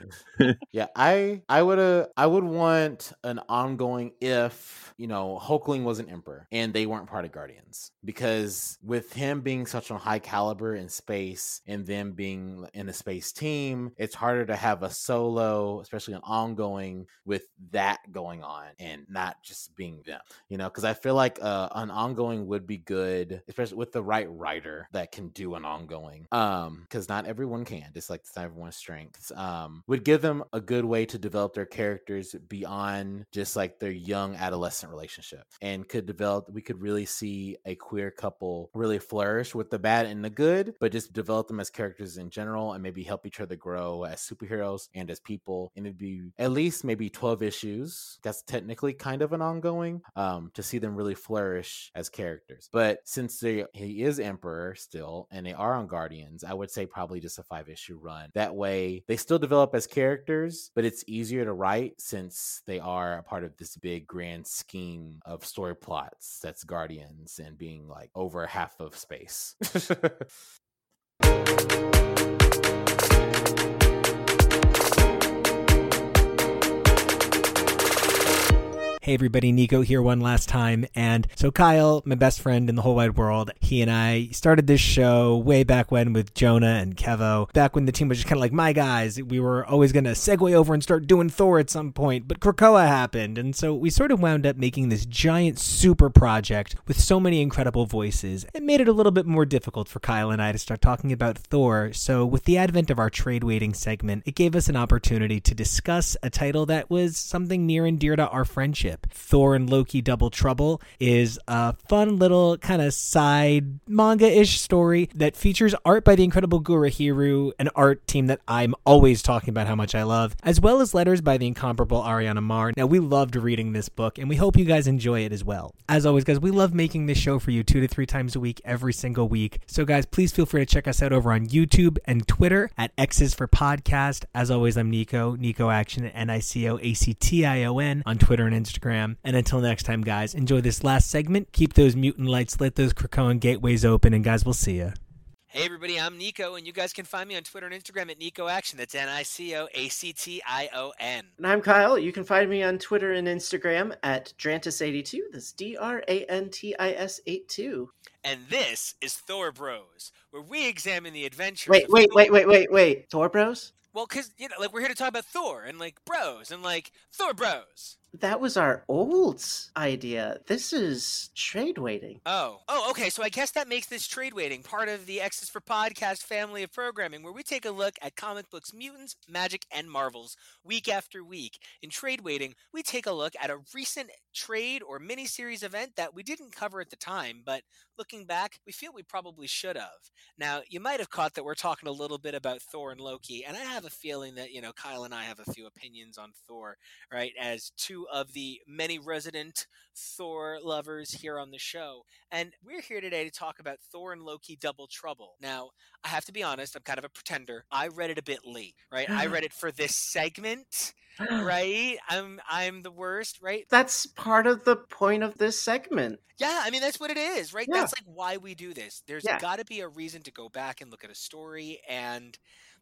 [SPEAKER 6] yeah, I I would uh I would want an ongoing if you know, Hulkling was an emperor and they weren't part of Guardians because with him being such a high caliber in space and them being in a space team, it's harder to have a solo, especially an ongoing with that going on and not just being them, you know, because I feel like uh, an ongoing would be good, especially with the right writer that can do an ongoing. Um, because not everyone can, just like it's not everyone's strengths. Um, would give them a good way to develop their characters beyond just like their young adolescent relationship and could develop we could really see a queer couple really flourish with the bad and the good but just develop them as characters in general and maybe help each other grow as superheroes and as people and it'd be at least maybe 12 issues that's technically kind of an ongoing um to see them really flourish as characters but since they, he is emperor still and they are on guardians i would say probably just a five issue run that way they still develop as characters but it's easier to write since they are a part of this big grand scheme scheme of story plots that's Guardians and being like over half of space.
[SPEAKER 5] Hey everybody, Nico here one last time. And so Kyle, my best friend in the whole wide world, he and I started this show way back when with Jonah and Kevo. Back when the team was just kind of like my guys. We were always going to segue over and start doing Thor at some point, but Krakoa happened. And so we sort of wound up making this giant super project with so many incredible voices. It made it a little bit more difficult for Kyle and I to start talking about Thor. So with the advent of our trade waiting segment, it gave us an opportunity to discuss a title that was something near and dear to our friendship. Thor and Loki Double Trouble is a fun little kind of side manga ish story that features art by the incredible Gurihiru, an art team that I'm always talking about how much I love, as well as letters by the incomparable Ariana Maher. Now, we loved reading this book, and we hope you guys enjoy it as well. As always, guys, we love making this show for you two to three times a week, every single week. So, guys, please feel free to check us out over on YouTube and Twitter at X's for Podcast. As always, I'm Nico, Nico Action N I C O A C T I O N on Twitter and Instagram. And until next time, guys, enjoy this last segment. Keep those mutant lights lit, those Krakoan gateways open, and guys, we'll see you.
[SPEAKER 1] Hey everybody, I'm Nico, and you guys can find me on Twitter and Instagram at Nico Action. That's N I C O A C T I O N.
[SPEAKER 8] And I'm Kyle. You can find me on Twitter and Instagram at Drantis82. That's D R A N T I S 82.
[SPEAKER 1] And this is Thor Bros, where we examine the adventure.
[SPEAKER 8] Wait,
[SPEAKER 1] of
[SPEAKER 8] wait,
[SPEAKER 1] Thor-
[SPEAKER 8] wait, wait, wait, wait. Thor Bros?
[SPEAKER 1] Well, because you know, like we're here to talk about Thor and like bros and like Thor Bros.
[SPEAKER 8] That was our old idea. This is trade waiting.
[SPEAKER 1] Oh, oh, okay. So I guess that makes this trade waiting part of the X's for Podcast family of programming, where we take a look at comic books, mutants, magic, and marvels week after week. In trade waiting, we take a look at a recent trade or miniseries event that we didn't cover at the time, but looking back, we feel we probably should have. Now, you might have caught that we're talking a little bit about Thor and Loki, and I have a feeling that you know Kyle and I have a few opinions on Thor, right? As two of the many resident Thor lovers here on the show. And we're here today to talk about Thor and Loki Double Trouble. Now, I have to be honest, I'm kind of a pretender. I read it a bit late, right? I read it for this segment, right? I'm I'm the worst, right?
[SPEAKER 8] That's part of the point of this segment.
[SPEAKER 1] Yeah, I mean that's what it is, right?
[SPEAKER 8] Yeah.
[SPEAKER 1] That's like why we do this. There's
[SPEAKER 8] Yeah.
[SPEAKER 1] got to be a reason to go back and look at a story and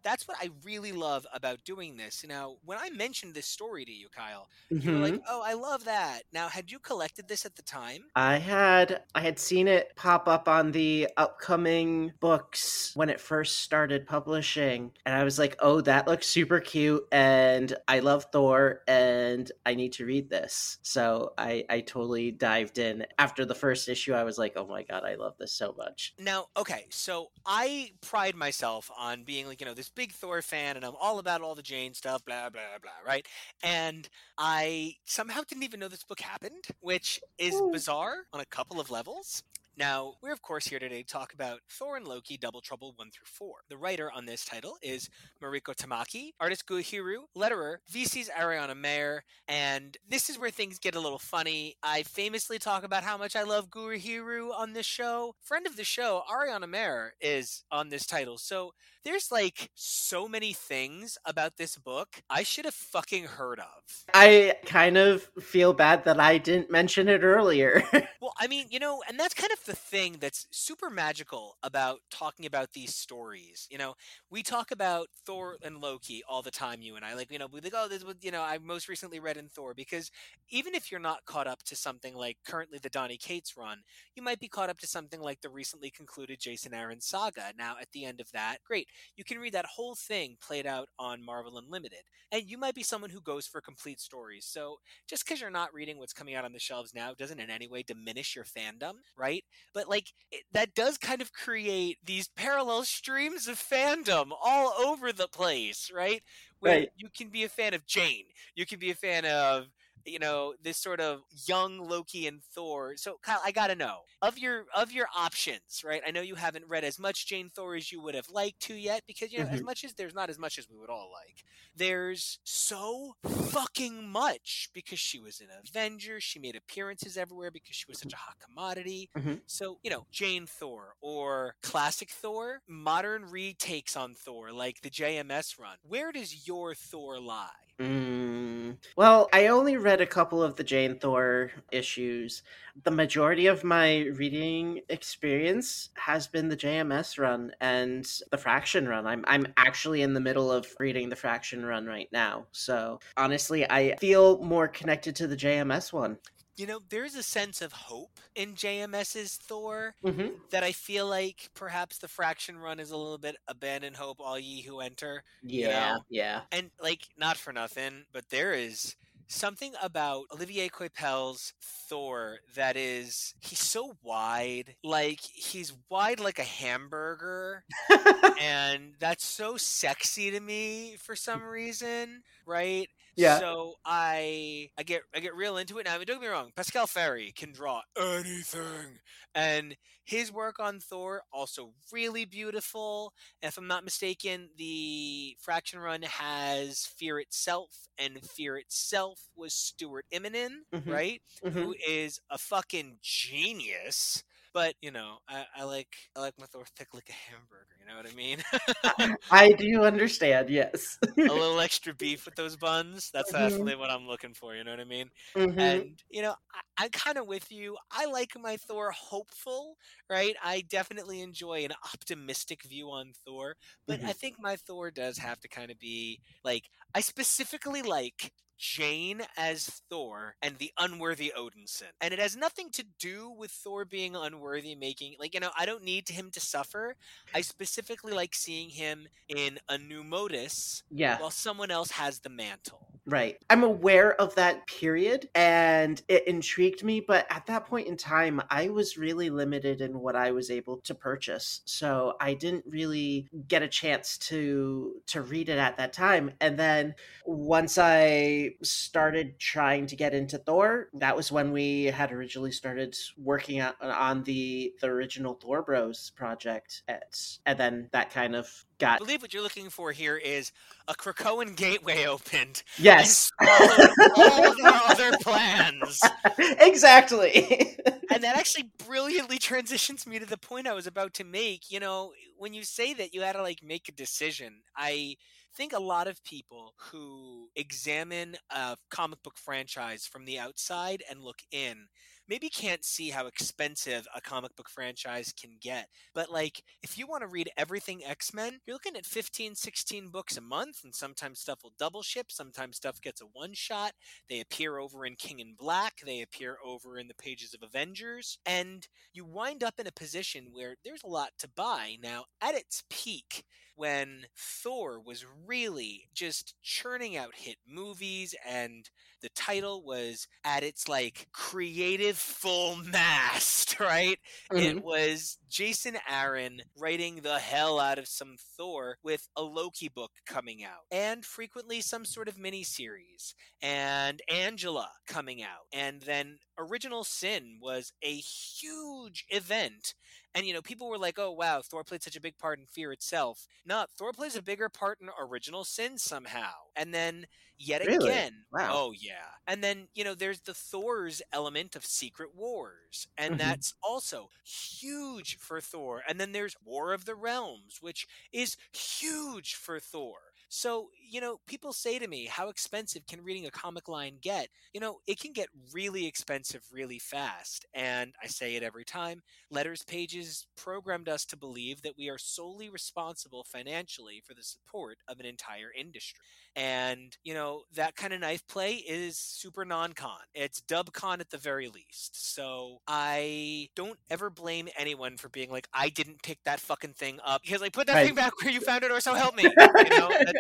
[SPEAKER 1] that's what I really love about doing this. Now, when I mentioned this story to you, Kyle, you were like,
[SPEAKER 8] Mhm.
[SPEAKER 1] "Oh, I love that." Now, had you collected this at the time?
[SPEAKER 8] I had I had seen it pop up on the upcoming books when it first started publishing and I was like, "Oh, that looks super cute and I love Thor and I need to read this." So, I I totally dived in. After the first issue, I was like, "Oh my god, I love this so much."
[SPEAKER 1] Now, okay, so I pride myself on being like, you know, this big Thor fan and I'm all about all the Jane stuff, blah, blah, blah, right? And I somehow didn't even know this book happened, which is
[SPEAKER 8] hmm.
[SPEAKER 1] bizarre on a couple of levels. Now, we're of course here today to talk about Thor and Loki Double Trouble 1 through 4. The writer on this title is Mariko Tamaki, artist Gurihiru, letterer VC's Ariana Maher, and this is where things get a little funny. I famously talk about how much I love Gurihiru on this show. Friend of the show, Ariana Maher, is on this title. So there's like so many things about this book I should have fucking heard of.
[SPEAKER 8] I kind of feel bad that I didn't mention it earlier.
[SPEAKER 1] Well, I mean, you know, and that's kind of the thing that's super magical about talking about these stories. You know, we talk about Thor and Loki all the time, you and I. Like, you know, we think, oh, this was, you know, I most recently read in Thor because even if you're not caught up to something like currently the Donny Cates run, you might be caught up to something like the recently concluded Jason Aaron saga. Now, at the end of that, great, you can read that whole thing played out on Marvel Unlimited. And you might be someone who goes for complete stories. So just because you're not reading what's coming out on the shelves now doesn't in any way diminish your fandom, right? But like it, that does kind of create these parallel streams of fandom all over the place, right? Where
[SPEAKER 8] Right.
[SPEAKER 1] you can be a fan of Jane, you can be a fan of you know this sort of young Loki and Thor. So Kyle, I gotta know of your of your options, right? I know you haven't read as much Jane Thor as you would have liked to yet, because you know as
[SPEAKER 8] Mhm.
[SPEAKER 1] much as there's not as much as we would all like. There's so fucking much because she was an Avenger. She made appearances everywhere because she was such a hot commodity.
[SPEAKER 8] Mhm.
[SPEAKER 1] So you know Jane Thor or classic Thor, modern retakes on Thor like the JMS run. Where does your Thor lie?
[SPEAKER 8] Mm, well, I only read a couple of the Jane Thor issues. The majority of my reading experience has been the JMS run and the Fraction run. I'm I'm actually in the middle of reading the Fraction run right now. So, honestly, I feel more connected to the JMS one.
[SPEAKER 1] You know, there's a sense of hope in JMS's Thor
[SPEAKER 8] Mm-hmm.
[SPEAKER 1] that I feel like perhaps the Fraction run is a little bit abandon hope, all ye who enter. you
[SPEAKER 8] Yeah,
[SPEAKER 1] know?
[SPEAKER 8] yeah.
[SPEAKER 1] And like, not for nothing, but there is something about Olivier Coipel's Thor that is he's so wide, like he's wide like a hamburger, and that's so sexy to me for some reason, right?
[SPEAKER 8] Yeah.
[SPEAKER 1] So I I get I get real into it. Now, I mean, don't get me wrong, Pasqual Ferry can draw anything, and his work on Thor also really beautiful. If I'm not mistaken, the Fraction Run has Fear Itself, and Fear Itself was Stuart Immonen,
[SPEAKER 8] Mhm.
[SPEAKER 1] right?
[SPEAKER 8] Mhm.
[SPEAKER 1] Who is a fucking genius. But you know, I, I like I like my Thor thick like a hamburger. You know what I mean?
[SPEAKER 8] I do understand, yes.
[SPEAKER 1] a little extra beef with those buns. That's
[SPEAKER 8] Mhm.
[SPEAKER 1] definitely what I'm looking for. You know what I mean?
[SPEAKER 8] Mhm.
[SPEAKER 1] And you know, I, I'm kind of with you. I like my Thor hopeful, right? I definitely enjoy an optimistic view on Thor, but I think my Thor does have to kind of be like I specifically like Jane as Thor and the unworthy Odinson. And it has nothing to do with Thor being unworthy making like you know, I don't need him to suffer. I specifically like seeing him in a new modus
[SPEAKER 8] Yeah.
[SPEAKER 1] while someone else has the mantle.
[SPEAKER 8] Right. I'm aware of that period and it intrigued me, but at that point in time, I was really limited in what I was able to purchase. So I didn't really get a chance to to read it at that time. And then once I started trying to get into Thor, that was when we had originally started working on, on the the original Thor Bros project. At, and then that kind of
[SPEAKER 1] I believe what you're looking for here is a Krakoan gateway opened.
[SPEAKER 8] Yes.
[SPEAKER 1] All of our other plans.
[SPEAKER 8] exactly.
[SPEAKER 1] And that actually brilliantly transitions me to the point I was about to make. You know, when you say that you had to like make a decision, I think a lot of people who examine a comic book franchise from the outside and look in maybe can't see how expensive a comic book franchise can get. But like if you want to read everything X-Men, you're looking at 15, 16 books a month and sometimes stuff will double ship, sometimes stuff gets a one shot. They appear over in King in Black, they appear over in the pages of Avengers, and you wind up in a position where there's a lot to buy. Now, at its peak, when Thor was really just churning out hit movies and the title was at its like creative full mast, right? It mm-hmm. was Jason Aaron writing the hell out of some Thor with a Loki book coming out and frequently some sort of miniseries and Angela coming out. And then Original Sin was a huge event. And, you know, people were like, oh, wow, Thor played such a big part in Fear itself. Not Thor plays a bigger part in Original Sin somehow. And then yet
[SPEAKER 8] Really?
[SPEAKER 1] again,
[SPEAKER 8] Wow.
[SPEAKER 1] oh, yeah. And then, you know, there's the Thor's element of Secret Wars. And
[SPEAKER 8] Mhm.
[SPEAKER 1] that's also huge for Thor. And then there's War of the Realms, which is huge for Thor. So, you know, people say to me, how expensive can reading a comic line get? You know, it can get really expensive really fast. And I say it every time Letters Pages programmed us to believe that we are solely responsible financially for the support of an entire industry. And, you know, that kind of knife play is super non con. It's dub con at the very least. So I don't ever blame anyone for being like, I didn't pick that fucking thing up. Because, like, put that
[SPEAKER 8] Right.
[SPEAKER 1] thing back where you found it or so help me. You know, that's,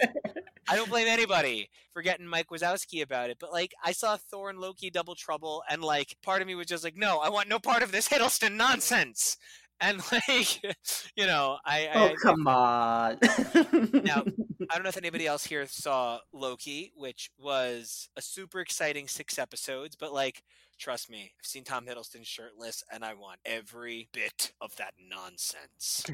[SPEAKER 1] I don't blame anybody for getting Mike Wazowski about it. But, like, I saw Thor and Loki Double Trouble, and, like, part of me was just like, no, I want no part of this Hiddleston nonsense. And, like, you know, I.
[SPEAKER 8] Oh
[SPEAKER 1] I-
[SPEAKER 8] come on.
[SPEAKER 1] now, I don't know if anybody else here saw Loki, which was a super exciting six episodes, but like, trust me, I've seen Tom Hiddleston shirtless and I want every bit of that nonsense.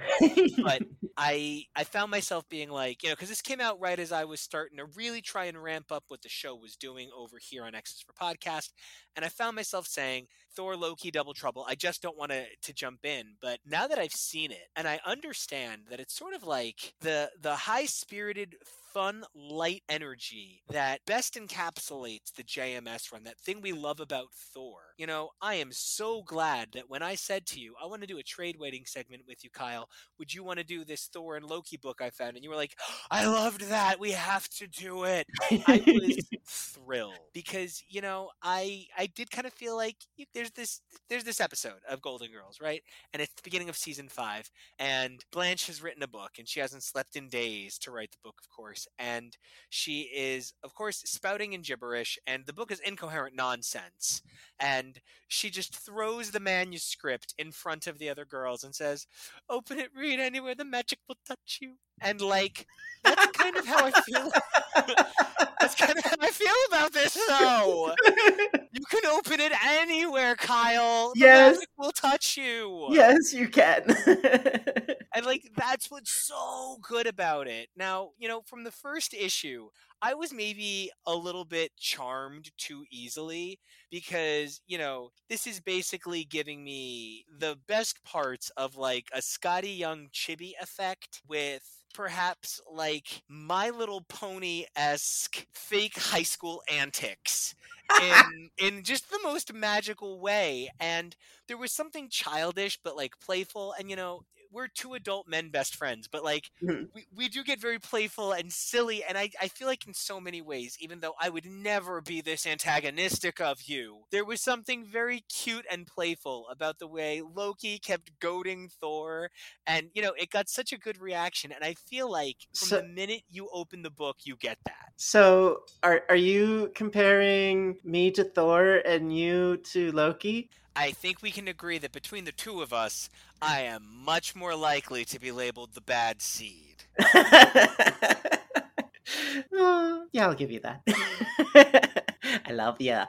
[SPEAKER 1] but I I found myself being like, you know, because this came out right as I was starting to really try and ramp up what the show was doing over here on X's for Podcast. And I found myself saying, Thor, Loki, Double Trouble. I just don't want to to jump in. But now that I've seen it and I understand that it's sort of like the the high spirited fun, light energy that best encapsulates the JMS run, that thing we love about Thor. You know, I am so glad that when I said to you, I want to do a trade waiting segment with you, Kyle, would you want to do this Thor and Loki book I found? And you were like, I loved that. We have to do it. I was thrilled because, you know, I I did kind of feel like you, there's this there's this episode of Golden Girls, right? And it's the beginning of season five, and Blanche has written a book, and she hasn't slept in days to write the book, of course. And she is, of course, spouting in gibberish, and the book is incoherent nonsense. And she just throws the manuscript in front of the other girls and says, "Open it, read anywhere. The magic will touch you." And like, that's kind of how I feel. that's kind of how I feel about this, though. You can open it anywhere, Kyle. The
[SPEAKER 8] Yes.
[SPEAKER 1] will touch you.
[SPEAKER 8] yes, you can.
[SPEAKER 1] And like that's what's so good about it. Now, you know, from the first issue, I was maybe a little bit charmed too easily because, you know, this is basically giving me the best parts of like a Skottie Young chibi effect with perhaps like My Little Pony esque fake high school antics in in just the most magical way. And there was something childish but like playful. And you know, we're two adult men best friends, but like
[SPEAKER 8] Mhm.
[SPEAKER 1] we, we do get very playful and silly. And I, I feel like in so many ways, even though I would never be this antagonistic of you, there was something very cute and playful about the way Loki kept goading Thor. And, you know, it got such a good reaction. And I feel like from
[SPEAKER 8] So-
[SPEAKER 1] the minute you open the book, you get that.
[SPEAKER 8] so, are are you comparing me to Thor and you to Loki?
[SPEAKER 1] I think we can agree that between the two of us, I am much more likely to be labeled the bad seed.
[SPEAKER 8] Oh, yeah, I'll give you that. I love you.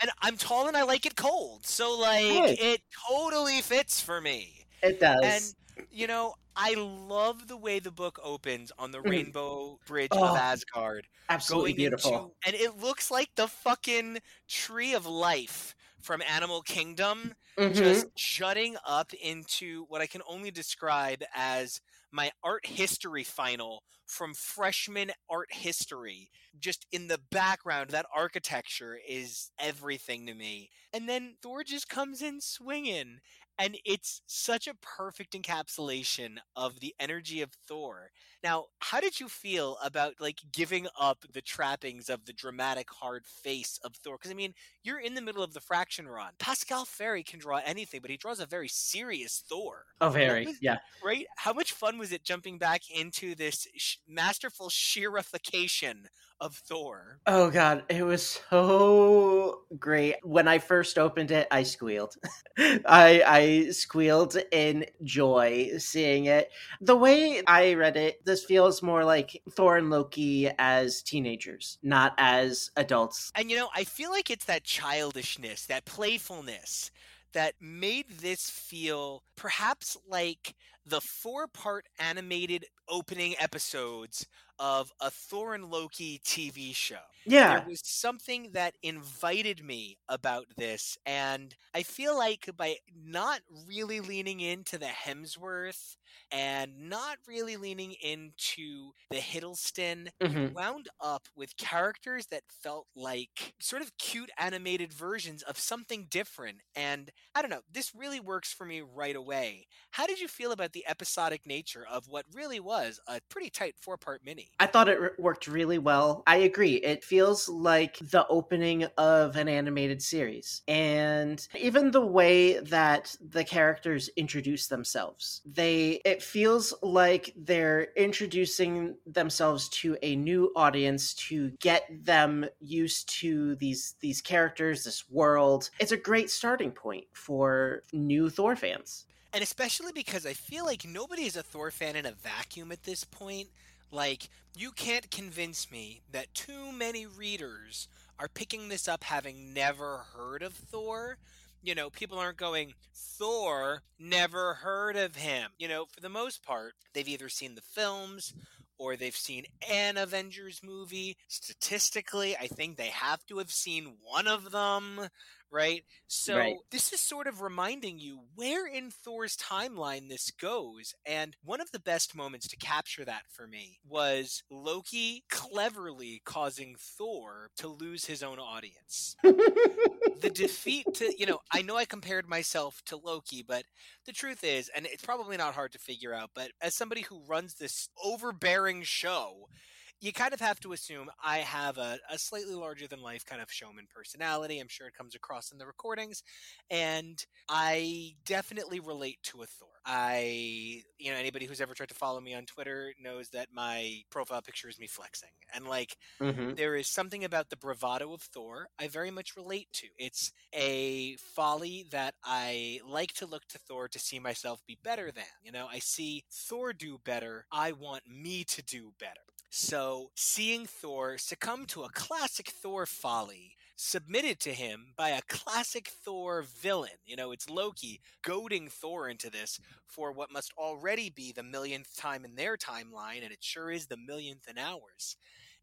[SPEAKER 1] And I'm tall and I like it cold. So, like,
[SPEAKER 8] Hey.
[SPEAKER 1] it totally fits for me.
[SPEAKER 8] It does.
[SPEAKER 1] And, you know, I love the way the book opens on the
[SPEAKER 8] Mhm.
[SPEAKER 1] Rainbow Bridge
[SPEAKER 8] Oh,
[SPEAKER 1] of Asgard.
[SPEAKER 8] Absolutely beautiful.
[SPEAKER 1] into and it looks like the fucking tree of life from Animal Kingdom
[SPEAKER 8] Mhm.
[SPEAKER 1] just jutting up into what I can only describe as my art history final from freshman art history. Just in the background, that architecture is everything to me. And then Thor just comes in swinging. And it's such a perfect encapsulation of the energy of Thor. Now, how did you feel about like giving up the trappings of the dramatic hard face of Thor? Because I mean, you're in the middle of the fraction run. Pasqual Ferry can draw anything, but he draws a very serious Thor,
[SPEAKER 8] oh, very.
[SPEAKER 1] was-
[SPEAKER 8] Yeah.
[SPEAKER 1] right? How much fun was it jumping back into this sh- masterful sheerification of Thor?
[SPEAKER 8] Oh god, it was so great. When I first opened it, I squealed. I I squealed in joy seeing it. The way I read it, this feels more like Thor and Loki as teenagers, not as adults.
[SPEAKER 1] And you know, I feel like it's that childishness, that playfulness that made this feel perhaps like the four part animated opening episodes of a Thor and Loki TV show.
[SPEAKER 8] Yeah.
[SPEAKER 1] There was something that invited me about this, and I feel like by not really leaning into the Hemsworth and not really leaning into the Hiddleston,
[SPEAKER 8] Mhm.
[SPEAKER 1] wound up with characters that felt like sort of cute animated versions of something different. And I don't know, this really works for me right away. How did you feel about the episodic nature of what really was a pretty tight four part mini?
[SPEAKER 8] I thought it worked really well. I agree. It feels like the opening of an animated series. And even the way that the characters introduce themselves, they it feels like they're introducing themselves to a new audience to get them used to these these characters, this world. It's a great starting point for new Thor fans.
[SPEAKER 1] And especially because I feel like nobody is a Thor fan in a vacuum at this point. Like, you can't convince me that too many readers are picking this up having never heard of Thor. You know, people aren't going, Thor, never heard of him. You know, for the most part, they've either seen the films or they've seen an Avengers movie. Statistically, I think they have to have seen one of them, right? So
[SPEAKER 8] Right.
[SPEAKER 1] this is sort of reminding you where in Thor's timeline this goes. And one of the best moments to capture that for me was Loki cleverly causing Thor to lose his own audience. the defeat to, you know, I know I compared myself to Loki, but the truth is, and it's probably not hard to figure out, but as somebody who runs this overbearing show, you kind of have to assume I have a, a slightly larger than life kind of showman personality. I'm sure it comes across in the recordings. And I definitely relate to a Thor. I, you know, anybody who's ever tried to follow me on Twitter knows that my profile picture is me flexing. And like,
[SPEAKER 8] Mhm.
[SPEAKER 1] there is something about the bravado of Thor I very much relate to. It's a folly that I like to look to Thor to see myself be better than. You know, I see Thor do better, I want me to do better. So, seeing Thor succumb to a classic Thor folly submitted to him by a classic Thor villain, you know, it's Loki goading Thor into this for what must already be the millionth time in their timeline, and it sure is the millionth in ours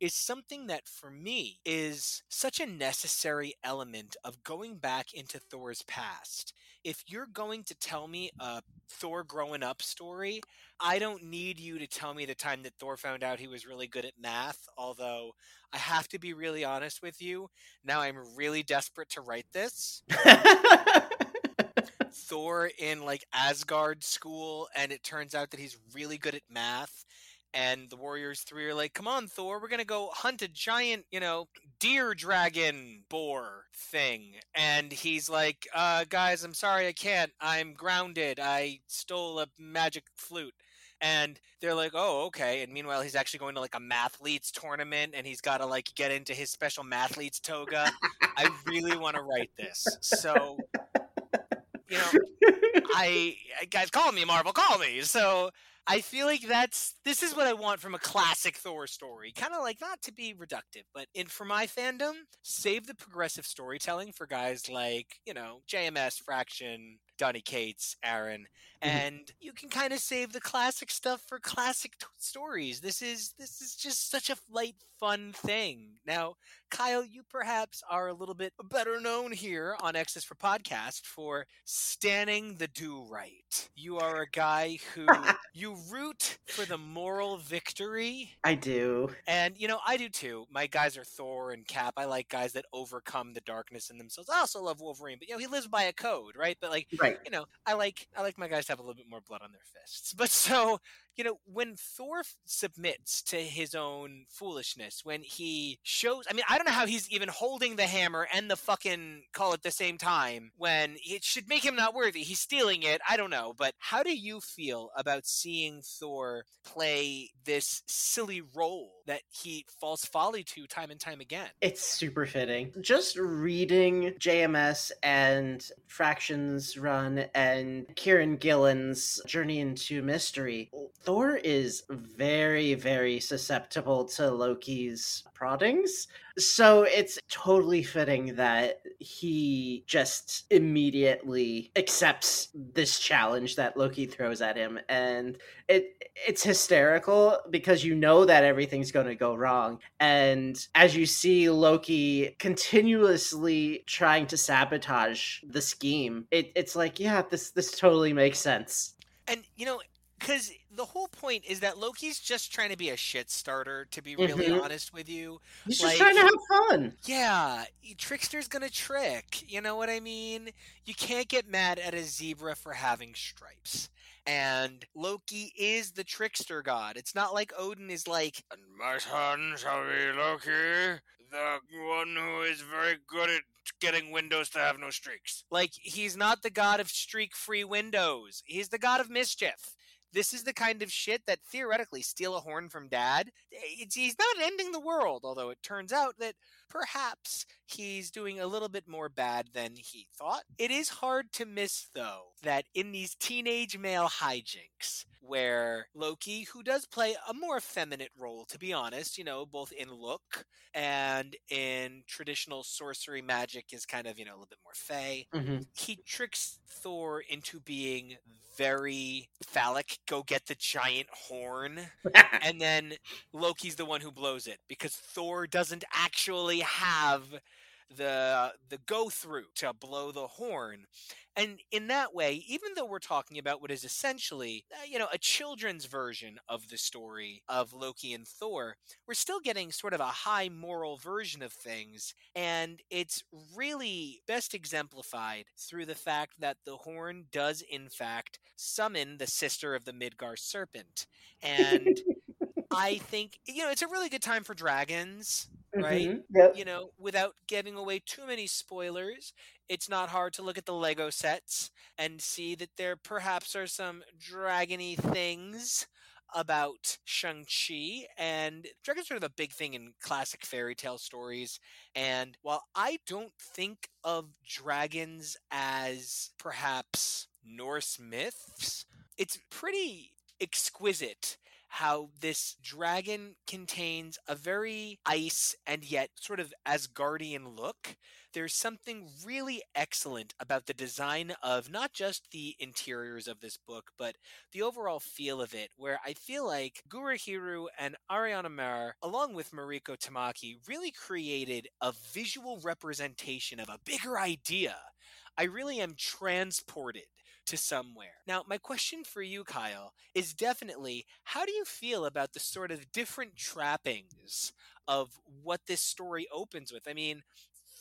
[SPEAKER 1] is something that for me is such a necessary element of going back into Thor's past. If you're going to tell me a Thor growing up story, I don't need you to tell me the time that Thor found out he was really good at math, although I have to be really honest with you. Now I'm really desperate to write this. Thor in like Asgard school, and it turns out that he's really good at math. And the Warriors Three are like, "Come on, Thor, we're gonna go hunt a giant, you know, deer dragon boar thing." And he's like, uh, "Guys, I'm sorry, I can't. I'm grounded. I stole a magic flute." And they're like, "Oh, okay." And meanwhile, he's actually going to like a mathletes tournament, and he's got to like get into his special mathletes toga. I really want to write this, so you know, I guys call me Marvel, call me. So I feel like that's this is what I want from a classic Thor story. Kind of like not to be reductive, but in for my fandom, save the progressive storytelling for guys like you know JMS, Fraction, Donny Cates, Aaron, mm-hmm. and you can kind of save the classic stuff for classic t- stories. This is this is just such a light, fun thing. Now, Kyle, you perhaps are a little bit better known here on Access for Podcast for standing the do right. You are a guy who you root for the moral victory.
[SPEAKER 8] I do.
[SPEAKER 1] And you know, I do too. My guys are Thor and Cap. I like guys that overcome the darkness in themselves. I also love Wolverine, but you know, he lives by a code, right? But like,
[SPEAKER 8] Right.
[SPEAKER 1] you know, I like I like my guys to have a little bit more blood on their fists. But so, you know, when Thor submits to his own foolishness, when he shows, I mean, I don't know how he's even holding the hammer and the fucking call at the same time when it should make him not worthy. He's stealing it. I don't know. But how do you feel about seeing Thor play this silly role that he falls folly to time and time again?
[SPEAKER 8] It's super fitting. Just reading JMS and Fractions Run and Kieron Gillen's Journey into Mystery, Thor is very, very susceptible to Loki's proddings. So it's totally fitting that he just immediately accepts this challenge that Loki throws at him. And it it's hysterical because you know that everything's going to go wrong and as you see loki continuously trying to sabotage the scheme it, it's like yeah this this totally makes sense
[SPEAKER 1] And you know, because the whole point is that Loki's just trying to be a shit starter. To be really
[SPEAKER 8] Mhm.
[SPEAKER 1] honest with you,
[SPEAKER 8] he's just trying to have fun
[SPEAKER 1] yeah, trickster's gonna trick. You know what I mean? You can't get mad at a zebra for having stripes. And Loki is the trickster god. It's not like Odin is like, "And my son shall be Loki, the one who is very good at getting windows to have no streaks. Like, he's not the god of streak free windows, he's the god of mischief. This is the kind of shit that theoretically steal a horn from dad. Eh, it's, he's not ending the world, although it turns out that perhaps he's doing a little bit more bad than he thought. It is hard to miss, though, that in these teenage male hijinks, where Loki, who does play a more effeminate role, to be honest, you know, both in look and in traditional sorcery magic, is kind of, you know, a little bit more fey
[SPEAKER 8] Mhm.
[SPEAKER 1] he tricks Thor into being very phallic, go get the giant horn, and then Loki's the one who blows it because Thor doesn't actually have the the go through to blow the horn. And in that way, even though we're talking about what is essentially, uh, you know, a children's version of the story of Loki and Thor, we're still getting sort of a high moral version of things. And it's really best exemplified through the fact that the horn does, in fact, summon the sister of the Midgard serpent. And I think, you know, it's a really good time for dragons right?
[SPEAKER 8] Mhm. Yep.
[SPEAKER 1] You know, without giving away too many spoilers, it's not hard to look at the Lego sets and see that there perhaps are some dragony things about Shang-Chi. And dragons are sort of a big thing in classic fairy tale stories. And while I don't think of dragons as perhaps Norse myths, it's pretty exquisite how this dragon contains a very ice and yet sort of Asgardian look. There's something really excellent about the design of not just the interiors of this book, but the overall feel of it, where I feel like Gurihiru and Ariana Maher, along with Mariko Tamaki, really created a visual representation of a bigger idea. I really am transported to somewhere. Now, my question for you, Kyle, is definitely how do you feel about the sort of different trappings of what this story opens with? I mean,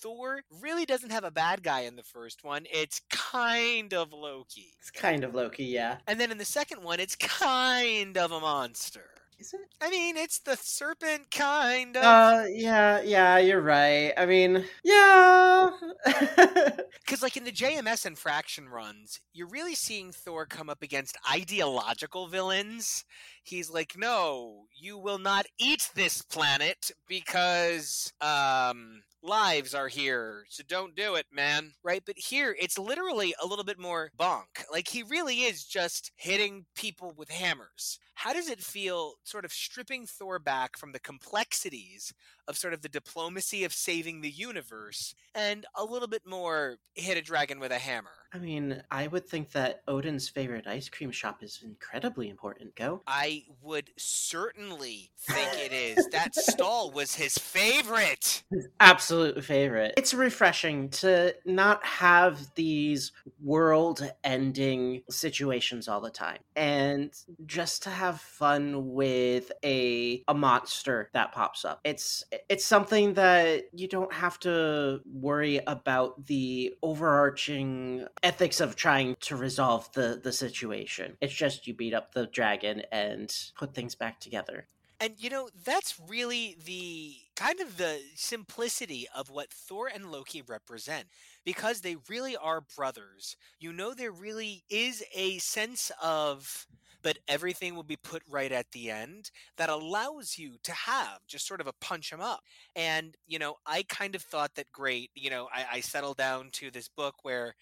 [SPEAKER 1] Thor really doesn't have a bad guy in the first one. It's kind of Loki.
[SPEAKER 8] It's kind of Loki, yeah.
[SPEAKER 1] And then in the second one, it's kind of a monster.
[SPEAKER 8] Is it?
[SPEAKER 1] I mean, it's the serpent kind of.
[SPEAKER 8] Uh, yeah, yeah, you're right. I mean, yeah.
[SPEAKER 1] Because, like in the JMS and Fraction runs, you're really seeing Thor come up against ideological villains. He's like, no, you will not eat this planet because, um, lives are here, so don't do it, man. Right? But here, it's literally a little bit more bonk. Like, he really is just hitting people with hammers. How does it feel, sort of stripping Thor back from the complexities of sort of the diplomacy of saving the universe and a little bit more hit a dragon with a hammer?
[SPEAKER 8] I mean, I would think that Odin's favorite ice cream shop is incredibly important, Go.
[SPEAKER 1] I would certainly think it is. That stall was his favorite.
[SPEAKER 8] His absolute favorite. It's refreshing to not have these world ending situations all the time and just to have fun with a a monster that pops up. It's it's something that you don't have to worry about the overarching ethics of trying to resolve the the situation. It's just you beat up the dragon and put things back together.
[SPEAKER 1] And you know, that's really the kind of the simplicity of what Thor and Loki represent because they really are brothers. You know there really is a sense of but everything will be put right at the end that allows you to have just sort of a punch 'em up. And, you know, I kind of thought that great, you know, I, I settled down to this book where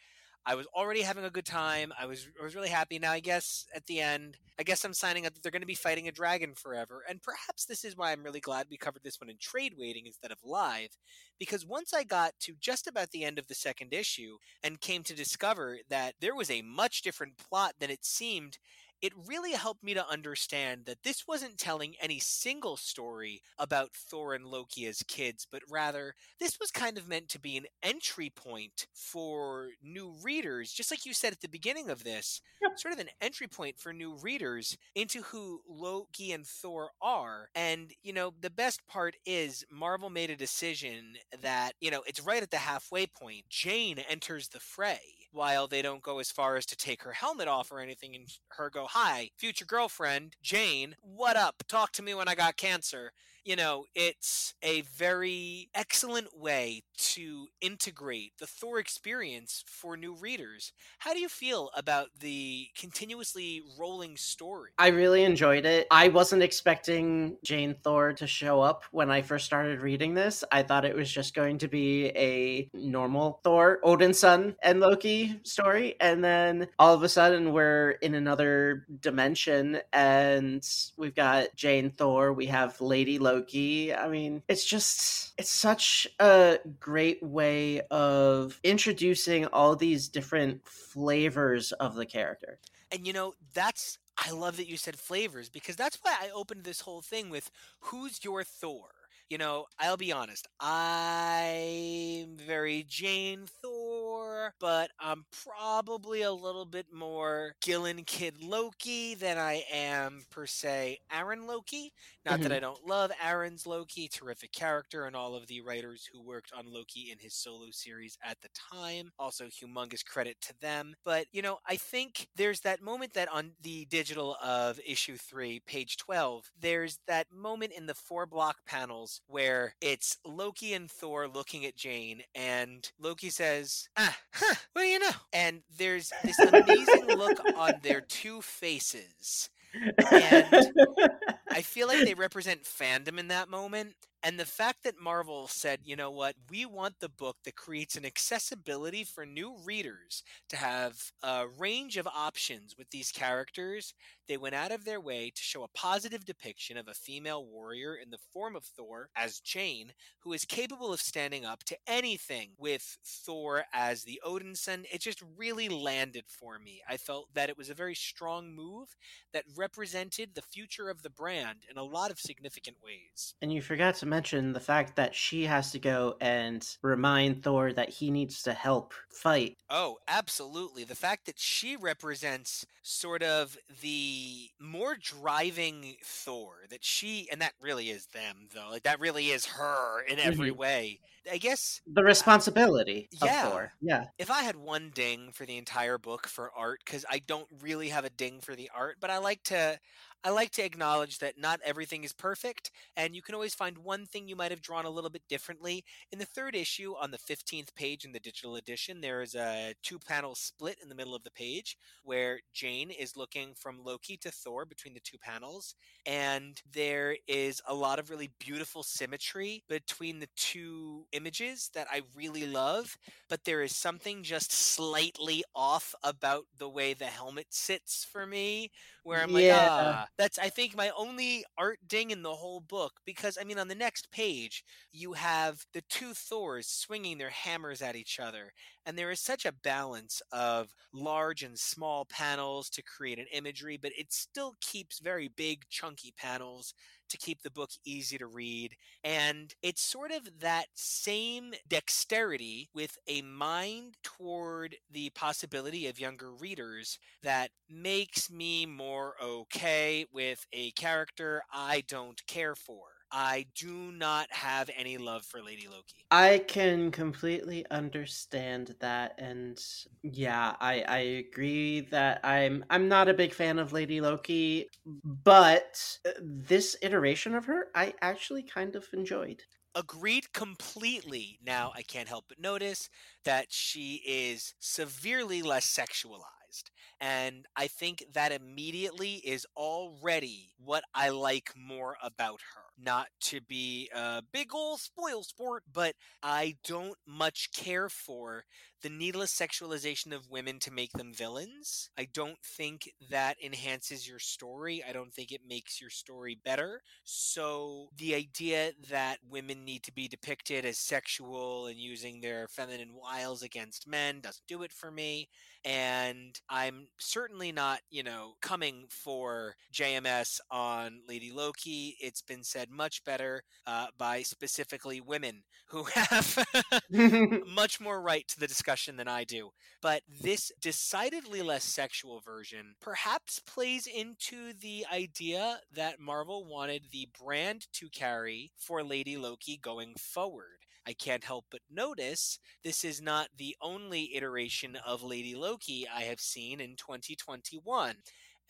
[SPEAKER 1] I was already having a good time. I was I was really happy. Now I guess at the end, I guess I'm signing up that they're going to be fighting a dragon forever. And perhaps this is why I'm really glad we covered this one in trade waiting instead of live, because once I got to just about the end of the second issue and came to discover that there was a much different plot than it seemed, it really helped me to understand that this wasn't telling any single story about Thor and Loki as kids, but rather this was kind of meant to be an entry point for new readers, just like you said at the beginning of this, sort of an entry point for new readers into who Loki and Thor are. And, you know, the best part is Marvel made a decision that, you know, it's right at the halfway point. Jane enters the fray while they don't go as far as to take her helmet off or anything and her go, Hi, future girlfriend, Jane, what up? Talk to me when I got cancer. You know, it's a very excellent way to integrate the Thor experience for new readers. How do you feel about the continuously rolling story?
[SPEAKER 8] I really enjoyed it. I wasn't expecting Jane Thor to show up when I first started reading this. I thought it was just going to be a normal Thor, Odin's son, and Loki story. And then all of a sudden, we're in another dimension and we've got Jane Thor, we have Lady Loki. I mean, it's just, it's such a great way of introducing all these different flavors of the character.
[SPEAKER 1] And you know, that's I love that you said flavors because that's why I opened this whole thing with who's your Thor? You know, I'll be honest. I'm very Jane Thor, but I'm probably a little bit more Gillen Kid Loki than I am per se Aaron Loki. Not that
[SPEAKER 8] Mhm.
[SPEAKER 1] I don't love Aaron's Loki, terrific character, and all of the writers who worked on Loki in his solo series at the time. Also, humongous credit to them. But, you know, I think there's that moment that on the digital of issue three, page 12, there's that moment in the four block panels where it's Loki and Thor looking at Jane, and Loki says, Ah, huh, what do you know? And there's this amazing look on their two faces. And I feel like they represent fandom in that moment. And the fact that Marvel said, you know what, we want the book that creates an accessibility for new readers to have a range of options with these characters. They went out of their way to show a positive depiction of a female warrior in the form of Thor as Jane, who is capable of standing up to anything with Thor as the Odinson. It just really landed for me. I felt that it was a very strong move that represented the future of the brand in a lot of significant ways.
[SPEAKER 8] And you forgot to mention the fact that she has to go and remind Thor that he needs to help fight.
[SPEAKER 1] Oh, absolutely. The fact that she represents sort of the more driving Thor, that she, and that really is them, though. Like, that really is her in every
[SPEAKER 8] Mhm.
[SPEAKER 1] way. I guess
[SPEAKER 8] The responsibility of
[SPEAKER 1] Yeah.
[SPEAKER 8] Thor. Yeah.
[SPEAKER 1] if I had one ding for the entire book for art, because I don't really have a ding for the art, but I like to. I like to acknowledge that not everything is perfect, and you can always find one thing you might have drawn a little bit differently. In the third issue, on the 15th page in the digital edition, there is a two panel split in the middle of the page where Jane is looking from Loki to Thor between the two panels, and there is a lot of really beautiful symmetry between the two images that I really love but there is something just slightly off about the way the helmet sits for me where i'm like
[SPEAKER 8] Yeah.
[SPEAKER 1] ah that's i think my only art ding in the whole book because i mean on the next page you have the two thors swinging their hammers at each other and there is such a balance of large and small panels to create an imagery but it still keeps very big chunky panels to keep the book easy to read and it's sort of that same dexterity with a mind toward the possibility of younger readers that makes me more okay with a character I don't care for. I do not have any love for Lady Loki.
[SPEAKER 8] I can completely understand that and yeah, I I agree that I'm I'm not a big fan of Lady Loki, but uh, this iteration of her I actually kind of enjoyed.
[SPEAKER 1] Agreed completely. Now, I can't help but notice that she is severely less sexualized. And I think that immediately is already what I like more about her. Not to be a big ol' spoil sport, but I don't much care for the needless sexualization of women to make them villains. I don't think that enhances your story. I don't think it makes your story better. So the idea that women need to be depicted as sexual and using their feminine wiles against men doesn't do it for me. And I'm certainly not, you know, coming for JMS on Lady Loki. It's been said much better uh, by specifically women who have much more right to the discussion than I do. But this decidedly less sexual version perhaps plays into the idea that Marvel wanted the brand to carry for Lady Loki going forward. I can't help but notice this is not the only iteration of Lady Loki I have seen in 2021.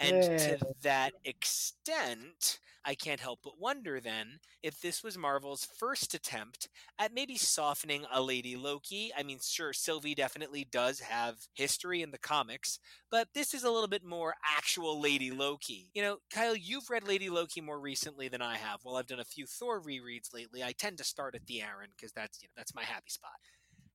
[SPEAKER 1] And to that extent, I can't help but wonder then if this was Marvel's first attempt at maybe softening a Lady Loki. I mean, sure, Sylvie definitely does have history in the comics, but this is a little bit more actual Lady Loki. You know, Kyle, you've read Lady Loki more recently than I have. While I've done a few Thor rereads lately, I tend to start at the Aaron because that's you know that's my happy spot.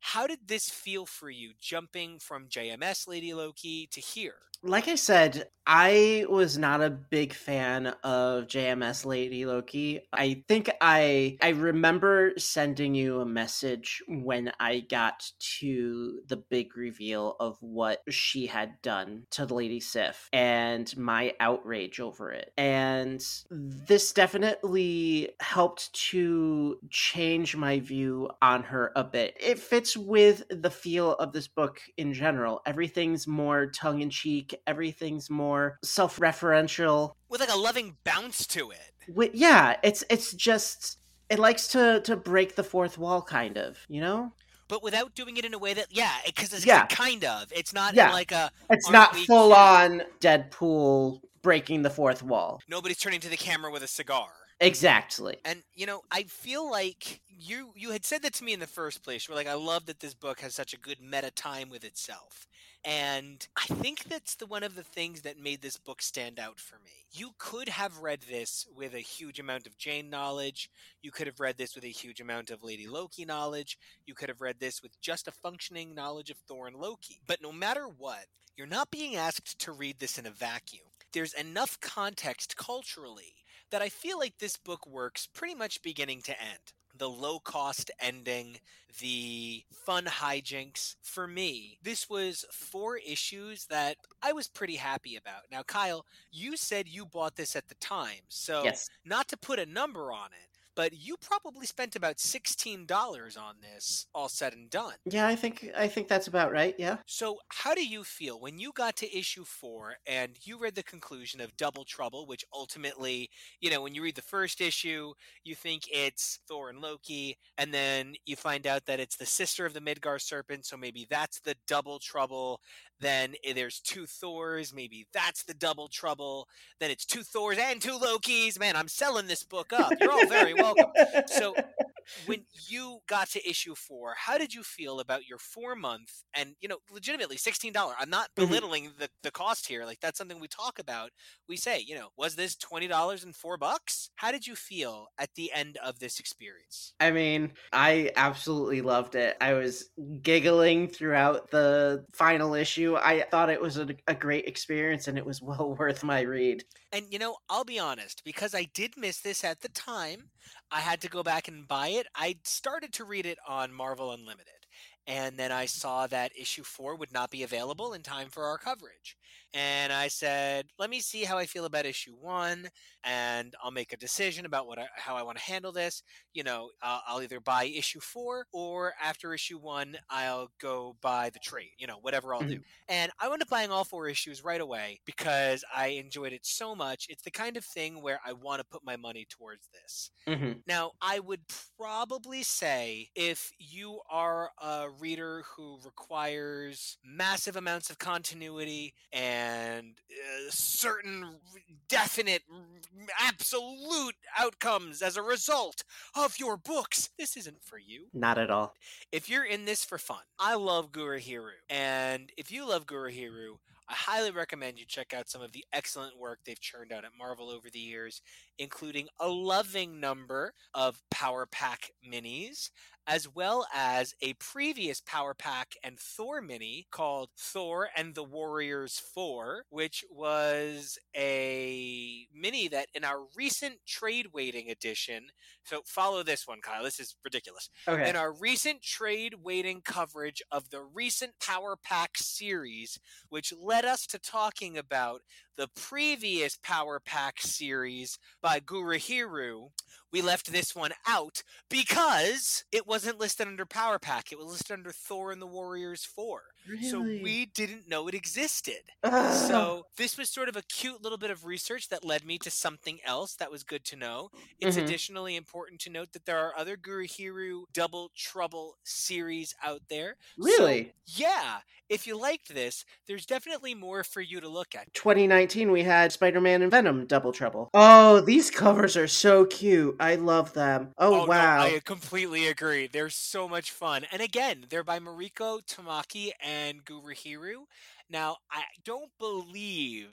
[SPEAKER 1] How did this feel for you, jumping from JMS Lady Loki to here?
[SPEAKER 8] like I said, I was not a big fan of JMS Lady Loki. I think I I remember sending you a message when I got to the big reveal of what she had done to Lady Sif and my outrage over it. And this definitely helped to change my view on her a bit. It fits with the feel of this book in general. Everything's more tongue in cheek, everything's more self referential.
[SPEAKER 1] With like a loving bounce to it.
[SPEAKER 8] yeah, it's it's just it likes to to break the fourth wall kind of, you know?
[SPEAKER 1] But without doing it in a way that, yeah, because it's
[SPEAKER 8] Yeah.
[SPEAKER 1] kind of. It's not
[SPEAKER 8] Yeah.
[SPEAKER 1] like a.
[SPEAKER 8] It's
[SPEAKER 1] we
[SPEAKER 8] full on Deadpool breaking the fourth wall.
[SPEAKER 1] Nobody's turning to the camera with a cigar.
[SPEAKER 8] Exactly.
[SPEAKER 1] And you know, I feel like you you had said that to me in the first place. You're like, I love that this book has such a good meta time with itself. And I think that's the one of the things that made this book stand out for me. You could have read this with a huge amount of Jane knowledge. You could have read this with a huge amount of Lady Loki knowledge. You could have read this with just a functioning knowledge of Thor and Loki. But no matter what, you're not being asked to read this in a vacuum. There's enough context culturally that I feel like this book works pretty much beginning to end. The low cost ending, the fun hijinks. For me, this was four issues that I was pretty happy about. Now, Kyle, you said you bought this at the time. So,
[SPEAKER 8] Yes.
[SPEAKER 1] not to put a number on it, but you probably spent about $16 on this, all said and done.
[SPEAKER 8] Yeah, I think I think that's about right. Yeah.
[SPEAKER 1] So, how do you feel when you got to issue four and you read the conclusion of Double Trouble, which ultimately, you know, when you read the first issue, you think it's Thor and Loki, and then you find out that it's the sister of the Midgard serpent, so maybe that's the Double Trouble. Then eh, there's two Thors, maybe that's the Double Trouble. Then it's two Thors and two Lokis. Man, I'm selling this book up. You're all very welcome. So, when you got to issue four, how did you feel about your four month and you know, legitimately sixteen dollar? I'm not
[SPEAKER 8] Mhm.
[SPEAKER 1] belittling the, the cost here. Like that's something we talk about. We say, you know, was this twenty dollars and four bucks? How did you feel at the end of this experience?
[SPEAKER 8] I mean, I absolutely loved it. I was giggling throughout the final issue. I thought it was a, a great experience and it was well worth my read.
[SPEAKER 1] And you know, I'll be honest, because I did miss this at the time, I had to go back and buy it. I started to read it on Marvel Unlimited. And then I saw that issue four would not be available in time for our coverage. And I said, let me see how I feel about issue one, and I'll make a decision about what I, how I want to handle this. You know, uh, I'll either buy issue four, or after issue one, I'll go buy the trade. You know, whatever I'll do. And I wound up buying all four issues right away because I enjoyed it so much. It's the kind of thing where I want to put my money towards this.
[SPEAKER 8] hmm
[SPEAKER 1] Now, I would probably say if you are a reader who requires massive amounts of continuity and uh, certain definite, absolute outcomes as a result of your books, this isn't for you
[SPEAKER 8] Not at all.
[SPEAKER 1] if you're in this for fun, I love Gurihiru. And if you love Gurihiru, I highly recommend you check out some of the excellent work they've churned out at Marvel over the years, including a loving number of Power Pack minis, as well as a previous Power Pack and Thor mini called Thor and the Warriors 4, which was a mini that in our recent trade waiting edition. So follow this one, Kyle. This is ridiculous.
[SPEAKER 8] Okay.
[SPEAKER 1] In our recent trade waiting coverage of the recent Power Pack series, which led us to talking about the previous Power Pack series by Gurihiru, we left this one out because it wasn't listed under Power Pack. It was listed under Thor and the Warriors 4. So we didn't know it existed.
[SPEAKER 8] Ugh.
[SPEAKER 1] So this was sort of a cute little bit of research that led me to something else that was good to know. It's
[SPEAKER 8] Mhm.
[SPEAKER 1] additionally important to note that there are other Guru Gurihiru Double Trouble series out there. So,
[SPEAKER 8] Really?
[SPEAKER 1] yeah. If you liked this, there's definitely more for you to look at.
[SPEAKER 8] 2019 we had Spider-Man and Venom Double Trouble. Oh, these covers are so cute. I love them. Oh,
[SPEAKER 1] no,
[SPEAKER 8] wow.
[SPEAKER 1] I completely agree. They're so much fun. And again, they're by Mariko Tamaki and Gurihiru. Now, I don't believe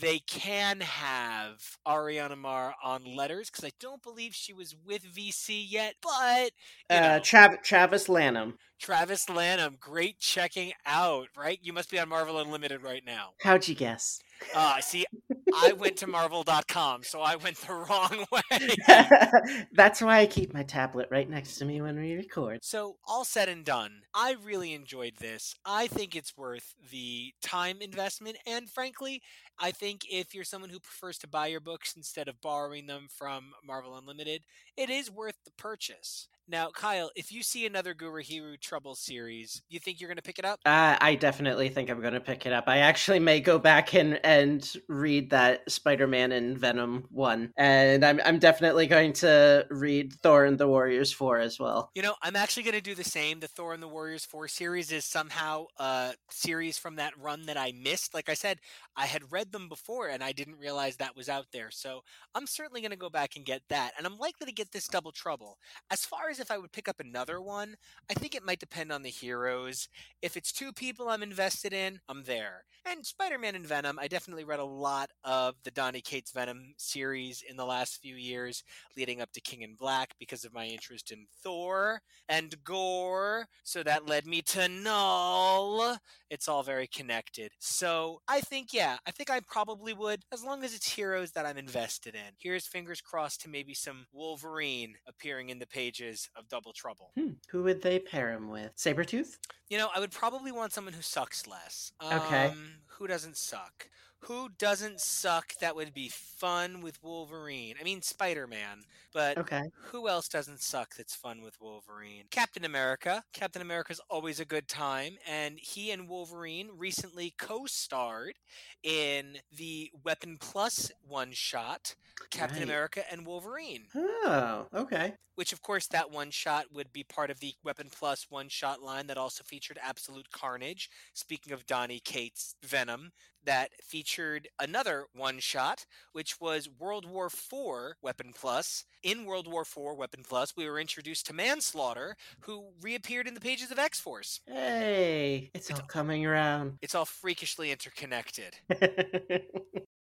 [SPEAKER 1] they can have Ariana Maher on letters because I don't believe she was with VC yet. But
[SPEAKER 8] uh, Trav- Travis Lanham.
[SPEAKER 1] Travis Lanham, great checking out, right? You must be on Marvel Unlimited right now.
[SPEAKER 8] How'd you guess?
[SPEAKER 1] Uh, see, I went to Marvel.com, so I went the wrong way.
[SPEAKER 8] That's why I keep my tablet right next to me when we record.
[SPEAKER 1] So, all said and done, I really enjoyed this. I think it's worth the time investment, and frankly, I think if you're someone who prefers to buy your books instead of borrowing them from Marvel Unlimited, it is worth the purchase. Now, Kyle, if you see another Gurihiru Trouble series, you think you're going to pick it up?
[SPEAKER 8] Uh, I definitely think I'm going to pick it up. I actually may go back and, and read that Spider-Man and Venom one, and I'm I'm definitely going to read Thor and the Warriors four as well.
[SPEAKER 1] You know, I'm actually going to do the same. The Thor and the Warriors four series is somehow a series from that run that I missed. Like I said, I had read them before and I didn't realize that was out there. So I'm certainly going to go back and get that, and I'm likely to get this Double Trouble. As far as if I would pick up another one, I think it might depend on the heroes. If it's two people I'm invested in, I'm there. And Spider Man and Venom, I definitely read a lot of the Donny Cates Venom series in the last few years leading up to King in Black because of my interest in Thor and Gorr. So that led me to Knull. It's all very connected. So I think, yeah, I think I probably would, as long as it's heroes that I'm invested in. Here's fingers crossed to maybe some Wolverine appearing in the pages of Double Trouble.
[SPEAKER 8] Hmm. Who would they pair him with? Sabretooth?
[SPEAKER 1] You know, I would probably want someone who sucks less.
[SPEAKER 8] Okay.
[SPEAKER 1] Um, who doesn't suck? Who doesn't suck that would be fun with Wolverine? I mean, Spider Man, but
[SPEAKER 8] Okay.
[SPEAKER 1] who else doesn't suck that's fun with Wolverine? Captain America. Captain America's always a good time, and he and Wolverine recently co starred in the Weapon Plus one shot, Captain
[SPEAKER 8] Right.
[SPEAKER 1] America and Wolverine
[SPEAKER 8] Oh, okay.
[SPEAKER 1] which of course that one shot would be part of the weapon plus one shot line that also featured absolute carnage speaking of Donny Cates venom that featured another one shot which was world war iv weapon plus. In world war iv weapon plus we were introduced to manslaughter who reappeared in the pages of x-force.
[SPEAKER 8] Hey, it's all coming around.
[SPEAKER 1] it's all freakishly interconnected